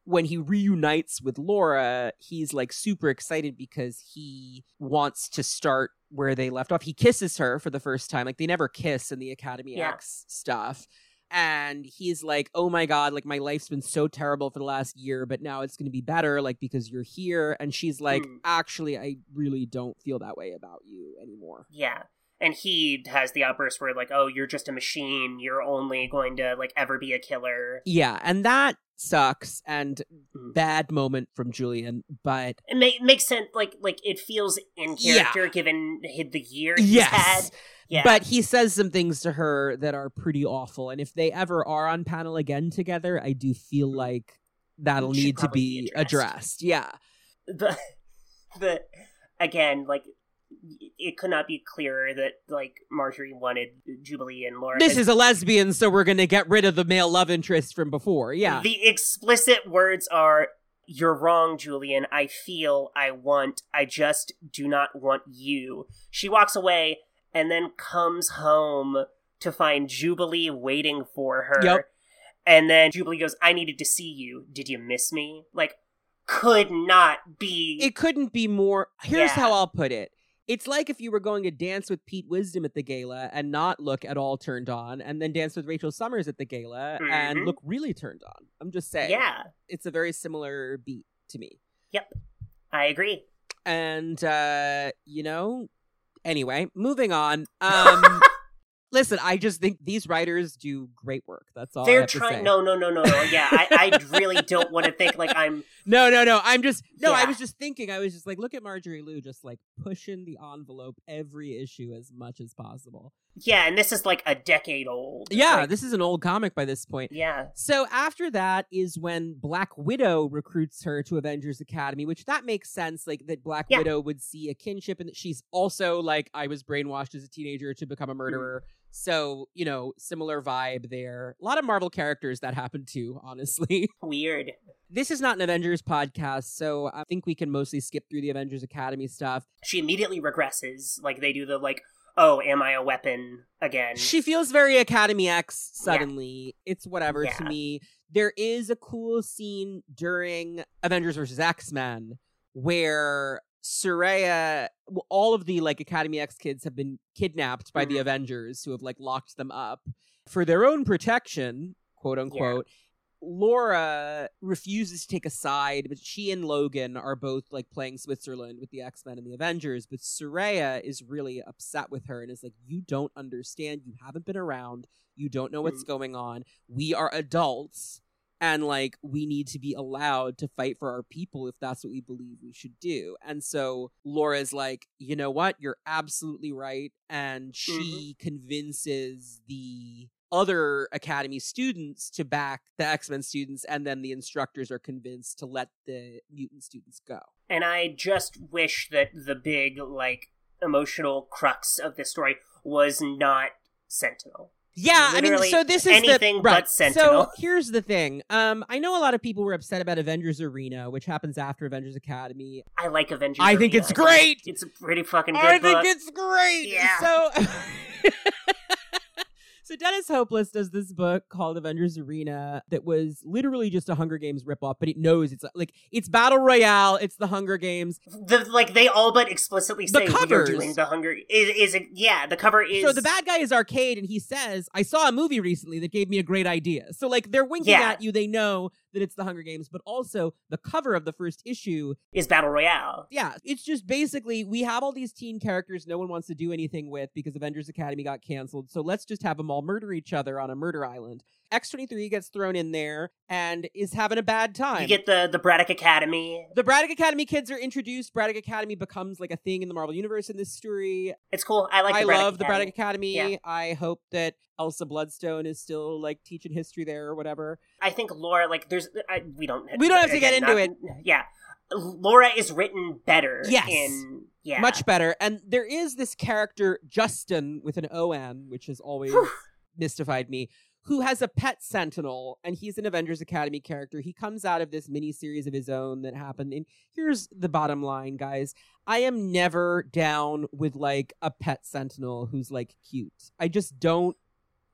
when he reunites with Laura he's like super excited because he wants to start where they left off he kisses her for the first time like they never kiss in the Academy Yeah. X stuff and he's like oh my god like my life's been so terrible for the last year but now it's going to be better like because you're here and she's like Hmm. actually i really don't feel that way about you anymore Yeah. And he has the outburst where like, oh, you're just a machine. You're only going to like ever be a killer. yeah and that sucks and Mhm. bad moment from julian but It ma- makes sense. Like like it feels in Yeah. character given the year he's yes had. Yeah. but he says some things to her that are pretty awful and if they ever are on panel again together i do feel like that'll. Need to be be addressed. addressed. yeah the the again like it could not be clearer that like Marjorie wanted Jubilee and Laura. this is a lesbian so we're gonna get rid of the male love interest from before yeah The explicit words are You're wrong, Julian. I feel, I want, I just do not want you. She walks away and then comes home to find Jubilee waiting for her. Yep. And then Jubilee goes, I needed to see you. Did you miss me? Like, could not be. it couldn't be more here's Yeah. how i'll put it it's like if you were going to dance with Pete Wisdom at the gala and not look at all turned on, and then dance with Rachel Summers at the gala and Mhm. look really turned on. I'm just saying. yeah, It's a very similar beat to me. Yep. I agree. And, uh, you know, anyway, moving on. Um, listen, I just think these writers do great work. That's all They're have to say. trying. No, no, no, no, no. Yeah, I, I really don't want to think like I'm. No, no, no. I'm just no. I was just thinking. I was just like, look at Marjorie Liu, just like pushing the envelope every issue as much as possible. Yeah, and this is like a decade old. Yeah, Like, this is an old comic by this point. yeah. So after that is when Black Widow recruits her to Avengers Academy, which that makes sense. Like that Black Yeah. Widow would see a kinship, and that she's also like, I was brainwashed as a teenager to Mm-hmm. become a murderer. So you know, similar vibe there. A lot of Marvel characters that happened to, honestly. Weird. this is not an Avengers podcast, so I think we can mostly skip through the Avengers Academy stuff. She immediately regresses. Like they do the like, oh, am I a weapon again? She feels very Academy X suddenly. It's whatever to me. There is a cool scene during Avengers versus X Men where Sooraya, all of the like Academy X kids have been kidnapped by the Mhm. Avengers who have like locked them up for their own protection, quote unquote. Laura refuses to take a side, but she and Logan are both like playing Switzerland with the X Men and the Avengers. But Sooraya is really upset with her and is like, You don't understand. You haven't been around. You don't know what's going on. We are adults. And like, we need to be allowed to fight for our people if that's what we believe we should do. And so Laura's like, You know what? You're absolutely right. And she mm-hmm. convinces the other academy students to back the x-men students and then the instructors are convinced to let the mutant students go and I just wish that the big like emotional crux of this story was not Sentinel. Yeah i mean so this is anything the but right. Sentinel. so here's the thing um i know a lot of people were upset about avengers arena which happens after avengers academy I like Avengers. I think it's great! It's a pretty fucking good i book. think it's great Yeah. so So Dennis Hopeless does this book called Avengers Arena that was literally just a Hunger Games ripoff, but it knows it's like it's battle royale, it's the Hunger Games. The like they all but explicitly The say we are doing the hunger is is yeah the cover is So the bad guy is arcade, and he says, "I saw a movie recently that gave me a great idea." So like they're winking Yeah. at you, they know that it's the Hunger Games, but also the cover of the first issue is battle royale. yeah, it's just basically we have all these teen characters no one wants to do anything with because Avengers Academy got canceled. So let's just have them all murder each other on a murder island. X23 gets thrown in there and is having a bad time. You get the the Braddock Academy. the Braddock Academy kids are introduced. Braddock Academy becomes like a thing in the Marvel universe in this story. It's cool. I like. I the love the Braddock Academy. Academy. Yeah. I hope that Elsa Bloodstone is still like teaching history there or whatever. I think Laura like there's I, we don't We don't have to get into not- Yeah, Laura is written better. Yes. in yeah Much better. And there is this character, Justin, with an O-N, which has always mystified me, who has a pet sentinel, and he's an Avengers Academy character. He comes out of this mini series of his own that happened. And here's the bottom line, guys. I am never down with like a pet sentinel who's like cute. I just don't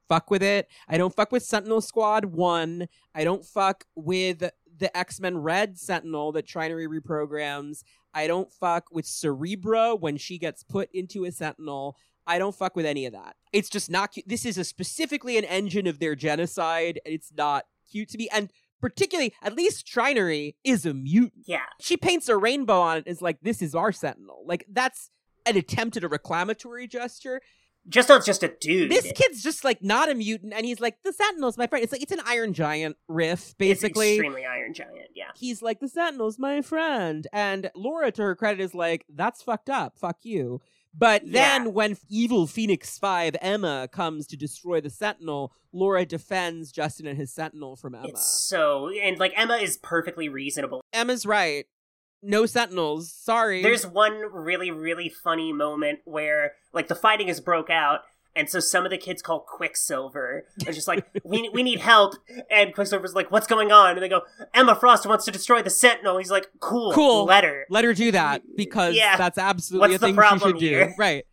fuck with it. I don't fuck with Sentinel Squad 1. I don't fuck with the X-Men Red Sentinel that Trinary reprograms. I don't fuck with Cerebra when she gets put into a Sentinel. I don't fuck with any of that. It's just not cute. This is a specifically an engine of their genocide, and it's not cute to me. And particularly, at least Trinary is a mutant. yeah. She paints a rainbow on it. it. Is like this is our Sentinel. Like that's an attempt at a reclamatory gesture. Just not just a dude. This kid's just like not a mutant, and he's like the Sentinel's my friend. It's like it's an Iron Giant riff, It's basically extremely Iron Giant. Yeah, he's like the sentinel's my friend and laura to her credit is like that's fucked up fuck you but then Yeah. when evil phoenix 5 emma comes to destroy the sentinel laura defends justin and his sentinel from emma it's so and like Emma is perfectly reasonable. emma's right no sentinels sorry There's one really really funny moment where like the fighting is broke out. And so some of the kids call Quicksilver. They're just like, we, we need help. And Quicksilver's like, what's going on? And they go, Emma Frost wants to destroy the Sentinel. He's like, cool, Cool. let her. let her do that because Yeah. that's absolutely What's a thing she should do right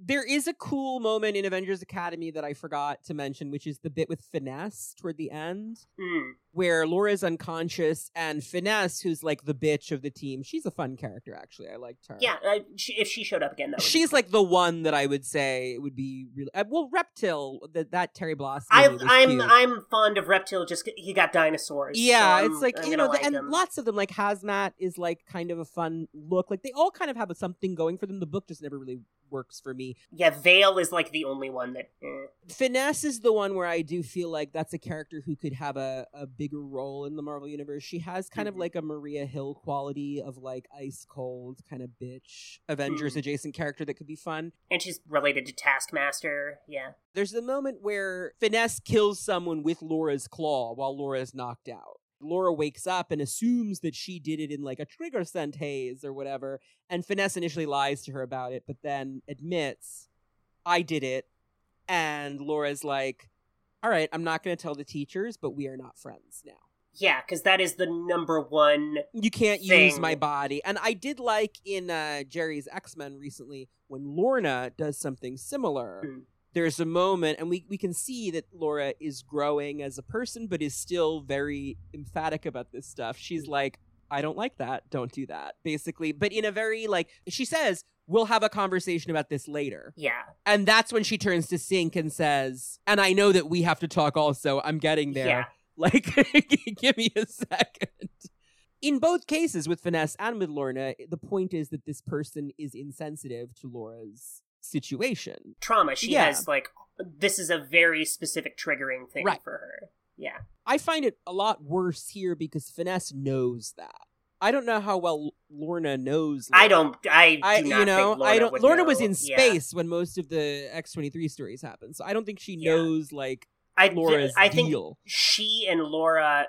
there is a cool moment in avengers academy that i forgot to mention which is the bit with finesse toward the end Mm. Where Laura's unconscious and Finesse, who's like the bitch of the team, she's a fun character. Actually, I liked her. Yeah, uh, she, if she showed up again, would she's like the one that I would say would be really uh, well. Reptile, that that Terry Blossom. I, I'm cute. I'm fond of Reptile. Just he got dinosaurs. yeah, so it's like I'm you know, the, like and him. lots of them like Hazmat is like kind of a fun look. Like they all kind of have a, something going for them. The book just never really works for me. Yeah, Veil is like the only one that. eh. Finesse is the one where I do feel like that's a character who could have a, a bigger role in the Marvel universe. She has kind of Mhm. like a Maria Hill quality of like ice cold kind of bitch Avengers Mm. adjacent character that could be fun. And she's related to Taskmaster. Yeah. There's the moment where Finesse kills someone with Laura's claw while Laura is knocked out. Laura wakes up and assumes that she did it in like a trigger scent haze or whatever. And Finesse initially lies to her about it, but then admits, I did it. And Laura's like, all right, I'm not going to tell the teachers, but we are not friends now. Yeah, because that is the number one. You can't use my body. And I did like in uh, Gerry's X Men recently when Lorna does something similar. Hmm. There's a moment, and we, we can see that Laura is growing as a person, but is still very emphatic about this stuff. She's like, I don't like that. Don't do that, basically. But in a very, like, she says, we'll have a conversation about this later. Yeah. And that's when she turns to Synch and says, and I know that we have to talk also. I'm getting there. Yeah. Like, give me a second. In both cases, with Finesse and with Lorna, the point is that this person is insensitive to Laura's situation. Trauma. She Yeah. has, like, this is a very specific triggering thing Right. for her. Yeah. I find it a lot worse here because Finesse knows that. I don't know how well Lorna knows. I don't. I do I, you know, Lorna I don't. Lorna know. was in Yeah. space when most of the X twenty three stories happened, so I don't think she Yeah. knows like I, Laura's I think deal she and Laura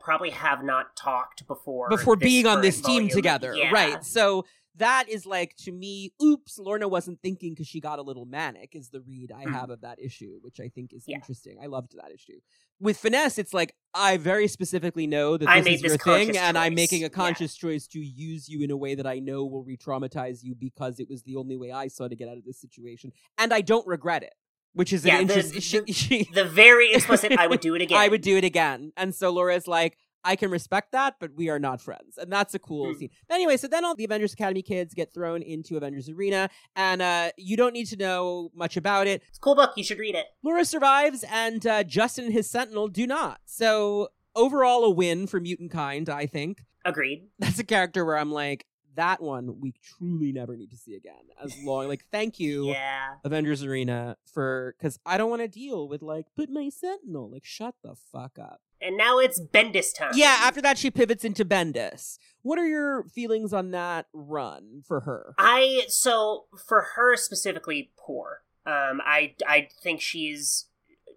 probably have not talked before before being on this team volume. together, Yeah. right? So that is like to me, oops, Lorna wasn't thinking because she got a little manic. Is the read I Mhm. have of that issue, which I think is Yeah. interesting. I loved that issue. With finesse, it's like I very specifically know that I this is this your thing, conscious and I'm making a Yeah. conscious choice to use you in a way that I know will re-traumatize you because it was the only way I saw to get out of this situation, and I don't regret it. which is Yeah, an the- interest. the- The very explicit. I would do it again. I would do it again. And so Laura's like, I can respect that, but we are not friends. And that's a cool Hmm. scene. Anyway, so then all the Avengers Academy kids get thrown into Avengers Arena, and uh, you don't need to know much about it. It's a cool book. You should read it. Laura survives, and uh, Justin and his Sentinel do not. So overall, a win for Mutant Kind, I think. Agreed. That's a character where I'm like, that one we truly never need to see again. As long, like, thank you. Yeah. Avengers Arena for because I don't want to deal with like, but my Sentinel, like, shut the fuck up. And now it's Bendis time. Yeah, after that, she pivots into Bendis. What are your feelings on that run for her? I so for her specifically poor. Um, I I think she's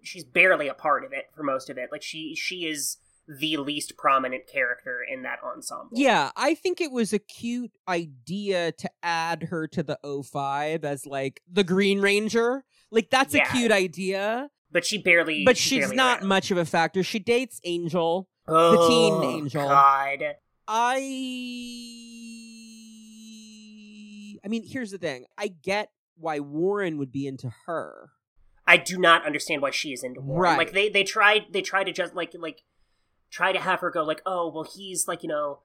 she's barely a part of it for most of it. Like she she is the least prominent character in that ensemble. Yeah, I think it was a cute idea to add her to the O5 as like the Green Ranger. Like, that's Yeah. a cute idea, but she barely. but she's barely not around. much of a factor. She dates Angel. Oh, the teen angel. God. I. I mean, here's the thing I get why Warren would be into her. I do not understand why she is into Warren. Right. Like they they tried they tried to just like like try to have her go like oh well he's like you know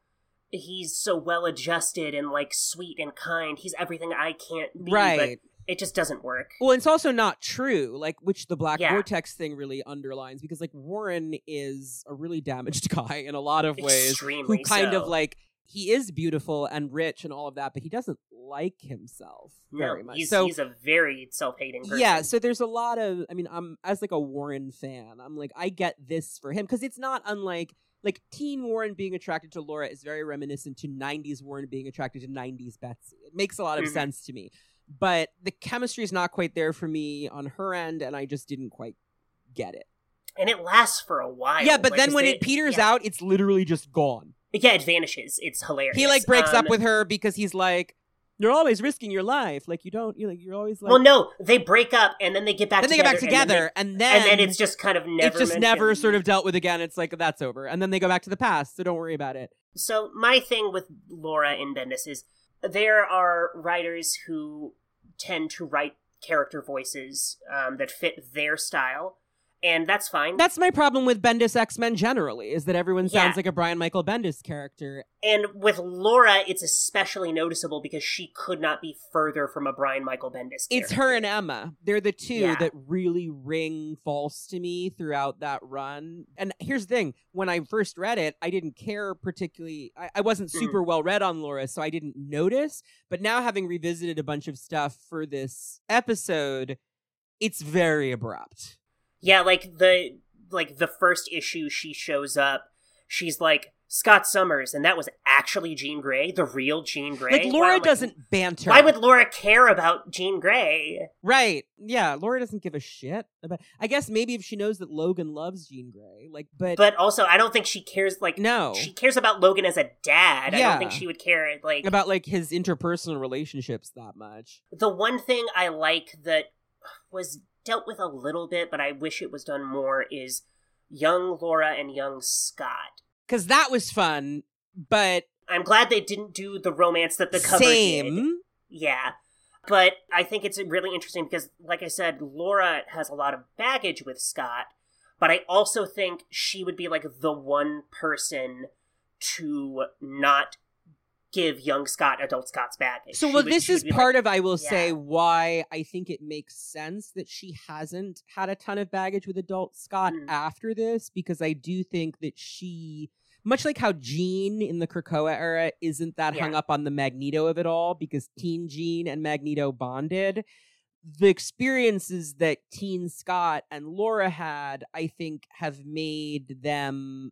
he's so well adjusted and like sweet and kind he's everything I can't be right. It just doesn't work. Well, it's also not true, like which the Black Yeah. Vortex thing really underlines because like Warren is a really damaged guy in a lot of ways Extremely who kind so. of like he is beautiful and rich and all of that, but he doesn't like himself no, very much. he's so he's a very self hating person. yeah, so there's a lot of I mean, I'm as like a Warren fan, I'm like I get this for him because it's not unlike like teen Warren being attracted to Laura is very reminiscent to 90s Warren being attracted to 90s Betsy. It makes a lot of Mhm. sense to me. But the chemistry is not quite there for me on her end and I just didn't quite get it. and it lasts for a while. yeah, but like, then when they- it peters yeah. out, it's literally just gone. yeah, it vanishes. It's hilarious. He like breaks up Um, with her because he's like you're always risking your life. Like you don't You're, like you're always like well, no, they break up and then they get back. then they get back together, and then and then, and then it's just kind of never. it's just never sort of dealt with again. It's like that's over, and then they go back to the past. So don't worry about it. So my thing with Laura and Bendis is there are writers who tend to write character voices um, that fit their style, and that's fine. That's my problem with Bendis X Men generally is that everyone sounds Yeah. like a Brian Michael Bendis character. and with Laura, it's especially noticeable because she could not be further from a Brian Michael Bendis. Character. It's her and Emma. They're the two Yeah. that really ring false to me throughout that run. And here's the thing: when I first read it, I didn't care particularly. I, I wasn't Mhm. super well read on Laura, so I didn't notice. But now, having revisited a bunch of stuff for this episode, it's very abrupt. Yeah, like the like the first issue she shows up, she's like Scott Summers, and that was actually Jean Grey, the real Jean Grey. Like Laura Wow, like, doesn't banter. Why would Laura care about Jean Grey? Right. Yeah, Laura doesn't give a shit about I guess maybe if she knows that Logan loves Jean Grey. Like but, But also, I don't think she cares. Like, no. she cares about Logan as a dad. Yeah. I don't think she would care. Like, about like his interpersonal relationships that much. the one thing I like that was dealt with a little bit, but I wish it was done more, is young Laura and young Scott. Cuz that was fun, but I'm glad they didn't do the romance that the cover did. same. Yeah. But I think it's really interesting because, like I said, Laura has a lot of baggage with Scott, but I also think she would be like the one person to not give young Scott adult Scott's baggage. So well would- this is part like, of I will say why I think it makes sense that she hasn't had a ton of baggage with adult Scott Mm. after this because I do think that she much like how Jean in the Krakoa era isn't that hung up on the Magneto of it all because Teen Jean and Magneto bonded. The experiences that Teen Scott and Laura had, I think, have made them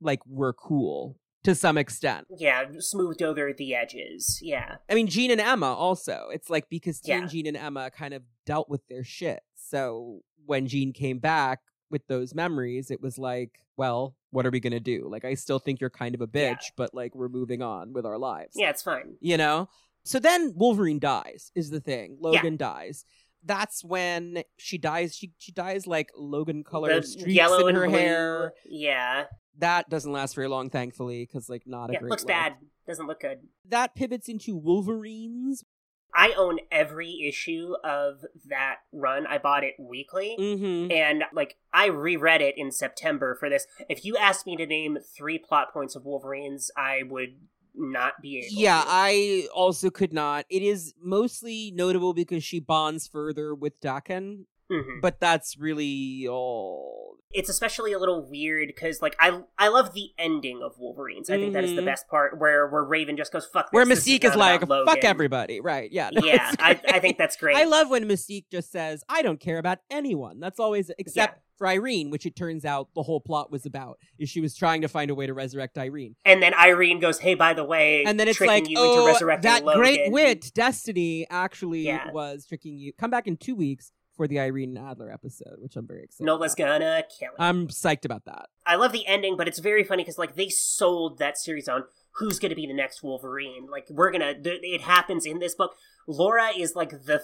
like we're cool to some extent. yeah, smoothed over the edges. Yeah. I mean, Jean and Emma also. It's like because Teen Yeah. Jean and Emma kind of dealt with their shit. So when Jean came back with those memories, it was like, well, what are we gonna do? Like, I still think you're kind of a bitch, Yeah. but like we're moving on with our lives. Yeah, it's fine. You know? So then Wolverine dies, is the thing. Logan dies. That's when she dies. She she dies like Logan color streaks yellow in and her blue. hair. Yeah. That doesn't last very long, thankfully, because like not a Yeah, great looks look bad. Doesn't look good. that pivots into Wolverines. I own every issue of that run. I bought it weekly. Mm-hmm. And like I reread it in September for this. If you asked me to name three plot points of Wolverines, I would not be able. Yeah, to. I also could not. It is mostly notable because she bonds further with Daken, Mhm. but that's really all. It's especially a little weird because like I I love the ending of Wolverines. I think that is the Mhm. best part where where Raven just goes fuck. Where this. This Mystique is like, fuck Logan." everybody. Right. Yeah. no, yeah, I. I think that's great. I love when Mystique just says, I don't care about anyone. That's always, except Yeah. For Irene, which it turns out the whole plot was about, is she was trying to find a way to resurrect Irene. and then Irene goes, "Hey, by the way," And then it's tricking like, you into oh, resurrecting that Logan. great wit, Destiny, actually Yeah. was tricking you. Come back in two weeks for the Irene Adler episode, which I'm very excited Nola's about. gonna kill it. I'm psyched about that. I love the ending, but it's very funny because like they sold that series on who's going to be the next Wolverine. Like we're gonna, th- it happens in this book. Laura is like the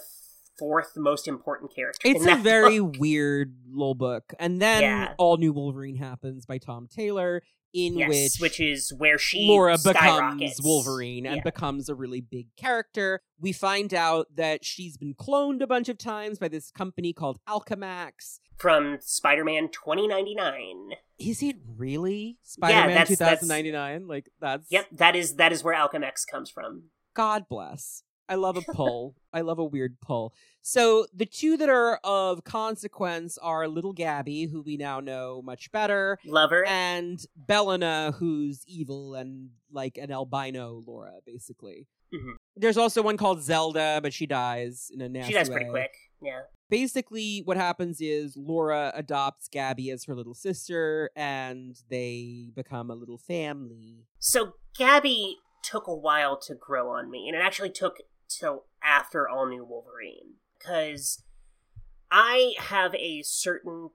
fourth most important character. It's a very book. weird little book. And then Yeah. All New Wolverine happens by Tom Taylor, in yes, which which is where she Laura becomes Wolverine and Yeah. becomes a really big character. We find out that she's been cloned a bunch of times by this company called Alchemax. from Spider-Man 2099. Is it really Spider-Man that's- 2099? Like that's Yep, that is that is where Alchemax comes from. God bless. I love a pull. I love a weird pull. So the two that are of consequence are little Gabby, who we now know much better, Lover. and Bellona, who's evil and like an albino Laura, basically. Mhm. There's also one called Zelda, but she dies in a nasty she dies pretty way. quick. Yeah. Basically, what happens is Laura adopts Gabby as her little sister, and they become a little family. So Gabby took a while to grow on me, and it actually took till after All New Wolverine because I have a certain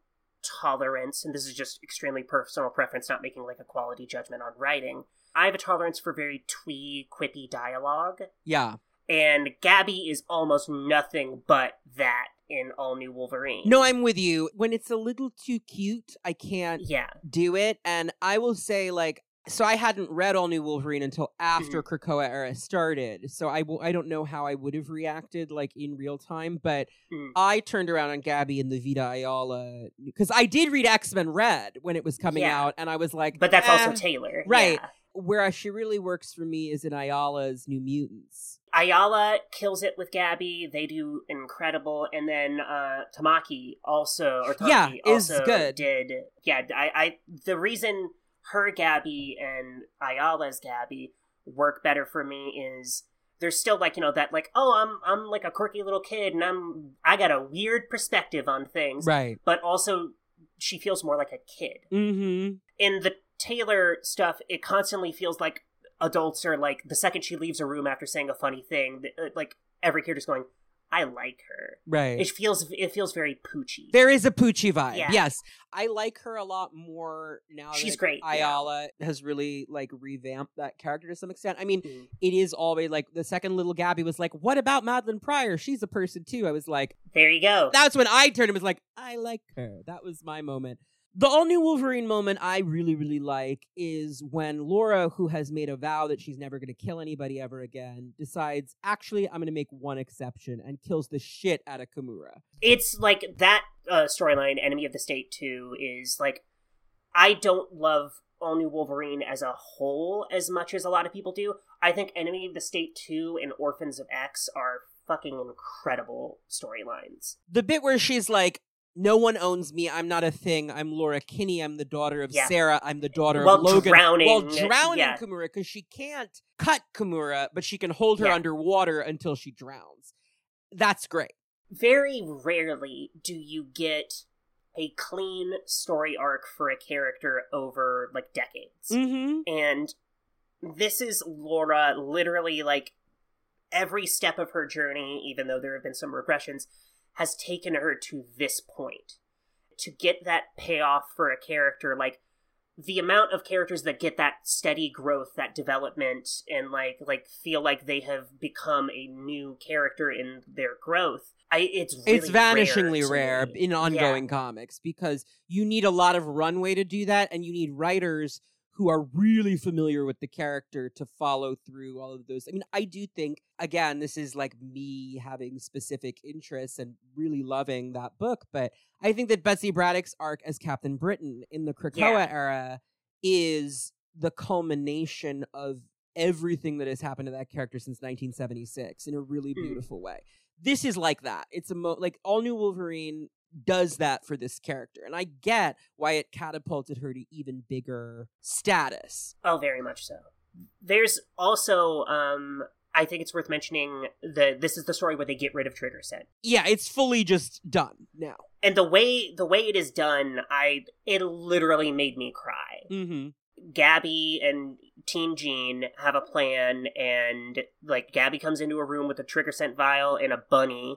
tolerance, and this is just extremely personal preference, not making like a quality judgment on writing. I have a tolerance for very twee, quippy dialogue, Yeah. and Gabby is almost nothing but that in All New Wolverine. No, I'm with you. When it's a little too cute, I can't yeah, do it. And I will say, like, so I hadn't read All New Wolverine until after Mm-hmm. Krakoa era started. So I w- I don't know how I would have reacted, like, in real time. But Mm. I turned around on Gabby and the Vita Ayala because I did read X Men Red when it was coming Yeah. out. And I was like, but that's also "Eh." Taylor, right. yeah. Where she really works for me is in Ayala's New Mutants. Ayala kills it with Gabby. They do incredible, and then uh Tamaki also, or Tamaki Yeah, is also good. did. Yeah, I, I. The reason her Gabby and Ayala's Gabby work better for me is there's still like you know that like oh I'm I'm like a quirky little kid and I'm I got a weird perspective on things, Right. but also she feels more like a kid Mm-hmm. in the Taylor stuff, it constantly feels like adults are like the second she leaves a room after saying a funny thing, uh, like every character's going, "I like her." Right. It feels it feels very poochy. There is a Poochie vibe. Yeah. Yes. I like her a lot more now. She's that great, yeah. Ayala has really like revamped that character to some extent. I mean, Mhm. it is always like the second little Gabby was like, What about Madelyne Pryor? She's a person too. I was like, There you go. That's when I turned and was like, I like her. That was my moment. The all new Wolverine moment I really, really like is when Laura, who has made a vow that she's never going to kill anybody ever again, decides, actually, I'm going to make one exception and kills the shit out of Kimura. it's like that uh, storyline, Enemy of the State Two, is like I don't love All New Wolverine as a whole as much as a lot of people do. I think Enemy of the State Two and Orphans of X are fucking incredible storylines. the bit where she's like, "No one owns me. I'm not a thing. I'm Laura Kinney. I'm the daughter of Yeah. Sarah. I'm the daughter While of Logan." drowning, while drowning yeah. Kimura because she can't cut Kimura, but she can hold her Yeah. underwater until she drowns. That's great. very rarely do you get a clean story arc for a character over like decades. Mm-hmm. And this is Laura literally like every step of her journey, even though there have been some regressions, has taken her to this point. To get that payoff for a character, like the amount of characters that get that steady growth, that development, and like like feel like they have become a new character in their growth. I it's really it's vanishingly rare, rare, in ongoing Yeah. comics because you need a lot of runway to do that, and you need writers who are really familiar with the character to follow through all of those. I mean, I do think, again, this is like me having specific interests and really loving that book, but I think that Betsy Braddock's arc as Captain Britain in the Krakoa Yeah. era is the culmination of everything that has happened to that character since 1976 in a really Mm. beautiful way. This is like that. It's a mo- like all new Wolverine does that for this character. And I get why it catapulted her to even bigger status. Oh, very much so. There's also, um, I think it's worth mentioning that this is the story where they get rid of Trigger Scent. Yeah, it's fully just done now. And the way the way it is done, I it literally made me cry. Mm-hmm. Gabby and Teen Jean have a plan, and like Gabby comes into a room with a trigger scent vial and a bunny,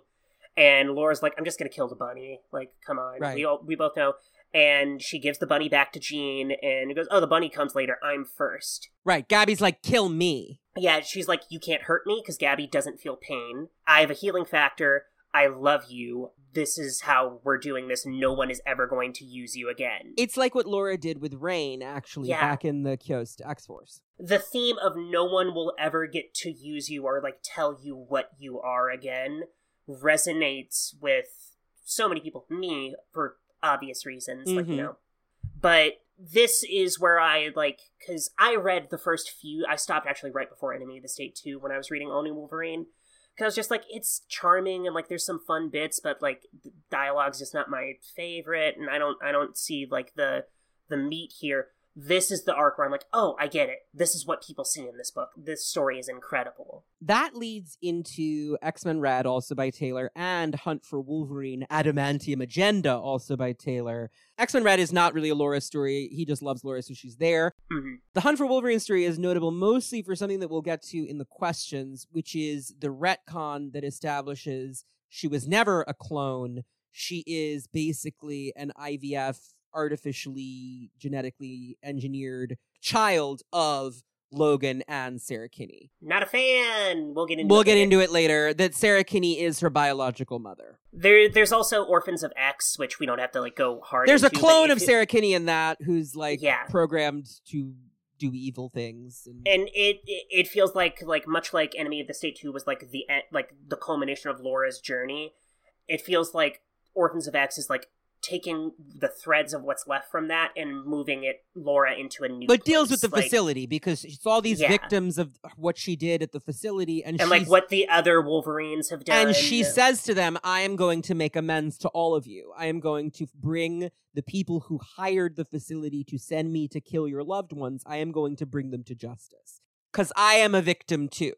and Laura's like, "I'm just gonna kill the bunny." Like, come on, Right. we all, we both know. And she gives the bunny back to Jean, and it goes, "Oh, the bunny comes later. I'm first. Right. Gabby's like, kill me. Yeah, she's like, "You can't hurt me because Gabby doesn't feel pain. I have a healing factor. I love you. This is how we're doing this. No one is ever going to use you again." It's like what Laura did with Rain, actually, Yeah. back in the Kyost X Force. the theme of no one will ever get to use you or like tell you what you are again resonates with so many people me for obvious reasons like you Mhm. know but this is where i like because i read the first few i stopped actually right before enemy of the state 2 when i was reading all new wolverine because i was just like it's charming and like there's some fun bits but like the dialogue's just not my favorite and i don't i don't see like the the meat here this is the arc where I'm like, oh, I get it. This is what people see in this book. This story is incredible. That leads into X Men Red, also by Taylor, and Hunt for Wolverine Adamantium Agenda, also by Taylor. X Men Red is not really a Laura story. He just loves Laura, so she's there. Mhm. The Hunt for Wolverine story is notable mostly for something that we'll get to in the questions, which is the retcon that establishes she was never a clone. She is basically an IVF, artificially, genetically engineered child of Logan and Sarah Kinney. Not a fan. We'll get into. We'll it get later. into it later. That Sarah Kinney is her biological mother. There, there's also Orphans of X, which we don't have to like go hard. There's a into, but clone of it- Sarah Kinney in that who's like Yeah. programmed to do evil things. And, and it, it it feels like like much like Enemy of the State Two was like the like the culmination of Laura's journey. It feels like Orphans of X is like taking the threads of what's left from that and moving it Laura into a new. but deals with the Like- facility because it's all these Yeah. victims of what she did at the facility, and, and like what the other Wolverines have done. And she says to them, I am going to make amends to all of you. I am going to bring the people who hired the facility to send me to kill your loved ones, I am going to bring them to justice. Because I am a victim too.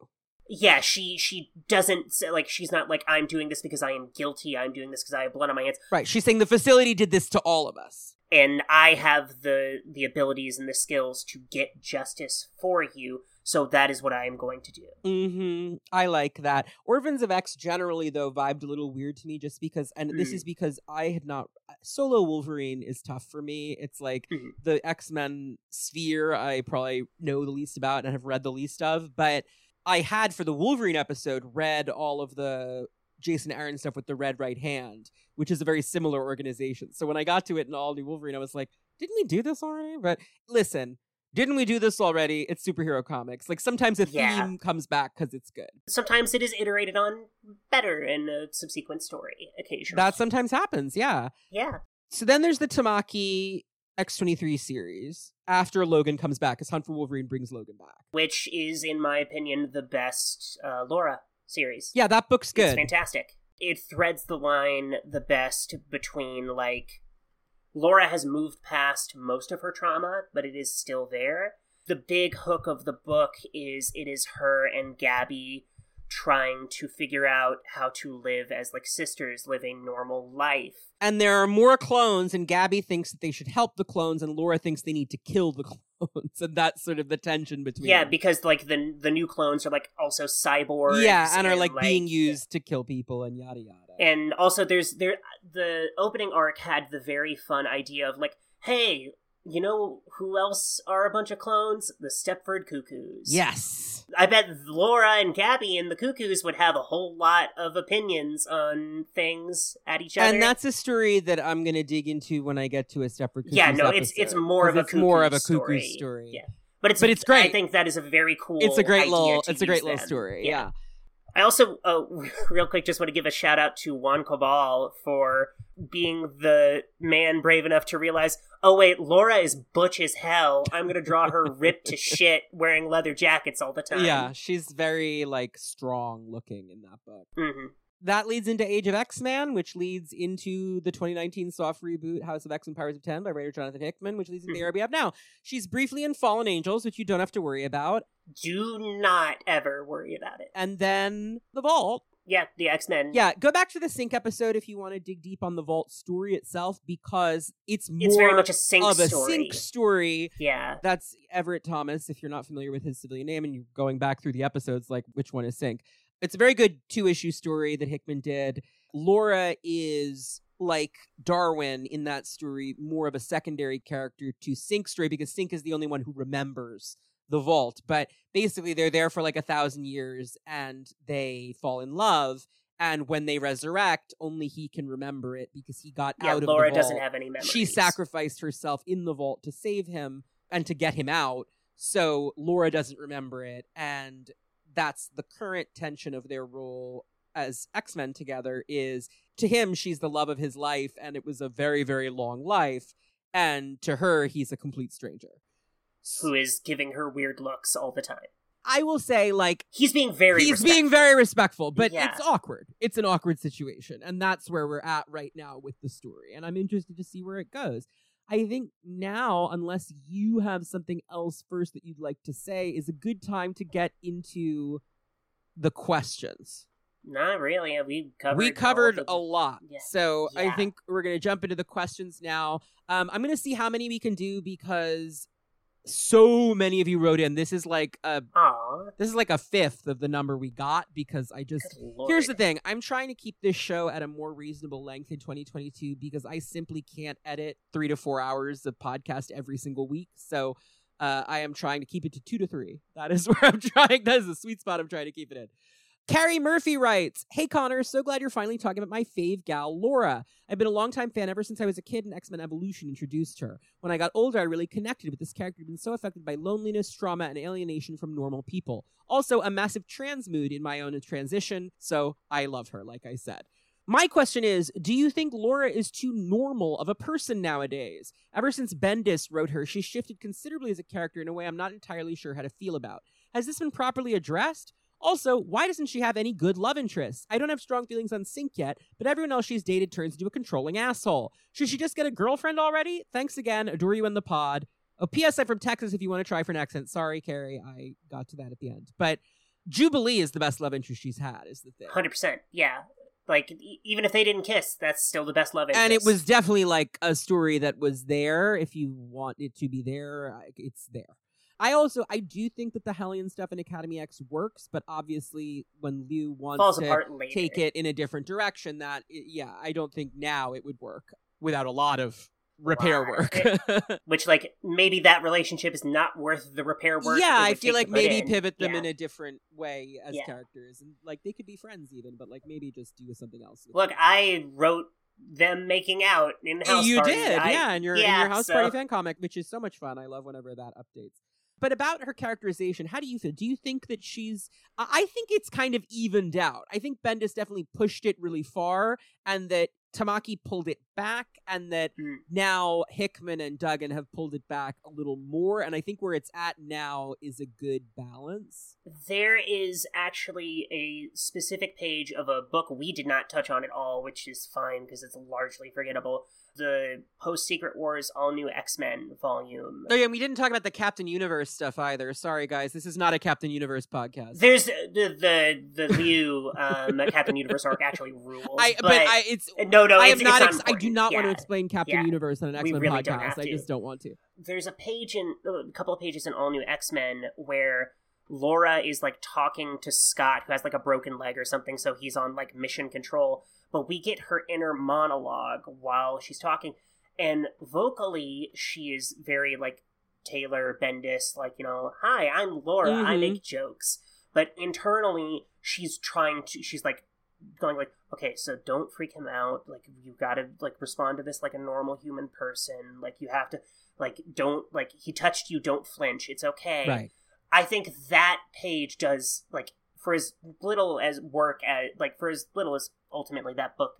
Yeah, she she doesn't say like she's not like I'm doing this because I am guilty. I'm doing this because I have blood on my hands, Right. She's saying the facility did this to all of us. and I have the the abilities and the skills to get justice for you. So that is what I am going to do. Mm-hmm. I like that. Orphans of X generally, though, vibed a little weird to me just because, and this Mm. is because I had not. Solo Wolverine is tough for me. It's like Mhm. the X Men sphere I probably know the least about and have read the least of, but I had for the Wolverine episode read all of the Jason Aaron stuff with the Red Right Hand, which is a very similar organization. So when I got to it in All New Wolverine, I was like, didn't we do this already? But listen, didn't we do this already? It's superhero comics. Like sometimes a Yeah. theme comes back because it's good. Sometimes it is iterated on better in a subsequent story. Occasionally, That sometimes happens, yeah. yeah. So then there's the Tamaki X23 series after Logan comes back, because Hunt for Wolverine brings Logan back. Which is, in my opinion, the best uh, Laura series. Yeah, that book's good. It's fantastic. It threads the line the best between like Laura has moved past most of her trauma, but it is still there. The big hook of the book is it is her and Gabby trying to figure out how to live as like sisters, live a normal life. And there are more clones, and Gabby thinks that they should help the clones, and Laura thinks they need to kill the clones. and that's sort of the tension between Yeah, them. because like the the new clones are like also cyborgs. Yeah, and are like, being used to kill people and yada yada. And also, there's there the opening arc had the very fun idea of like, hey, You know who else are a bunch of clones? The Stepford Cuckoos. Yes. I bet Laura and Gabby and the Cuckoos would have a whole lot of opinions on things at each other. And that's a story that I'm going to dig into when I get to a Stepford Cuckoos yeah, no, it's episode, it's more of a it's more of a Cuckoo cuckoo story. story. Yeah, but it's But it's great. I think that is a very cool. It's a great little it's a great little story. Yeah. I also, uh, real quick, just want to give a shout out to Juan Cabal for being the man brave enough to realize, oh wait, Laura is butch as hell. I'm gonna draw her ripped to shit, wearing leather jackets all the time. Yeah, she's very like strong looking in that book. hmm That leads into Age of X-Man, which leads into the 2019 soft reboot House of X and Powers of X by writer Jonathan Hickman, which leads into the we have now. She's briefly in Fallen Angels, which you don't have to worry about. Do not ever worry about it. And then The Vault. Yeah, the X Men. Yeah, go back to the Synch episode if you want to dig deep on the Vault story itself because it's more it's very much a sync of a story. Synch story. Yeah, That's Everett Thomas, if you're not familiar with his civilian name and you're going back through the episodes, like which one is Synch. It's a very good two issue story that Hickman did. Laura is like Darwin in that story, more of a secondary character to Synch story because Synch is the only one who remembers the vault. But basically, they're there for like a thousand years and they fall in love. And when they resurrect, only he can remember it because he got yeah. out of Laura the vault doesn't have any memories. she sacrificed herself in the vault to save him and to get him out. So Laura doesn't remember it, and that's the current tension of their role as X-Men together is to him she's the love of his life and it was a very very long life and to her he's a complete stranger. Who is giving her weird looks all the time. I will say like He's being very. he's being very respectful, but Yeah. it's awkward. It's an awkward situation, and that's where we're at right now with the story. And I'm interested to see where it goes. I think now, unless you have something else first that you'd like to say, is a good time to get into the questions. Not really. We covered. we covered a lot, Yeah. so I think we're gonna jump into the questions now. Um, I'm gonna see how many we can do because so many of you wrote in. This is like a Aw. this is like a fifth of the number we got because I just Here's the thing. I'm trying to keep this show at a more reasonable length in 2022 because I simply can't edit three to four hours of podcast every single week. So uh, I am trying to keep it to two to three. That is where I'm trying. That is the sweet spot I'm trying to keep it in. Carrie Murphy writes, Hey Connor, so glad you're finally talking about my fave gal, Laura. I've been a longtime fan ever since I was a kid and X Men Evolution introduced her. When I got older, I really connected with this character who'd been so affected by loneliness, trauma, and alienation from normal people. Also, a massive trans mood in my own transition, so I love her, like I said. My question is Do you think Laura is too normal of a person nowadays? Ever since Bendis wrote her, she's shifted considerably as a character in a way I'm not entirely sure how to feel about. Has this been properly addressed? Also, why doesn't she have any good love interests? I don't have strong feelings on Synch yet, but everyone else she's dated turns into a controlling asshole. Should she just get a girlfriend already? Thanks again. Adore you in the pod. Oh, P.S. I'm from Texas if you want to try for an accent. Sorry, Carrie. I got to that at the end. But Jubilee is the best love interest she's had, is the thing. Hundred percent. Yeah. Like e- even if they didn't kiss, that's still the best love interest. And it was definitely like a story that was there. If you want it to be there, it's there. I also I do think that the Hellion stuff in Academy X works, but obviously when Liu wants falls to take it in a different direction, that yeah, I don't think now it would work without a lot of repair Right. work. Which like maybe that relationship is not worth the repair work. yeah, I feel like maybe in. pivot them Yeah. in a different way as Yeah. characters, and like they could be friends even, but like maybe just do something else. Look, it. I wrote them making out in house you Party. did, I- yeah, in your in your house so- party fan comic, which is so much fun. I love whenever that updates. But about her characterization, how do you feel? Do you think that she's? I think it's kind of evened out. I think Bendis definitely pushed it really far, and that Tamaki pulled it back, and that Hmm. now Hickman and Duggan have pulled it back a little more. And I think where it's at now is a good balance. There is actually a specific page of a book we did not touch on at all, which is fine because it's largely forgettable. The Post Secret Wars All New X Men volume. Oh yeah, and we didn't talk about the Captain Universe stuff either. Sorry guys, this is not a Captain Universe podcast. There's the the the Liu um, Captain Universe arc actually rules. I but, I it's no no I it's, am not. Ex- I do important. not want to explain Captain Yeah. Universe on an X Men really podcast. I just don't want to. there's a page in a couple of pages in All New X Men where Laura is like talking to Scott, who has like a broken leg or something, so he's on like mission control. But we get her inner monologue while she's talking, and vocally she is very like Taylor Bendis, like you know, hi, I'm Laura, I Mhm. make jokes, but internally she's trying to, she's like going like, okay, so don't freak him out, like you gotta like respond to this like a normal human person, like you have to like don't like he touched you, don't flinch, it's okay. Right. I think that page does like for as little as work as like for as little as ultimately that book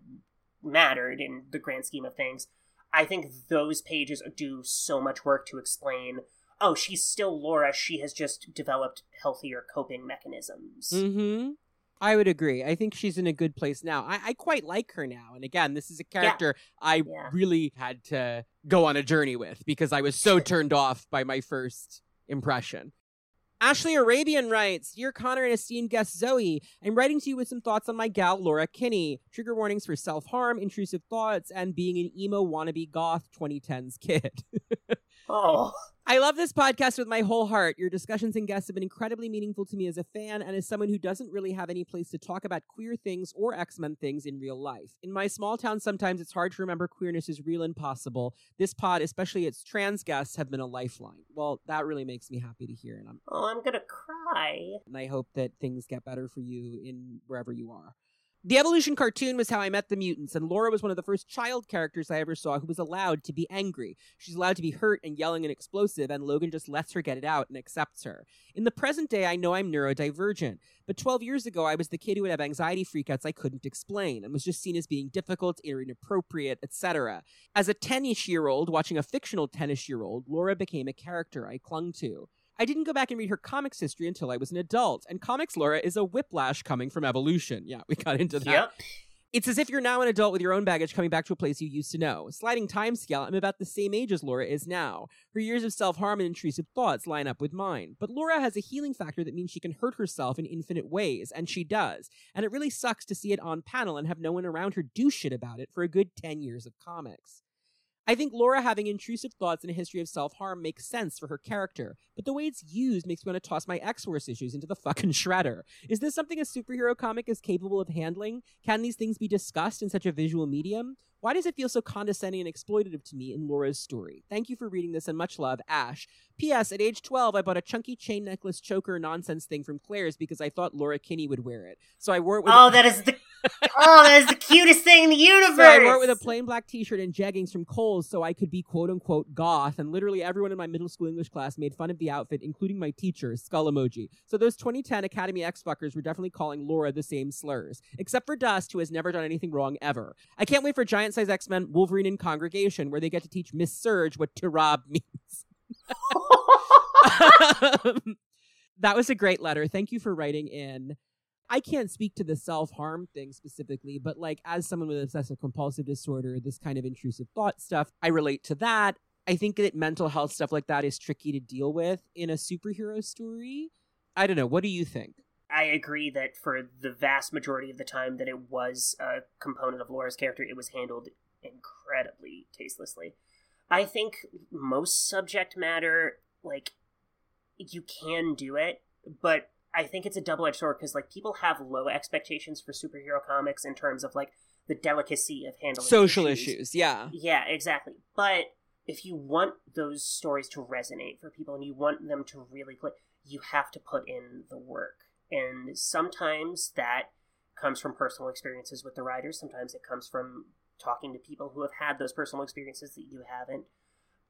mattered in the grand scheme of things. I think those pages do so much work to explain. Oh, she's still Laura. She has just developed healthier coping mechanisms. Mm-hmm. I would agree. I think she's in a good place now. I, I quite like her now. And again, this is a character I Yeah. really had to go on a journey with because I was so turned off by my first impression. Ashley Arabian writes, Dear Connor and esteemed guest Zoe, I'm writing to you with some thoughts on my gal Laura Kinney. Trigger warnings for self harm, intrusive thoughts, and being an emo wannabe goth 2010s kid. Oh, I love this podcast with my whole heart. Your discussions and guests have been incredibly meaningful to me as a fan and as someone who doesn't really have any place to talk about queer things or X Men things in real life. In my small town, sometimes it's hard to remember queerness is real and possible. This pod, especially its trans guests, have been a lifeline. Well, that really makes me happy to hear, and, I'm, oh, I'm gonna cry. and I hope that things get better for you in wherever you are. The Evolution cartoon was how I met the mutants, and Laura was one of the first child characters I ever saw who was allowed to be angry. She's allowed to be hurt and yelling and explosive, and Logan just lets her get it out and accepts her. In the present day, I know I'm neurodivergent, but 12 years ago, I was the kid who would have anxiety freakouts I couldn't explain and was just seen as being difficult inappropriate, etc. As a 10 ish year old watching a fictional 10 ish year old, Laura became a character I clung to. I didn't go back and read her comics history until I was an adult, and Comics Laura is a whiplash coming from evolution. Yeah, we got into that. Yep. It's as if you're now an adult with your own baggage coming back to a place you used to know. Sliding time scale, I'm about the same age as Laura is now. Her years of self harm and intrusive thoughts line up with mine. But Laura has a healing factor that means she can hurt herself in infinite ways, and she does. And it really sucks to see it on panel and have no one around her do shit about it for a good 10 years of comics. I think Laura having intrusive thoughts and a history of self harm makes sense for her character, but the way it's used makes me want to toss my X Force issues into the fucking shredder. Is this something a superhero comic is capable of handling? Can these things be discussed in such a visual medium? Why does it feel so condescending and exploitative to me in Laura's story? Thank you for reading this and much love, Ash. P.S. At age 12, I bought a chunky chain necklace choker nonsense thing from Claire's because I thought Laura Kinney would wear it. So I wore it with Oh, that is the oh, that is the cutest thing in the universe. So I wore it with a plain black t-shirt and jeggings from Kohl's so I could be quote unquote goth, and literally everyone in my middle school English class made fun of the outfit, including my teacher, skull emoji. So those 2010 Academy X fuckers were definitely calling Laura the same slurs. Except for Dust, who has never done anything wrong ever. I can't wait for Giant Size X-Men Wolverine in Congregation, where they get to teach Miss Surge what Tirab means. Um, that was a great letter. Thank you for writing in. I can't speak to the self harm thing specifically, but like as someone with obsessive compulsive disorder, this kind of intrusive thought stuff, I relate to that. I think that mental health stuff like that is tricky to deal with in a superhero story. I don't know. What do you think? I agree that for the vast majority of the time that it was a component of Laura's character, it was handled incredibly tastelessly. I think most subject matter, like, you can do it, but I think it's a double edged sword because, like, people have low expectations for superhero comics in terms of, like, the delicacy of handling Social issues, yeah. Yeah, exactly. But if you want those stories to resonate for people and you want them to really click, you have to put in the work. And sometimes that comes from personal experiences with the writers, sometimes it comes from talking to people who have had those personal experiences that you haven't.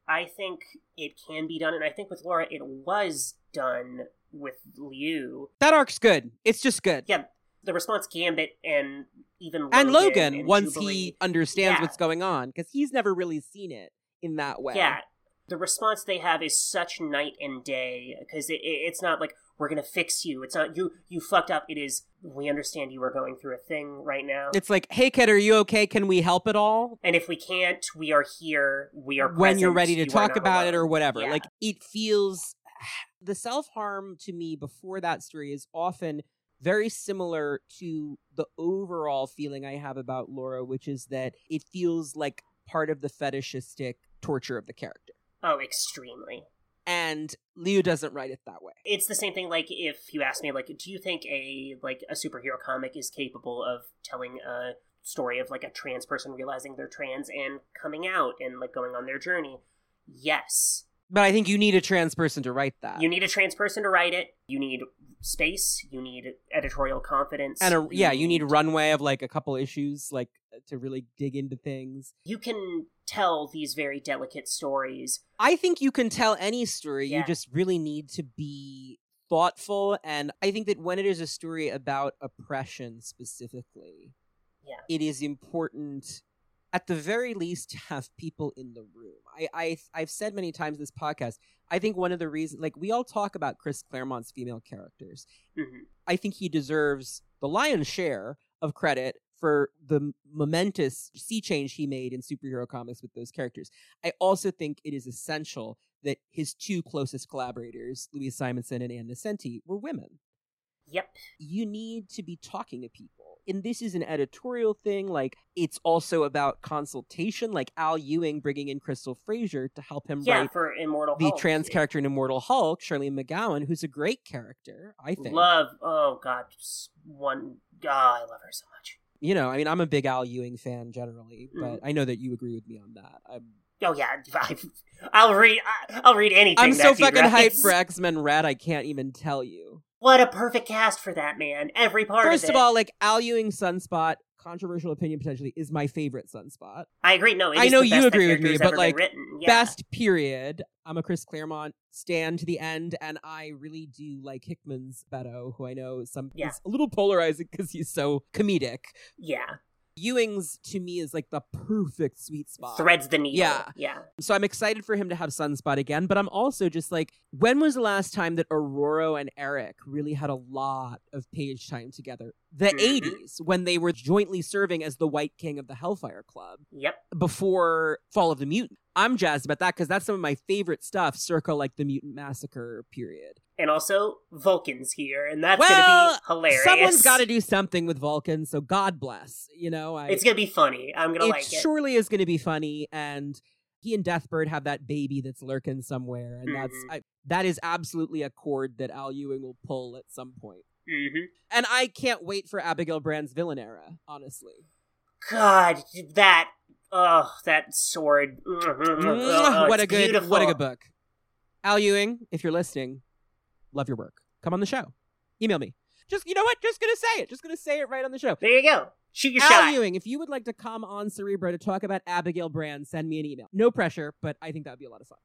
I think it can be done, and I think with Laura, it was done with Liu. That arc's good. It's just good. Yeah, the response Gambit and even Logan and Logan, and once Jubilee- he understands Yeah. what's going on, because he's never really seen it in that way. Yeah, the response they have is such night and day because it, it, it's not like we're gonna fix you. It's not you. You fucked up. It is we understand you are going through a thing right now, It's like, hey kid, are you okay? Can we help at all? and if we can't, we are here. We are when you're ready to You talk about it or whatever. Yeah. Like it feels the self harm to me before that story is often very similar to the overall feeling I have about Laura, which is that it feels like part of the fetishistic torture of the character. oh, extremely. And Liu doesn't write it that way. It's the same thing. Like if you ask me, like, do you think a like a superhero comic is capable of telling a story of like a trans person realizing they're trans and coming out and like going on their journey. Yes. But I think you need a trans person to write that. You need a trans person to write it. You need space. You need editorial confidence. and a, yeah, you need runway of like a couple issues, like to really dig into things. You can tell these very delicate stories. I think you can tell any story. Yeah. You just really need to be thoughtful. And I think that when it is a story about oppression specifically, Yeah. it is important at the very least to have people in the room. I, I I've said many times in this podcast, I think one of the reasons like we all talk about Chris Claremont's female characters. Mhm. I think he deserves the lion's share of credit for the momentous sea change he made in superhero comics with those characters. I also think it is essential that his two closest collaborators, Louise Simonson and Ann Nocenti, were women. Yep. You need to be talking to people. And this is an editorial thing. Like, it's also about consultation, like Al Ewing bringing in Crystal Frasier to help him Yeah, write for Immortal the Hulk. trans character in Immortal Hulk, Charlene McGowan, who's a great character, I think. Love. Oh God, one. God, I love her so much. you know, I mean, I'm a big Al Ewing fan generally, Mm. but I know that you agree with me on that. I'm, Oh yeah, I, I'll read. I- I'll read anything. I'm so fucking hyped for X Men Red, I can't even tell you. What a perfect cast for that man. Every part First of of all, like Al Ewing Sunspot, controversial opinion potentially, is my favorite Sunspot. I agree. No, I know you agree with me, but, like. Yeah. Best period. I'm a Chris Claremont stand to the end, and I really do like Hickman's Beto, who I know some Yeah. is a little polarizing because he's so comedic. Yeah, Ewing's to me is like the perfect sweet spot. threads the needle. Yeah. yeah. So I'm excited for him to have Sunspot again, but I'm also just like, when was the last time that Ororo and Eric really had a lot of page time together? The Mhm. 80s, when they were jointly serving as the White King of the Hellfire Club Yep. before Fall of the Mutant. I'm jazzed about that because that's some of my favorite stuff, circa like the Mutant Massacre period. And also Vulcan's here, and that's Well, gonna be hilarious. Someone's got to do something with Vulcans, so God bless. You know, I, It's gonna be funny. I'm gonna it like it. surely is going to be funny and he and deathbird have that baby that's lurking somewhere and that's Mhm. I, that is absolutely a chord that al ewing will pull at some point hmm and i can't wait for abigail brand's villain era honestly God, that. Oh, that sword. Mwah, oh, what a good beautiful. what a good book al ewing if you're listening love your work come on the show email me just you know what just gonna say it just gonna say it right on the show There you go. Shoot your Al shot. Ewing, if you would like to come on Cerebro to talk about Abigail Brand, send me an email. No pressure, but I think that would be a lot of fun.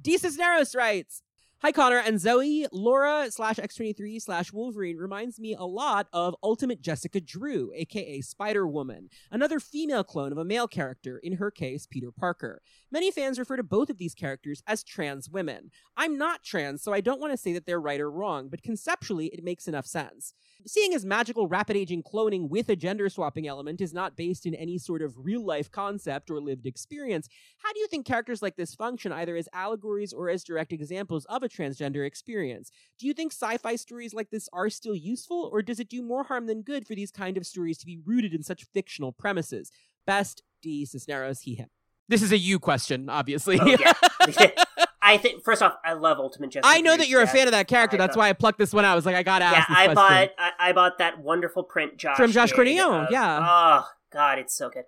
D. Cisneros writes, Hi Connor and Zoe, Laura slash X23 slash Wolverine reminds me a lot of Ultimate Jessica Drew, aka Spider Woman, another female clone of a male character, in her case, Peter Parker. Many fans refer to both of these characters as trans women. I'm not trans, so I don't want to say that they're right or wrong, but conceptually it makes enough sense. Seeing as magical rapid aging cloning with a gender swapping element is not based in any sort of real life concept or lived experience, how do you think characters like this function either as allegories or as direct examples of a transgender experience? Do you think sci fi stories like this are still useful, or does it do more harm than good for these kind of stories to be rooted in such fictional premises? Best D. Cisneros, he, him. This is a you question, obviously. Oh, yeah. I think first off, I love Ultimate Jessica. I know that you're a fan of that character. I That's know. why I plucked this one out. I was like, I gotta Yeah, ask this I question. bought I, I bought that wonderful print Josh From Josh did Cornillon, of- yeah. Oh God, it's so good.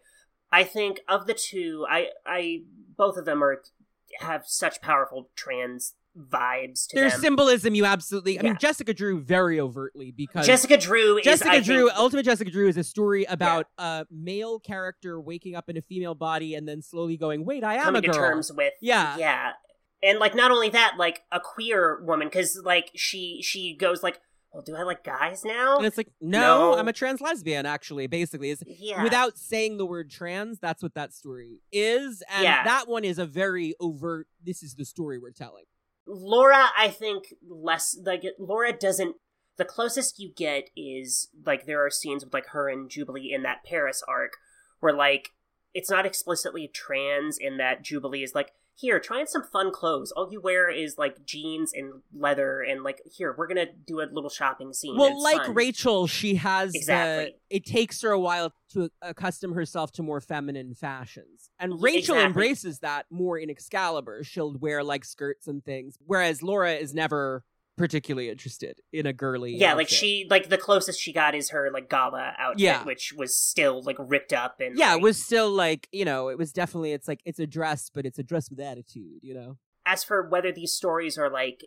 I think of the two, I I both of them are have such powerful trans vibes to There's them. symbolism you absolutely. I mean, Jessica Drew very overtly because Jessica Drew Jessica I Drew, think, Ultimate Jessica Drew is a story about a male character waking up in a female body and then slowly going, "Wait, I am coming a girl." to terms with Yeah. yeah and like not only that like a queer woman because like she she goes like well do i like guys now And it's like, no, No. I'm a trans lesbian. Actually, basically, is yeah without saying the word trans. That's what that story is, and Yeah. that one is a very overt. This is the story we're telling. Laura i think less like laura doesn't the closest you get is like there are scenes with like her and jubilee in that paris arc where like it's not explicitly trans in that jubilee is like here try on some fun clothes all you wear is like jeans and leather and like here we're gonna do a little shopping scene Well, like fun. Rachel, she has Exactly. the. It takes her a while to accustom herself to more feminine fashions, and Rachel exactly. embraces that more in Excalibur. She'll wear like skirts and things, whereas Laura is never particularly interested in a girly. Yeah, like she like the closest she got is her like gala outfit, Yeah. which was still like ripped up and Yeah, like, it was still like you know, it was definitely it's like it's a dress, but it's a dress with attitude. You know. as for whether these stories are like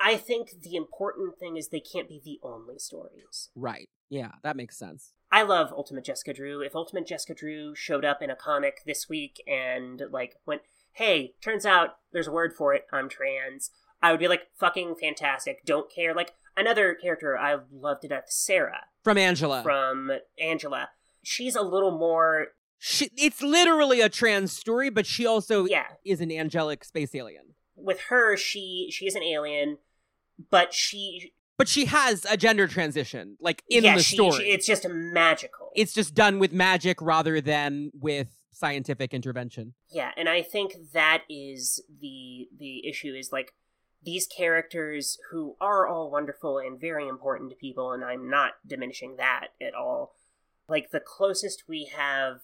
I think the important thing is they can't be the only stories. Right. Yeah, that makes sense. I love Ultimate Jessica Drew. If Ultimate Jessica Drew showed up in a comic this week and like went, "Hey, turns out there's a word for it. I'm trans." I would be like, "Fucking fantastic." Don't care. Like another character I love to death, Sera From Angela. from Angela. She's a little more, she, it's literally a trans story, but she also yeah. is an angelic space alien. With her, she she is an alien, but she But she has a gender transition, like in yeah, the she- story. she- it's just magical. it's just done with magic rather than with scientific intervention. Yeah, and I think that is the the issue is like these characters who are all wonderful and very important to people and I'm not diminishing that at all. Like the closest we have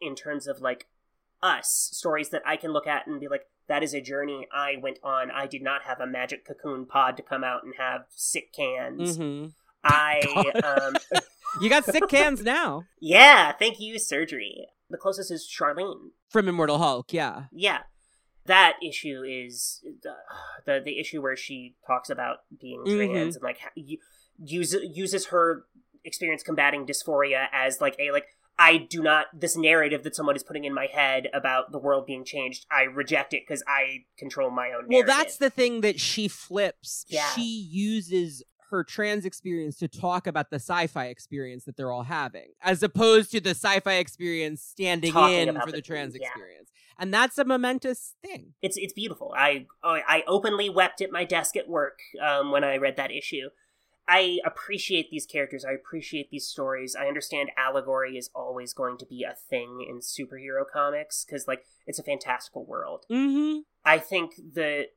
in terms of like us stories that I can look at and be like that is a journey I went on. I did not have a magic cocoon pod to come out and have sick cans. hmm I um You got sick cans now yeah, thank you surgery. The closest is Charlene. from Immortal Hulk. Yeah. yeah that issue is uh, the the issue where she talks about being trans and like u- use, uses her experience combating dysphoria as like a like I do not this narrative that someone is putting in my head about the world being changed. I reject it because I control my own. Well, that's the thing that she flips. Yeah. She uses her trans experience to talk about the sci-fi experience that they're all having, as opposed to the sci-fi experience standing Talking in for the, the- trans yeah. experience. And that's a momentous thing. it's it's beautiful. I I openly wept at my desk at work um, when I read that issue. I appreciate these characters. I appreciate these stories. I understand allegory is always going to be a thing in superhero comics because like it's a fantastical world. Mm-hmm. I think that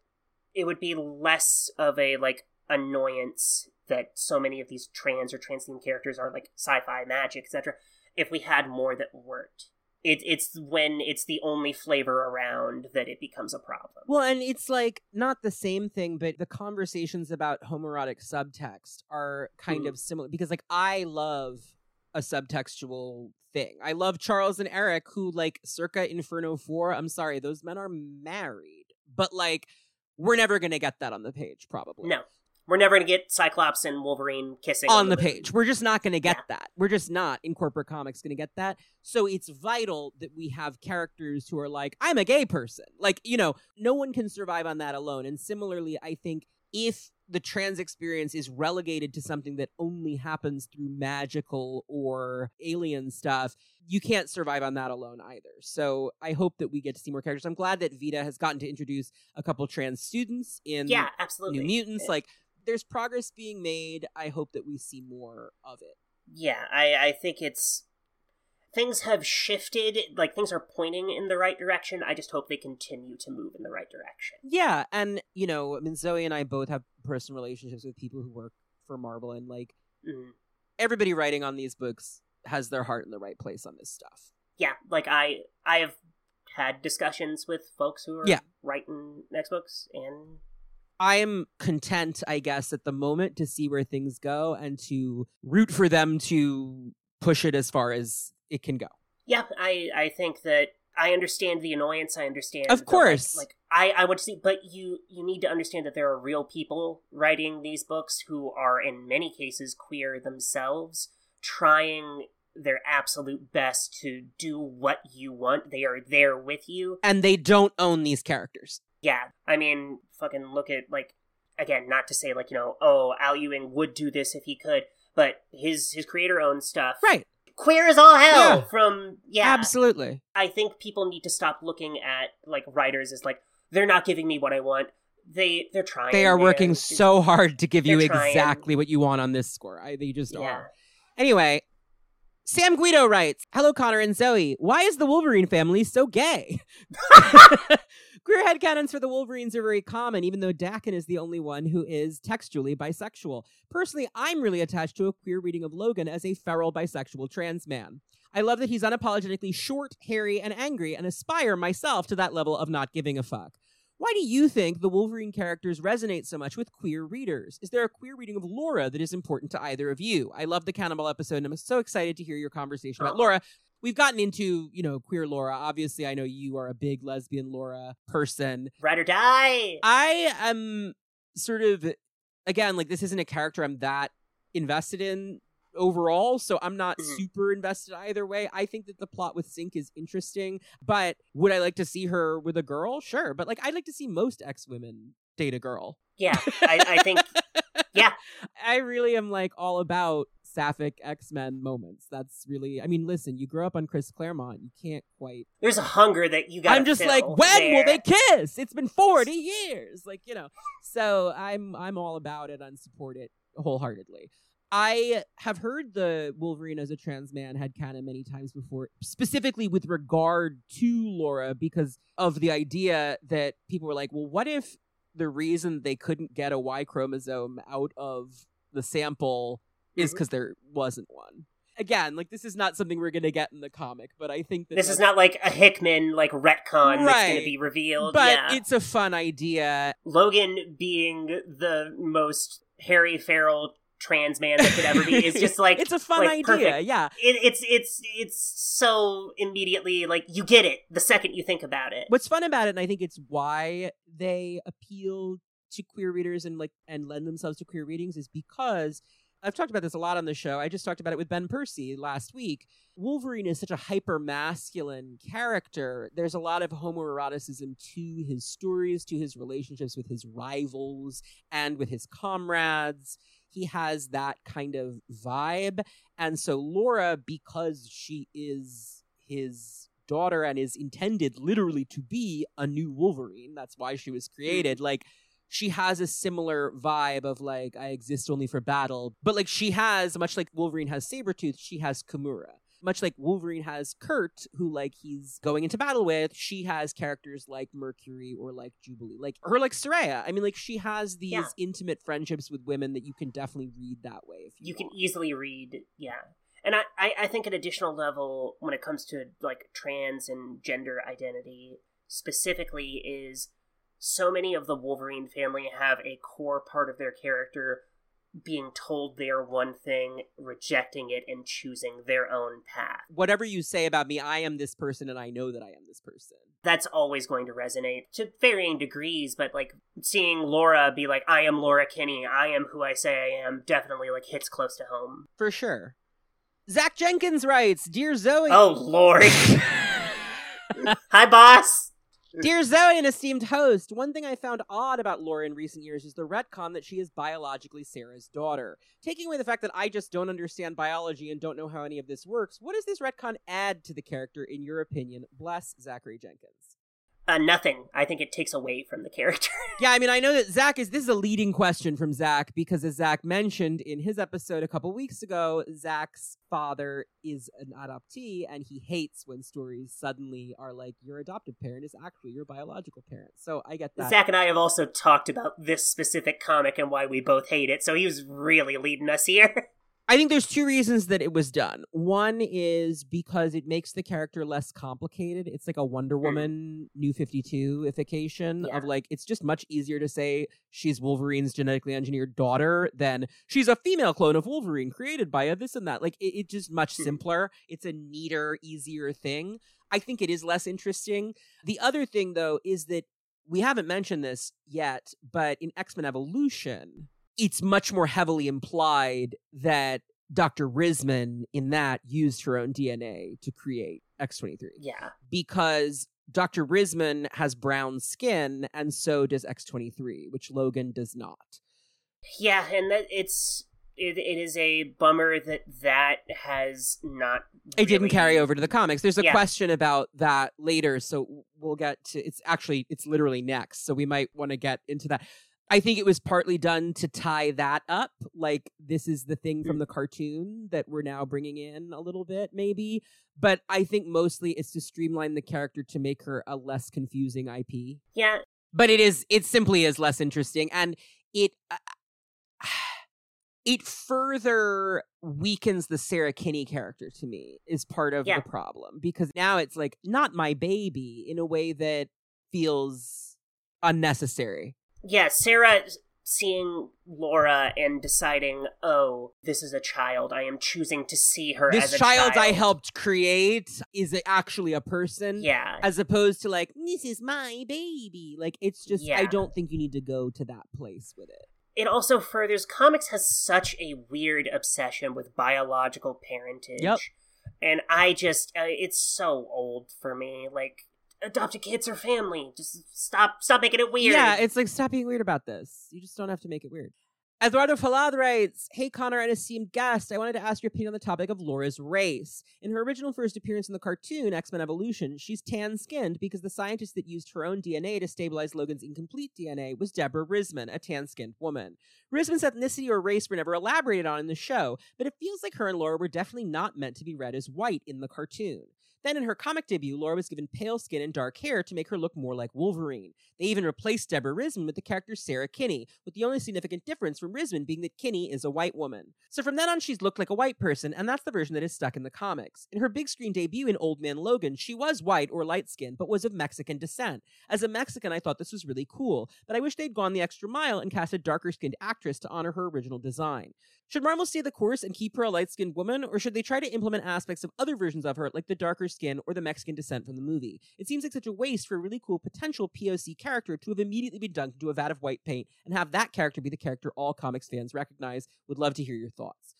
it would be less of a like annoyance that so many of these trans or trans themed characters are like sci-fi magic, etc. If we had more that weren't. It, it's when it's the only flavor around that it becomes a problem. Well, and it's like not the same thing, but the conversations about homoerotic subtext are kind Mhm. of similar because, like, I love a subtextual thing. I love Charles and Eric, who, like, circa Inferno 4, I'm sorry, those men are married, but, like, we're never going to get that on the page, probably. No, we're never gonna get Cyclops and Wolverine kissing On the page. We're just not going to get Yeah. that. We're just not in corporate comics going to get that. So it's vital that we have characters who are like, I'm a gay person. Like, you know, no one can survive on that alone. And similarly, I think if the trans experience is relegated to something that only happens through magical or alien stuff, you can't survive on that alone either. So I hope that we get to see more characters. I'm glad that Vita has gotten to introduce a couple trans students in Yeah, absolutely. New Mutants. Like, there's progress being made. I hope that we see more of it. Yeah, I, I think it's things have shifted. Like things are pointing in the right direction. I just hope they continue to move in the right direction. Yeah, and you know, I mean, Zoe and I both have personal relationships with people who work for Marvel, and like Mm. everybody writing on these books has their heart in the right place on this stuff. Yeah, like I I have had discussions with folks who are Yeah. writing next books, and I am content, I guess, at the moment to see where things go and to root for them to push it as far as it can go. yeah, I I think that I understand the annoyance. I understand, Of the, like- course. Like, I I would see, but you you need to understand that there are real people writing these books who are in many cases queer themselves, trying their absolute best to do what you want. They are there with you. And they don't own these characters. Yeah, I mean, fucking look at like again, not to say like you know, oh, Al Ewing would do this if he could, but his his creator owned stuff. Right. Queer as all hell Yeah. from yeah. Absolutely. I think people need to stop looking at like writers as like they're not giving me what I want. They they're trying. They are working so hard to give you trying. exactly what you want on this score. I, they just Yeah. are. Anyway, Sam Guido writes Hello, Connor and Zoe. Why is the Wolverine family so gay? Queer headcanons for the Wolverines are very common, even though Daken is the only one who is textually bisexual. Personally, I'm really attached to a queer reading of Logan as a feral bisexual trans man. I love that he's unapologetically short, hairy, and angry, and aspire myself to that level of not giving a fuck. Why do you think the Wolverine characters resonate so much with queer readers? Is there a queer reading of Laura that is important to either of you? I love the Cannibal episode, and I'm so excited to hear your conversation about Oh. Laura. We've gotten into, you know, queer Laura. Obviously, I know you are a big lesbian Laura person. Ride or die. I am sort of again like this isn't a character I'm that invested in overall, so I'm not Mhm. super invested either way. I think that the plot with Synch is interesting, but would I like to see her with a girl? Sure, but like I'd like to see most ex women date a girl. Yeah, I, I think yeah. I really am like all about sapphic X Men moments. That's really, I mean, listen, you grow up on Chris Claremont, you can't quite there's a hunger that you got. I'm just like, when will they kiss? It's been 40 years. Like, you know. So I'm I'm all about it and support it wholeheartedly. I have heard the Wolverine as a trans man headcanon many times before, specifically with regard to Laura, because of the idea that people were like, well, what if the reason they couldn't get a Y chromosome out of the sample is mm-hmm. because there wasn't one? Again, like this is not something we're gonna get in the comic, but I think that This is not like a Hickman like retcon that's gonna be revealed. but yeah. it's a fun idea. Logan being the most Harry Farrell trans man that could ever be is just like it's a fun like, idea. perfect. Yeah. It, it's it's it's so immediately like you get it the second you think about it. What's fun about it, and I think it's why they appeal to queer readers and like and lend themselves to queer readings, is because I've talked about this a lot on the show. I just talked about it with Ben Percy last week. Wolverine is such a hyper masculine character. There's a lot of homoeroticism to his stories, to his relationships with his rivals and with his comrades. He has that kind of vibe. And so Laura, because she is his daughter and is intended literally to be a new Wolverine, that's why she was hmm. created. Like, she has a similar vibe of like, I exist only for battle. But like, she has, much like Wolverine has Sabretooth, she has Kimura. Much like Wolverine has Kurt, who like he's going into battle with, she has characters like Mercury or like Jubilee, like her like Sooraya. I mean, like she has these Yeah. intimate friendships with women that you can definitely read that way. If you, you can easily read yeah and I, I i think an additional level when it comes to like trans and gender identity specifically is so many of the wolverine family have a core part of their character being told they're one thing rejecting it and choosing their own path whatever you say about me, I am this person, and I know that I am this person. that's always going to resonate to varying degrees but like seeing laura be like i am laura kinney i am who i say i am definitely like hits close to home For sure. Zach Jenkins writes, Dear Zoe. oh lord hi boss Dear Zoe and esteemed host, one thing I found odd about Laura in recent years is the retcon that she is biologically Sarah's daughter. Taking away the fact that I just don't understand biology and don't know how any of this works, what does this retcon add to the character, in your opinion? Bless Zachary Jenkins. Uh, nothing. I think it takes away from the character. Yeah, I mean, I know that Zach is. This is a leading question from Zach because, as Zach mentioned in his episode a couple weeks ago, Zach's father is an adoptee and he hates when stories suddenly are like, your adoptive parent is actually your biological parent. So I get that. Zach and I have also talked about this specific comic and why we both hate it, so he was really leading us here. I think there's two reasons that it was done. One is because it makes the character less complicated. It's like a Wonder Woman New 52 ification Yeah. of like, it's just much easier to say she's Wolverine's genetically engineered daughter than she's a female clone of Wolverine created by a this and that. Like, it, it's just much Mhm. simpler. It's a neater, easier thing. I think it is less interesting. The other thing, though, is that we haven't mentioned this yet, but in X Men Evolution, it's much more heavily implied that Dr. Risman in that used her own DNA to create X23 Yeah. because Dr. Risman has brown skin and so does X23, which Logan does not. Yeah, and that it's it, it is a bummer that that has not It didn't carry over to the comics. There's a Yeah. question about that later, so we'll get to it's actually it's literally next, so we might want to get into that. I think it was partly done to tie that up. Like this is the thing Mm. from the cartoon that we're now bringing in a little bit, maybe. But I think mostly it's to streamline the character to make her a less confusing IP. Yeah, But it is it simply is less interesting, and it uh, it further weakens the Sarah Kinney character to me is part of Yeah. the problem because now it's like not my baby in a way that feels unnecessary. Yeah, Sarah seeing Laura and deciding, oh, this is a child. I am choosing to see her This as a child, child I helped create is actually a person. Yeah. As opposed to like, this is my baby. Like, it's just, I don't think you need to go to that place with it. it also furthers comics has such a weird obsession with biological parentage. Yep. And I just uh, it's so old for me. Like adopted kids or family. Just stop stop making it weird. Yeah, it's like stop being weird about this. You just don't have to make it weird. Eduardo Falad writes, Hey Connor and esteemed guest, I wanted to ask your opinion on the topic of Laura's race. In her original first appearance in the cartoon, X-Men Evolution, she's tan-skinned because the scientist that used her own DNA to stabilize Logan's incomplete DNA was Deborah Risman, a tan-skinned woman. Risman's ethnicity or race were never elaborated on in the show, but it feels like her and Laura were definitely not meant to be read as white in the cartoon. Then in her comic debut, Laura was given pale skin and dark hair to make her look more like Wolverine. They even replaced Deborah Risman with the character Sarah Kinney, with the only significant difference from Risman being that Kinney is a white woman. So from then on, she's looked like a white person, and that's the version that is stuck in the comics. In her big screen debut in Old Man Logan, she was white or light skinned, but was of Mexican descent. As a Mexican, I thought this was really cool, but I wish they'd gone the extra mile and cast a darker skinned actress to honor her original design. Should Marvel stay the course and keep her a light skinned woman, or should they try to implement aspects of other versions of her, like the darker skin or the Mexican descent from the movie? It seems like such a waste for a really cool potential POC character to have immediately been dunked into a vat of white paint and have that character be the character all comics fans recognize. Would love to hear your thoughts.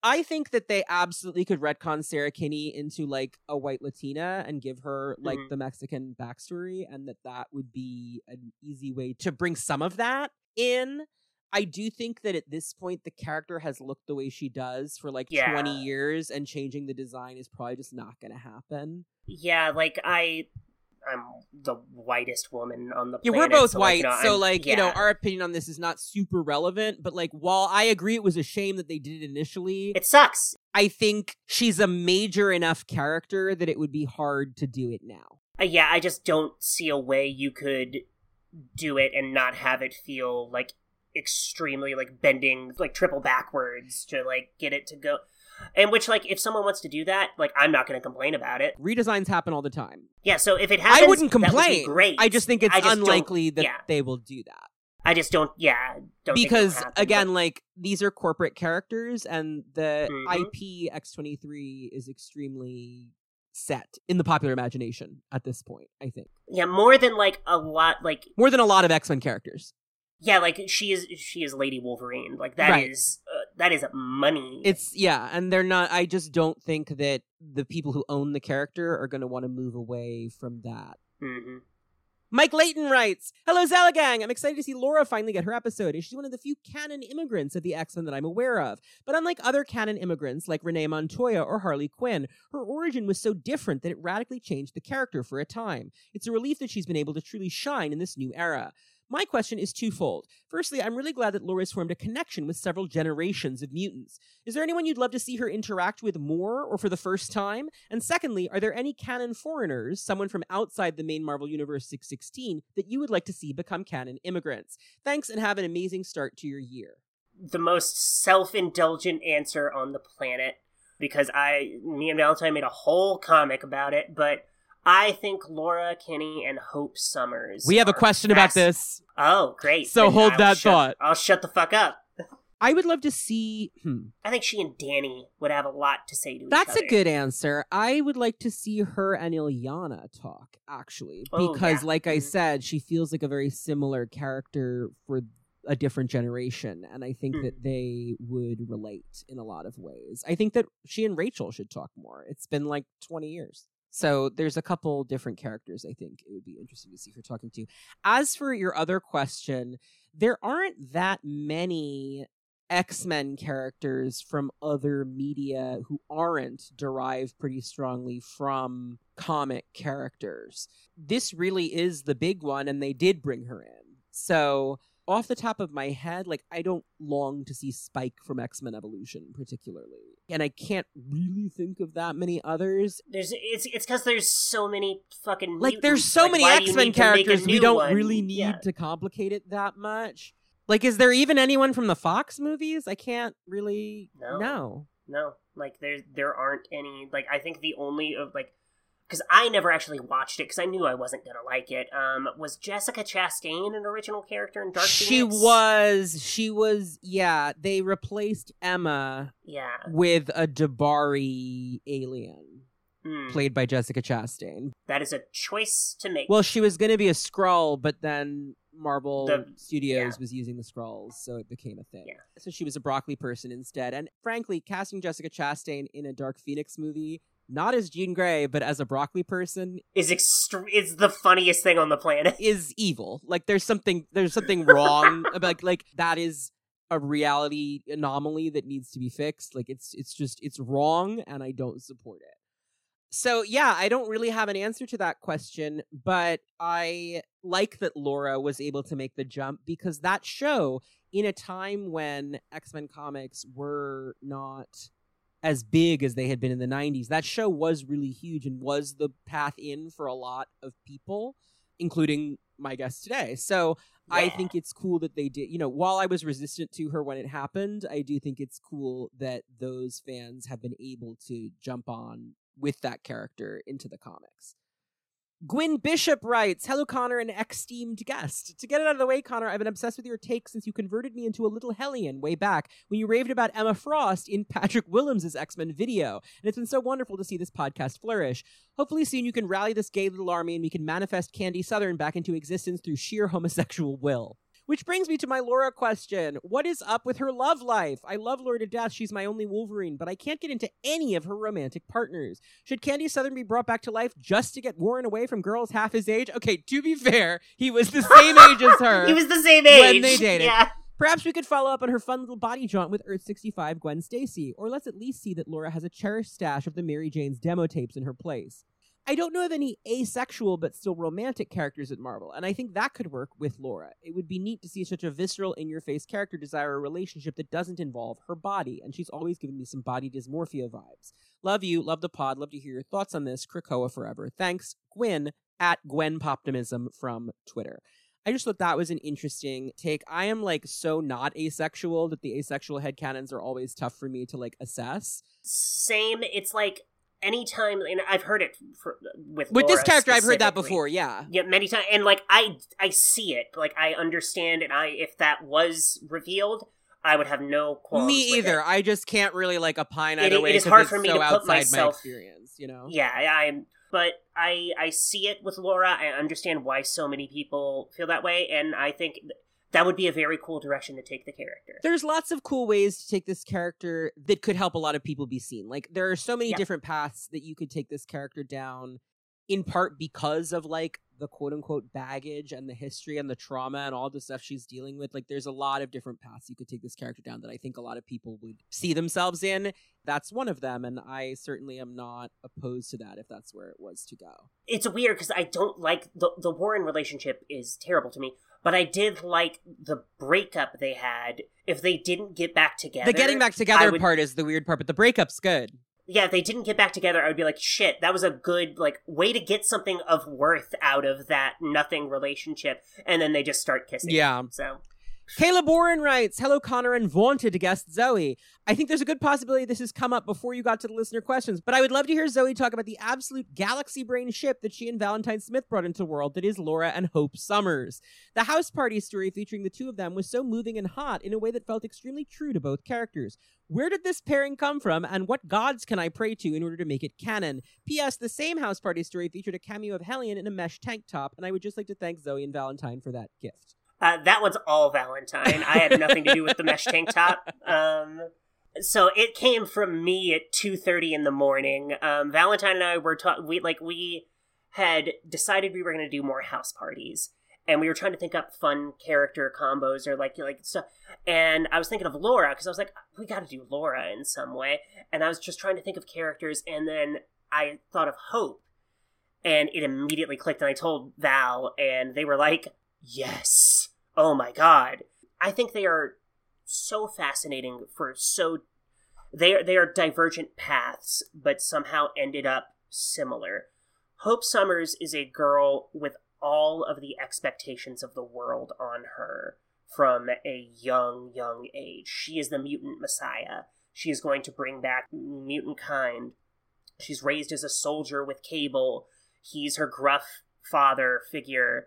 I think that they absolutely could retcon Sarah Kinney into like a white Latina and give her like Mhm. the Mexican backstory, and that that would be an easy way to bring some of that in. I do think that at this point the character has looked the way she does for like 20 years, and changing the design is probably just not going to happen. Yeah, like I I'm the whitest woman on the Yeah, planet. we're both so, white, like, you know, so like you know, our opinion on this is not super relevant. But like, while I agree it was a shame that they did it initially, it sucks. I think she's a major enough character that it would be hard to do it now. Uh, yeah, I just don't see a way you could do it and not have it feel like extremely like bending like triple backwards to like get it to go. And which like if someone wants to do that, like I'm not going to complain about it. Redesigns happen all the time. Yeah, so if it happens, I wouldn't that would complain. great. I just think it's just unlikely that yeah. they will do that. I just don't. Yeah, don't because happen, again but- like these are corporate characters and the Mhm. ip x23 is extremely set in the popular imagination at this point i think yeah, more than like a lot like more than a lot of x-men characters yeah, like she is she is Lady Wolverine. Like that is Right. uh, that is money. it's yeah and they're not i just don't think that the people who own the character are going to want to move away from that hmm Mike Layton writes, Hello, Zalagang. I'm excited to see Laura finally get her episode. She's one of the few canon immigrants of the X Men that I'm aware of. But unlike other canon immigrants like Renee Montoya or Harley Quinn, her origin was so different that it radically changed the character for a time. It's a relief that she's been able to truly shine in this new era. My question is twofold. Firstly, I'm really glad that Laura's formed a connection with several generations of mutants. Is there anyone you'd love to see her interact with more or for the first time? And secondly, are there any canon foreigners, someone from outside the main Marvel Universe 616, that you would like to see become canon immigrants? Thanks and have an amazing start to your year. The most self-indulgent answer on the planet because I, me and Valentine made a whole comic about it, but I think Laura Kinney and Hope Summers. We have a question about this. Oh, great! So Then hold I'll that shut- thought. I'll shut the fuck up. I would love to see. Hmm. I think she and Danny would have a lot to say to each other. That's a good answer. I would like to see her and Illyana talk, actually, Oh, because, yeah. like I Mhm. said, she feels like a very similar character for a different generation, and I think Mm. that they would relate in a lot of ways. I think that she and Rachel should talk more. It's been like 20 years. So there's a couple different characters I think it would be interesting to see her talking to. As for your other question, there aren't that many X-Men characters from other media who aren't derived pretty strongly from comic characters. This really is the big one and they did bring her in. So, off the top of my head, like I don't long to see Spike from X-Men Evolution particularly. And I can't really think of that many others. There's it's it's because there's so many fucking Like there's so Like, many why do you X-Men need to make a characters we don't one? really need Yeah. to complicate it that much. Like is there even anyone from the Fox movies? I can't really No. know. No, like there there aren't any. Like I think the only of like because I never actually watched it because I knew I wasn't gonna like it. Um, was Jessica Chastain an original character in Dark Phoenix? she Phoenix? was she was yeah they replaced emma Yeah. with a D'Bari alien Mm, played by Jessica Chastain. that is a choice to make. Well, she was going to be a Skrull, but then Marvel The- Studios yeah. was using the Skrulls, so it became a thing. Yeah. So she was a broccoli person instead. And frankly, casting Jessica Chastain in a Dark Phoenix movie, not as Jean Grey, but as a broccoli person, is extre- is the funniest thing on the planet. is evil. Like there's something there's something wrong about like that is a reality anomaly that needs to be fixed. Like it's it's just it's wrong and I don't support it. So yeah, I don't really have an answer to that question, but I like that Laura was able to make the jump because that show in a time when X-Men comics were not as big as they had been in the 90s. That show was really huge and was the path in for a lot of people, including my guest today. So I think it's cool that they did, you know, while I was resistant to her when it happened, I do think it's cool that those fans have been able to jump on with that character into the comics. Gwyn Bishop writes, Hello, Connor, an esteemed guest. To get it out of the way, Connor, I've been obsessed with your take since you converted me into a little Hellion way back when you raved about Emma Frost in Patrick Willems' X Men video. And it's been so wonderful to see this podcast flourish. Hopefully, soon you can rally this gay little army and we can manifest Candy Southern back into existence through sheer homosexual will. Which brings me to my Laura question. What is up with her love life? I love Laura to death. She's my only Wolverine, but I can't get into any of her romantic partners. Should Candy Southern be brought back to life just to get Warren away from girls half his age? Okay, to be fair, he was the same age as her. He was the same age when they dated. Yeah. Perhaps we could follow up on her fun little body jaunt with Earth 65 Gwen Stacy, or let's at least see that Laura has a cherished stash of the Mary Jane's demo tapes in her place. I don't know of any asexual but still romantic characters at Marvel, and I think that could work with Laura. It would be neat to see such a visceral, in your face character desire a relationship that doesn't involve her body, and she's always given me some body dysmorphia vibes. Love you, love the pod, love to hear your thoughts on this. Krakoa forever. Thanks, Gwen at Gwen Poptimism from Twitter. I just thought that was an interesting take. I am like so not asexual that the asexual headcanons are always tough for me to like assess. Same. It's like anytime, and I've heard it for, with With this character, I've heard that before, yeah. Yeah, many times, and like I, I see it, like I understand, and I, if that was revealed, I would have no qualms. Me either. it. I just can't really like opine It- either it way it is hard for me so to put outside my myself- experience, you know. Yeah, I- I'm, but I, I see it with Laura. I understand why so many people feel that way, and I think th- that would be a very cool direction to take the character. There's lots of cool ways to take this character that could help a lot of people be seen. Like there are so many Yeah. different paths that you could take this character down in part because of like the quote unquote baggage and the history and the trauma and all the stuff she's dealing with. Like there's a lot of different paths you could take this character down that I think a lot of people would see themselves in. That's one of them and I certainly am not opposed to that if that's where it was to go. It's weird because I don't like the the Warren relationship is terrible to me, but I did like the breakup they had. If they didn't get back together, the getting back together would- part is the weird part, but the breakup's good. yeah, if they didn't get back together, I would be like, shit, that was a good like way to get something of worth out of that nothing relationship, and then they just start kissing. Yeah. So Caleb Warren writes, Hello, Connor and vaunted guest Zoe. I think there's a good possibility this has come up before you got to the listener questions, but I would love to hear Zoe talk about the absolute galaxy brain ship that she and Valentine Smith brought into the world that is Laura and Hope Summers. The house party story featuring the two of them was so moving and hot in a way that felt extremely true to both characters. Where did this pairing come from, and what gods can I pray to in order to make it canon? P.S. The same house party story featured a cameo of Hellion in a mesh tank top, and I would just like to thank Zoe and Valentine for that gift. Uh, that one's all Valentine. I had nothing to do with the mesh tank top. Um, so it came from me at two thirty in the morning. Um, Valentine and I were talking. We like we had decided we were going to do more house parties, and we were trying to think up fun character combos or like like stuff. And I was thinking of Laura because I was like, we got to do Laura in some way. And I was just trying to think of characters, and then I thought of Hope, and it immediately clicked. And I told Val, and they were like, yes, oh my god. I think they are so fascinating for so they are they are divergent paths, but somehow ended up similar. Hope Summers is a girl with all of the expectations of the world on her from a young, young age. She is the mutant messiah. She is going to bring back mutant kind. She's raised as a soldier with Cable. He's her gruff father figure.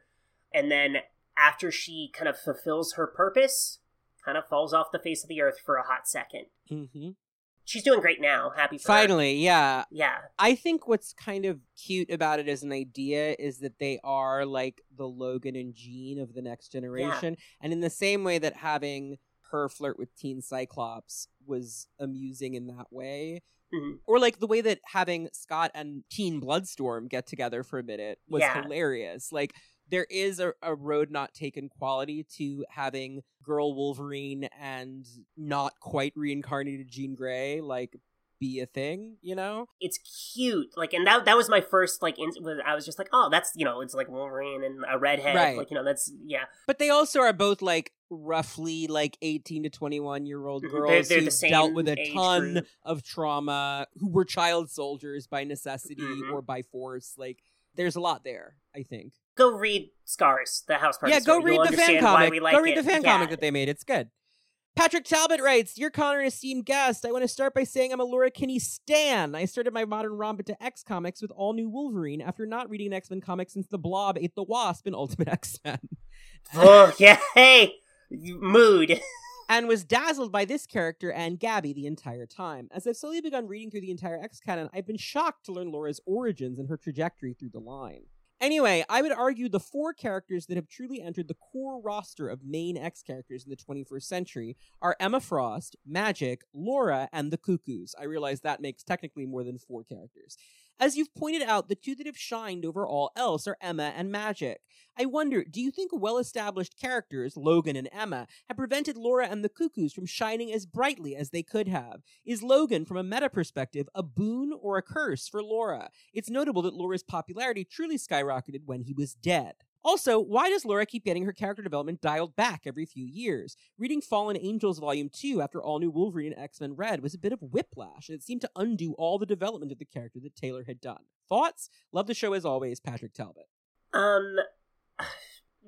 And then after she kind of fulfills her purpose, kind of falls off the face of the earth for a hot second. Mm-hmm. She's doing great now. Happy for her. Finally, yeah. Yeah. I think what's kind of cute about it as an idea is that they are like the Logan and Jean of the next generation. And in the same way that having her flirt with Teen Cyclops was amusing in that way, Mhm. or like the way that having Scott and Teen Bloodstorm get together for a minute was Yeah. hilarious. Like there is a, a road not taken quality to having girl Wolverine and not quite reincarnated Jean Grey like be a thing, you know? It's cute. Like, and that that was my first, like, in, I was just like, oh, that's, you know, it's like Wolverine and a redhead. Right. Like, you know, that's, yeah. But they also are both like roughly like 18 to 21 year old Mhm. girls They're- they're who dealt with a ton group. of trauma, who were child soldiers by necessity Mhm. or by force. Like there's a lot there, I think. Go read Scars, the House Party yeah, go story. read You'll the fan comic. we like go read it. the fan Yeah. comic that they made. It's good. Patrick Talbot writes, Dear Connor esteemed guest, I want to start by saying I'm a Laura Kinney stan. I started my modern romp into X comics with all new Wolverine after not reading an X-Men comic since the Blob ate the Wasp in Ultimate X-Men. oh, yeah. Hey, mood. and was dazzled by this character and Gabby the entire time. As I've slowly begun reading through the entire X canon, I've been shocked to learn Laura's origins and her trajectory through the line. Anyway, I would argue the four characters that have truly entered the core roster of main X characters in the 21st century are Emma Frost, Magik, Laura, and the Cuckoos. I realize that makes technically more than four characters. As you've pointed out, the two that have shined over all else are Emma and Magik. I wonder, do you think well established characters, Logan and Emma, have prevented Laura and the Cuckoos from shining as brightly as they could have? Is Logan, from a meta perspective, a boon or a curse for Laura? It's notable that Laura's popularity truly skyrocketed when he was dead. Also, why does Laura keep getting her character development dialed back every few years? Reading Fallen Angels Volume 2 after All New Wolverine and X Men Red was a bit of whiplash, and it seemed to undo all the development of the character that Taylor had done. Thoughts? Love the show as always, Patrick Talbot. Um,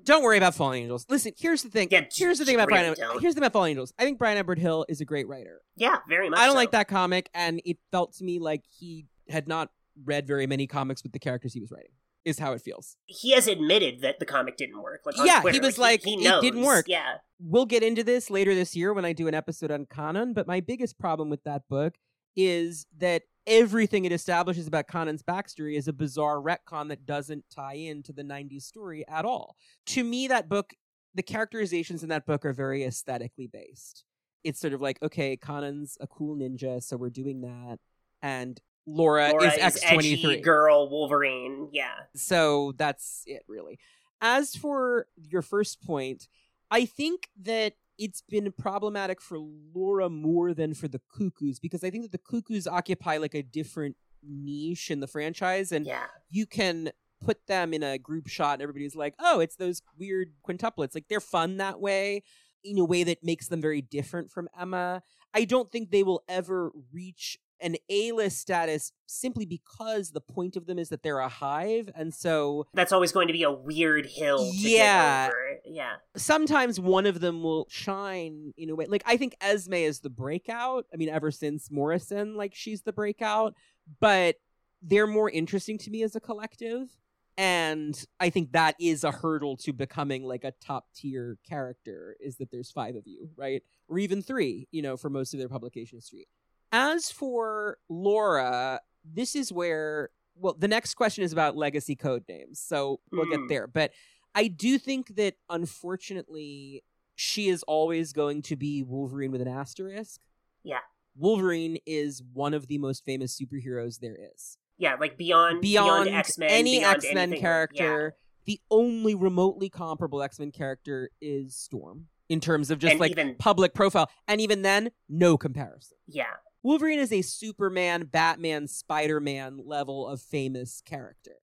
Don't worry about Fallen Angels. Listen, here's the thing. Yeah, here's the thing about Brian. Here's the thing about Fallen Angels. I think Bryan Edward Hill is a great writer. yeah, very much I don't so. like that comic, and it felt to me like he had not read very many comics with the characters he was writing. Is how it feels. He has admitted that the comic didn't work. Like Yeah, he was like, he, "It didn't work." Yeah, We'll get into this later this year when I do an episode on Kwannon, but my biggest problem with that book is that everything it establishes about Kwannon's backstory is a bizarre retcon that doesn't tie into the 90s story at all. To me, that book, the characterizations in that book are very aesthetically based. It's sort of like, okay, Kwannon's a cool ninja, so we're doing that. And Laura, Laura is is X23 girl Wolverine. Yeah, so that's it really as for your first point i think that it's been problematic for laura more than for the cuckoos because i think that the cuckoos occupy like a different niche in the franchise and yeah. you can put them in a group shot and everybody's like oh it's those weird quintuplets like they're fun that way in a way that makes them very different from emma i don't think they will ever reach an a-list status simply because the point of them is that they're a hive and so That's always going to be a weird hill. To Yeah. Yeah. sometimes one of them will shine in a way like i think esme is the breakout i mean ever since morrison like she's the breakout but they're more interesting to me as a collective and i think that is a hurdle to becoming like a top tier character is that there's five of you right or even three you know for most of their publication history as for laura this is where well the next question is about legacy code names so we'll get Hmm. there but I do think that unfortunately she is always going to be Wolverine with an asterisk. Yeah. Wolverine is one of the most famous superheroes there is. Yeah, like beyond Beyond, beyond, X Men, any X Men character, the only remotely comparable X Men character is Storm in terms of just And like even- public profile. And even then, no comparison. Yeah, yeah, Wolverine is a Superman, Batman, Spider Man level of famous character.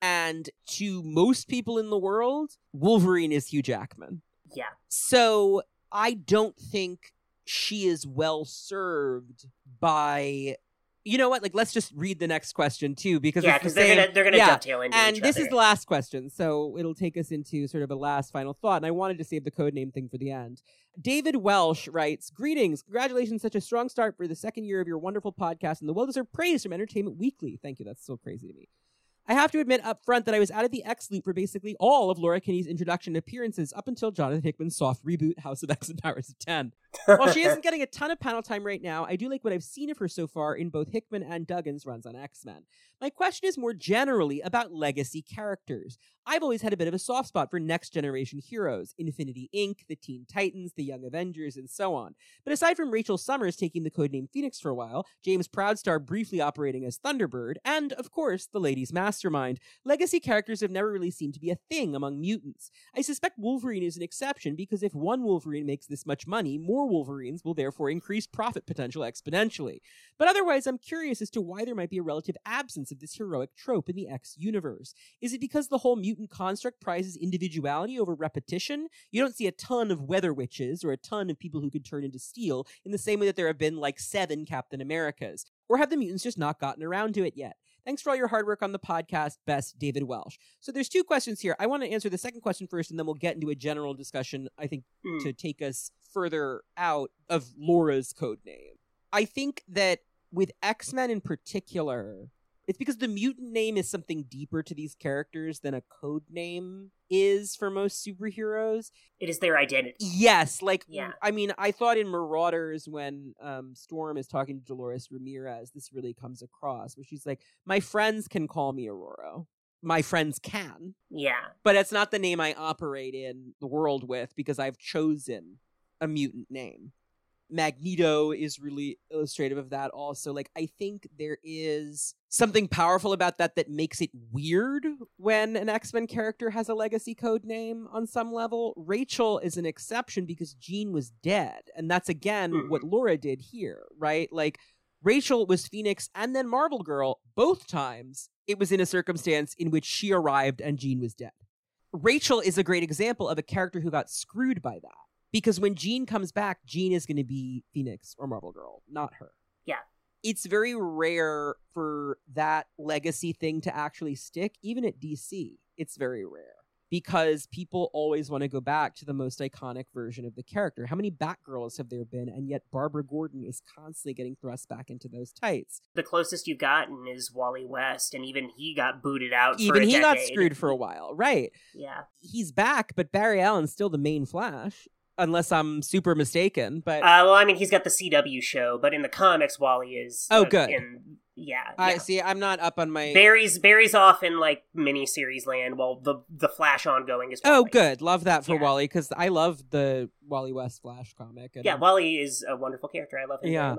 And to most people in the world, Wolverine is Hugh Jackman. yeah. So I don't think she is well served by You know what? Like, let's just read the next question too, because yeah, it's the because they're gonna they're gonna yeah. dovetail into And this other. is the last question, so it'll take us into sort of a last final thought. And I wanted to save the code name thing for the end. David Welsh writes Greetings. Congratulations, such a strong start for the second year of your wonderful podcast and the well deserved praise from Entertainment Weekly. Thank you. That's so crazy to me. I have to admit up front that I was out of the X loop for basically all of Laura Kinney's introduction appearances up until Jonathan Hickman's soft reboot, House of X and Powers of X. While she isn't getting a ton of panel time right now, I do like what I've seen of her so far in both Hickman and Duggan's runs on X Men. My question is more generally about legacy characters. I've always had a bit of a soft spot for next generation heroes Infinity Inc., the Teen Titans, the Young Avengers, and so on. But aside from Rachel Summers taking the codename Phoenix for a while, James Proudstar briefly operating as Thunderbird, and, of course, the Ladies Mastermind, legacy characters have never really seemed to be a thing among mutants. I suspect Wolverine is an exception because if one Wolverine makes this much money, more Wolverines will therefore increase profit potential exponentially. But otherwise, I'm curious as to why there might be a relative absence of this heroic trope in the X universe. Is it because the whole mutant construct prizes individuality over repetition? You don't see a ton of weather witches or a ton of people who could turn into steel in the same way that there have been like seven Captain Americas. Or have the mutants just not gotten around to it yet? Thanks for all your hard work on the podcast. Best, David Welsh. So there's two questions here. I want to answer the second question first, and then we'll get into a general discussion, I think, Mm. to take us further out of Laura's code name. I think that with X Men in particular, it's because the mutant name is something deeper to these characters than a code name is for most superheroes. It is their identity. Yes, like Yeah. I mean, I thought in Marauders when um, Storm is talking to Dolores Ramirez, this really comes across where she's like, "My friends can call me Ororo. My friends can, Yeah. but it's not the name I operate in the world with because I've chosen a mutant name." Magneto is really illustrative of that also. Like I think there is something powerful about that that makes it weird when an X-Men character has a legacy code name on some level. Rachel is an exception because Jean was dead. And that's again Mhm. what Laura did here, right? Like Rachel was Phoenix and then Marvel Girl both times. It was in a circumstance in which she arrived and Jean was dead. Rachel is a great example of a character who got screwed by that. Because when Jean comes back, Jean is going to be Phoenix or Marvel Girl, not her. Yeah. It's very rare for that legacy thing to actually stick, even at DC. It's very rare because people always want to go back to the most iconic version of the character. How many Batgirls have there been? And yet Barbara Gordon is constantly getting thrust back into those tights. The closest you've gotten is Wally West, and even he got booted out. for Even he got screwed for a while, right? Yeah. He's back, but Barry Allen's still the main Flash, unless I'm super mistaken. But Uh, well, I mean, he's got the CW show, but in the comics, Wally is. Oh, uh, good. In, yeah. I yeah. see. I'm not up on my. Barry's Barry's off in like miniseries land, while the the Flash ongoing is. Oh, good. Love that for Yeah. Wally because I love the Wally West Flash comic. And Yeah, Wally is a wonderful character. I love him. Yeah.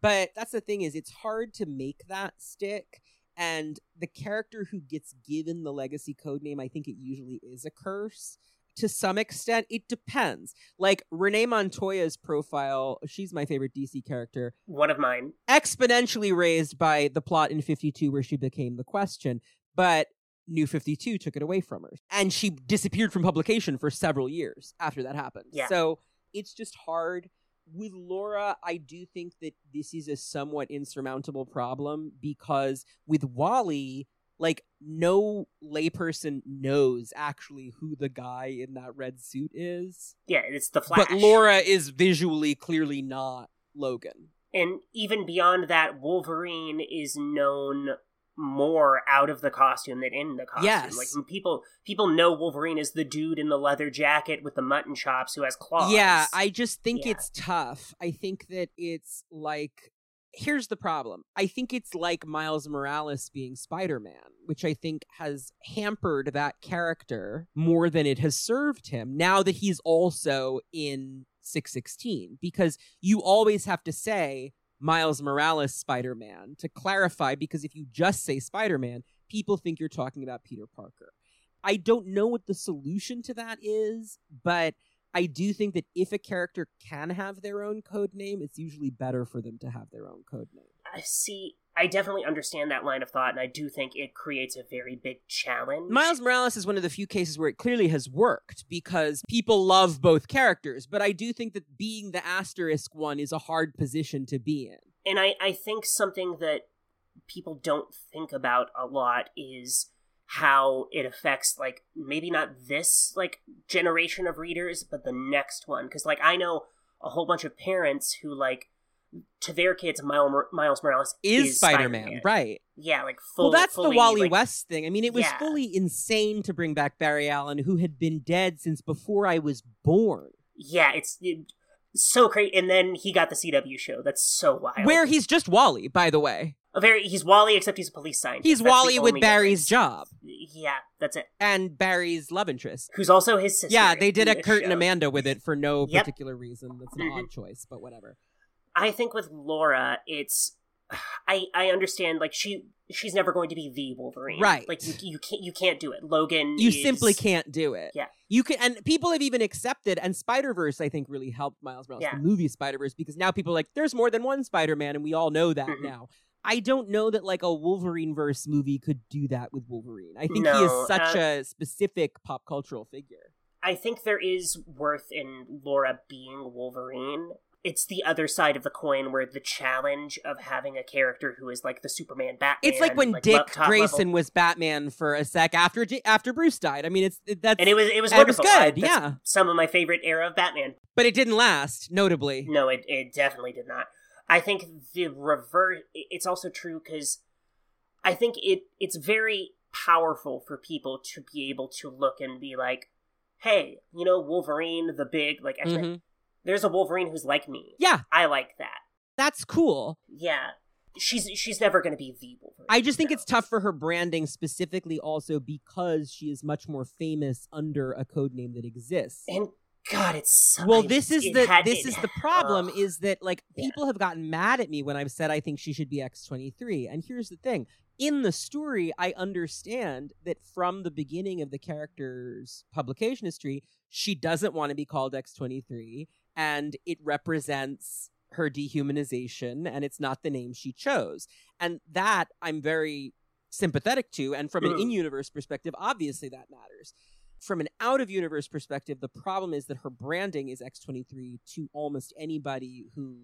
But that's the thing is it's hard to make that stick. And the character who gets given the legacy code name, I think it usually is a curse. To some extent, it depends. Like Renee Montoya's profile, she's my favorite DC character. One of mine. exponentially raised by the plot in 52 where she became the question but new 52 took it away from her and she disappeared from publication for several years after that happened Yeah. so it's just hard with laura i do think that this is a somewhat insurmountable problem because with wally like no layperson knows actually who the guy in that red suit is Yeah, it's the Flash. but laura is visually clearly not logan and even beyond that, Wolverine is known more out of the costume than in the costume. Yes. Like people people know Wolverine is the dude in the leather jacket with the mutton chops who has claws. Yeah, I just think Yeah. it's tough. I think that it's like here's the problem. I think it's like Miles Morales being Spider-Man, which I think has hampered that character more than it has served him now that he's also in 616 because you always have to say Miles Morales Spider-Man to clarify because if you just say Spider-Man, people think you're talking about Peter Parker. I don't know what the solution to that is, but I do think that if a character can have their own code name, it's usually better for them to have their own code name. I see. I definitely understand that line of thought, and I do think it creates a very big challenge. Miles Morales is one of the few cases where it clearly has worked because people love both characters, but I do think that being the asterisk one is a hard position to be in. and I, I think something that people don't think about a lot is how it affects like maybe not this like generation of readers but the next one because like i know a whole bunch of parents who like to their kids miles, miles morales Is, is, Spider-Man, Spider-Man. right? yeah like full well, that's the Wally like, West thing. I mean, it was Yeah. fully insane to bring back Barry Allen, who had been dead since before I was born. yeah it's it, so crazy and then he got the cw show that's so wild Where he's just Wally, by the way. A very he's wally except he's a police scientist He's That's Wally with Barry's difference. job yeah that's it and Barry's love interest. who's also his sister Yeah, they did a Kurt and. Amanda with it for no Yep. particular reason. That's an Mhm. odd choice, but whatever. I think with Laura, it's I I understand like she she's never going to be the Wolverine, Right. Like you you can't you can't do it. Logan, You is- simply can't do it. Yeah. You can, and people have even accepted, and Spider Verse, I think, really helped Miles Morales, Yeah. the movie Spider Verse, because now people are like, there's more than one Spider Man, and we all know that Mhm. now. I don't know that like a Wolverine verse movie could do that with Wolverine. I think he is such uh, a specific pop cultural figure. I think there is worth in Laura being Wolverine. It's the other side of the coin where the challenge of having a character who is like the Superman Batman. It's like when le- Dick Grayson level. was Batman for a sec after after Bruce died. I mean, it's it, that's and it was it was and it was wonderful. I- good, yeah. some of my favorite era of Batman. but it didn't last. Notably, No, it, it definitely did not. I think the reverse. It's also true because I think it it's very powerful for people to be able to look and be like, "Hey, you know, Wolverine, the big like X-Men. Mhm. There's a Wolverine who's like me. yeah, I like that. that's cool. Yeah, she's she's never going to be the Wolverine. I just think it's tough for her branding specifically also because she is much more famous under a code name that exists. and God, it's so, well, this is the had- this it- is the problem ugh. is that like Yeah. people have gotten mad at me when I've said I think she should be X23. And here's the thing. In the story, I understand that from the beginning of the character's publication history, she doesn't want to be called X23 and it represents her dehumanization and it's not the name she chose. And that I'm very sympathetic to and from an Mm. in-universe perspective, obviously that matters from an out of universe perspective, the problem is that her branding is X23 to almost anybody who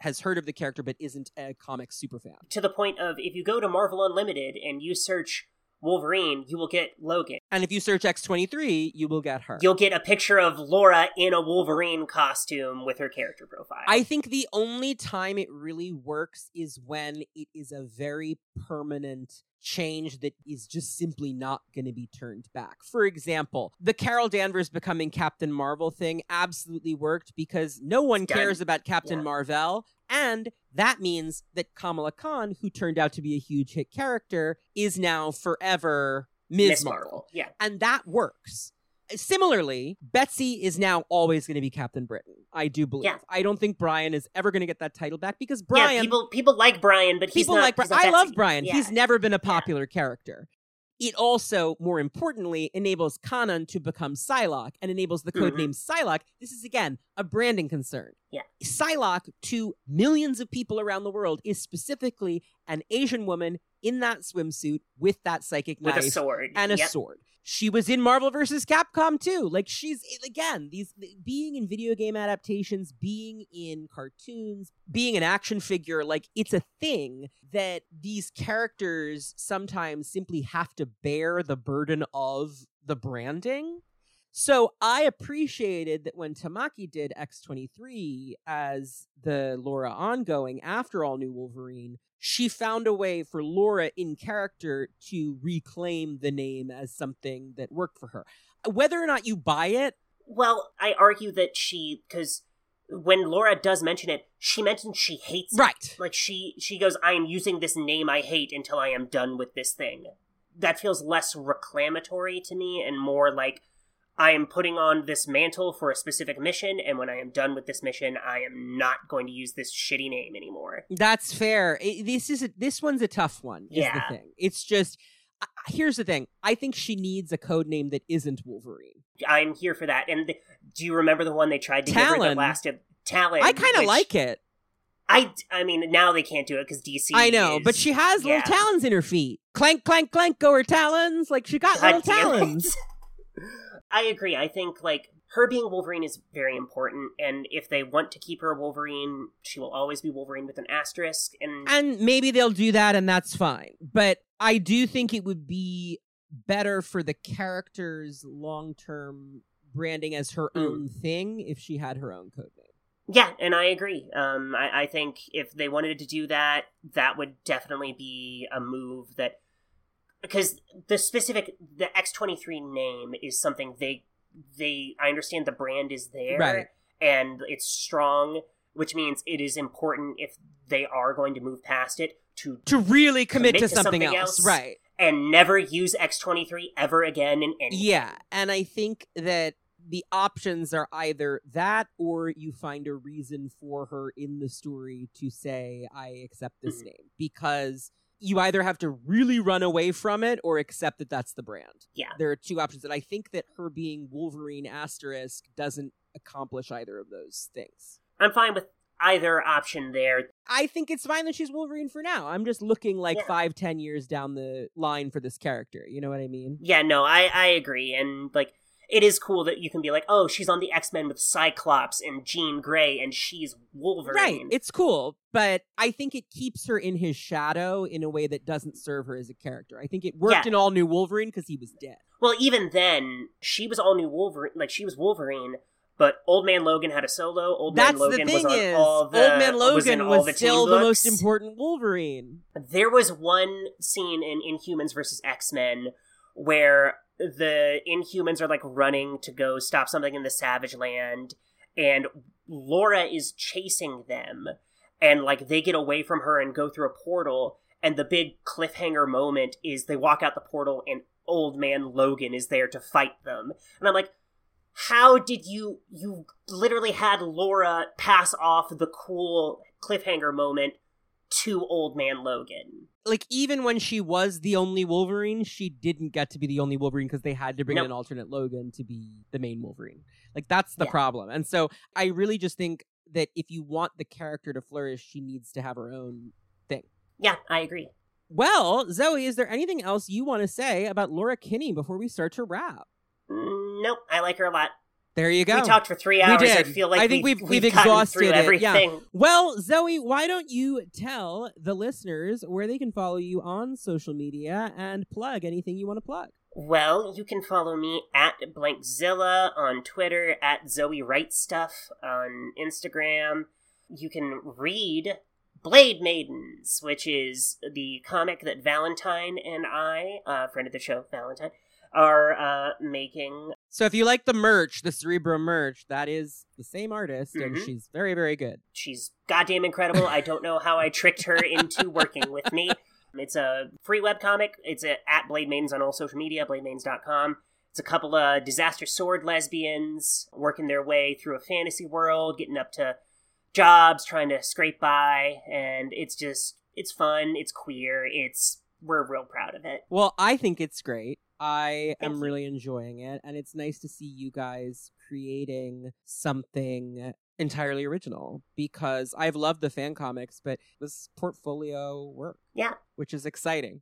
has heard of the character but isn't a comic superfan. to the point of if you go to Marvel Unlimited and you search Wolverine, you will get Logan. And if you search X23, you will get her. You'll get a picture of Laura in a Wolverine costume with her character profile. I think the only time it really works is when it is a very permanent change that is just simply not going to be turned back. For example, the Carol Danvers becoming Captain Marvel thing absolutely worked because no one cares about Captain Yeah. Marvel. And that means that Kamala Khan, who turned out to be a huge hit character, is now forever Ms. Marvel. Marvel. Yeah. And that works. Similarly, Betsy is now always going to be Captain Britain. I do believe. Yeah. I don't think Brian is ever going to get that title back because Brian. yeah, people people like Brian, but he's people not, like Brian. I love Brian. Yeah. He's never been a popular character. It also, more importantly, enables Kwannon to become Psylocke and enables the code Mhm. name Psylocke. This is again a branding concern. Yeah. Psylocke to millions of people around the world is specifically an Asian woman in that swimsuit with that psychic with knife a sword and a Yep. sword. She was in Marvel vs. Capcom too. Like she's eh, again, these being in video game adaptations, being in cartoons, being an action figure, like it's a thing that these characters sometimes simply have to bear the burden of the branding. So I appreciated that when Tamaki did X23 as the Laura ongoing after All New Wolverine, she found a way for Laura in character to reclaim the name as something that worked for her. Whether or not you buy it, Well, I argue that she because when Laura does mention it, she mentions she hates it. right. Like she she goes, I am using this name I hate until I am done with this thing. That feels less reclamatory to me and more like I am putting on this mantle for a specific mission, and when I am done with this mission, I am not going to use this shitty name anymore. That's fair. I- this is a, this one's a tough one. Is Yeah. the thing. It's just uh, here's the thing. I think she needs a code name that isn't Wolverine. I'm here for that. And the, do you remember the one they tried to give her Talon. that lasted Talon? I kind of like it. I I mean now they can't do it because DC. I know, but she has yeah. little talons in her feet. Clank, clank, clank. Go her talons. Like she got God little talons. I agree. I think like her being Wolverine is very important, and if they want to keep her Wolverine, she will always be Wolverine with an asterisk. And And maybe they'll do that and that's fine. But I do think it would be better for the character's long term branding as her Mm. own thing if she had her own code name. yeah, and I agree. Um, I, I think if they wanted to do that, that would definitely be a move that because the specific the X twenty three name is something they they I understand the brand is there Right. and it's strong, which means it is important if they are going to move past it to To really commit, Commit to to something, something else. else. Right. and never use X twenty three ever again in any. Yeah, and I think that the options are either that or you find a reason for her in the story to say I accept this Mhm. name because you either have to really run away from it or accept that that's the brand. Yeah. There are two options and I think that her being Wolverine asterisk doesn't accomplish either of those things. I'm fine with either option there. I think it's fine that she's Wolverine for now. I'm just looking like Yeah. five, ten years down the line for this character. You know what I mean? Yeah, no, I I agree, and like it is cool that you can be like, oh, she's on the X Men with Cyclops and Jean Grey, and she's Wolverine. Right. It's cool, but I think it keeps her in his shadow in a way that doesn't serve her as a character. I think it worked Yeah. in All New Wolverine because he was dead. well, even then, she was all new Wolverine. Like she was Wolverine, but Old Man Logan had a solo. Old That's Man Logan the thing was on is, all the Old Man Logan all was, the still the most important Wolverine. There was one scene in Inhumans versus X Men where the Inhumans are like running to go stop something in the Savage Land, and Laura is chasing them, and like they get away from her and go through a portal, and the big cliffhanger moment is they walk out the portal and Old Man Logan is there to fight them, and I'm like. How did you you literally had Laura pass off the cool cliffhanger moment to Old Man Logan? Like even when she was the only Wolverine, she didn't get to be the only Wolverine because they had to bring in an alternate Logan to be the main Wolverine. Like that's the Yeah. problem. And so I really just think that if you want the character to flourish, she needs to have her own thing. Yeah, I agree. Well, Zoe, is there anything else you want to say about Laura Kinney before we start to wrap? Mm, Nope, I like her a lot. There you go. We talked for three hours. I did. feel like I think we've, we've- we've exhausted it, yeah. everything. Well, Zoe, why don't you tell the listeners where they can follow you on social media and plug anything you want to plug? Well, you can follow me at Blankzilla on Twitter, at Zoe Wright Stuff on Instagram. You can read Blade Maidens, which is the comic that Valentine and I, a uh, friend of the show, Valentine, are uh, making. So if you like the merch, the Cerebro merch, that is the same artist, and Mhm. she's very, very good. She's goddamn incredible. I don't know how I tricked her into working with me. It's a free webcomic. It's a, at Blade Maidens on all social media, blademaidens.com. It's a couple of disaster sword lesbians working their way through a fantasy world, getting up to jobs, trying to scrape by, and it's just, it's fun, it's queer, it's, we're real proud of it. Well, I think it's great. I Thank am you. really enjoying it, and it's nice to see you guys creating something entirely original because I've loved the fan comics, but this portfolio work. Yeah. Which is exciting.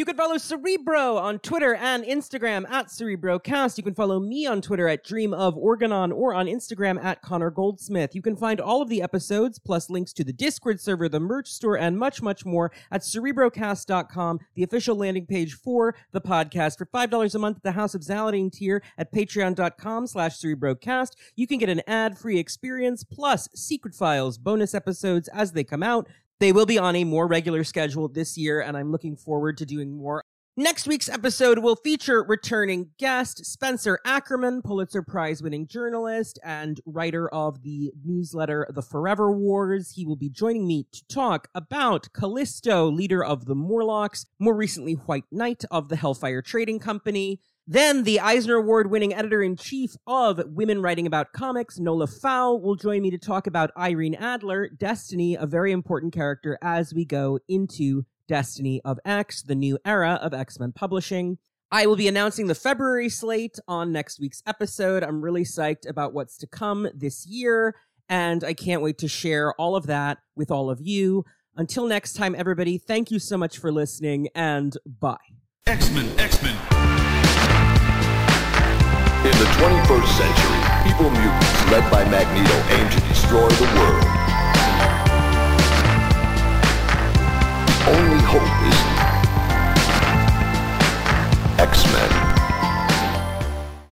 You can follow Cerebro on Twitter and Instagram at CerebroCast. You can follow me on Twitter at Dream of Organon or on Instagram at Connor Goldsmith. You can find all of the episodes plus links to the Discord server, the merch store, and much, much more at cerebrocast.com, the official landing page for the podcast. For $5 a month at the House of Zaladine tier at patreon.com slash cerebrocast, you can get an ad-free experience plus secret files, bonus episodes as they come out. They will be on a more regular schedule this year, and I'm looking forward to doing more. Next week's episode will feature returning guest Spencer Ackerman, Pulitzer Prize winning journalist and writer of the newsletter The Forever Wars. He will be joining me to talk about Callisto, leader of the Morlocks, more recently White Knight of the Hellfire Trading Company. Then the Eisner Award winning editor in chief of Women Writing About Comics, Nola Pfau, will join me to talk about Irene Adler, Destiny, a very important character as we go into Destiny of X, the new era of X Men publishing. I will be announcing the February slate on next week's episode. I'm really psyched about what's to come this year, and I can't wait to share all of that with all of you. Until next time, everybody, thank you so much for listening, and bye. X-Men, X-Men. The 21st century, Evil mutants led by Magneto aim to destroy the world. Only hope is X-Men.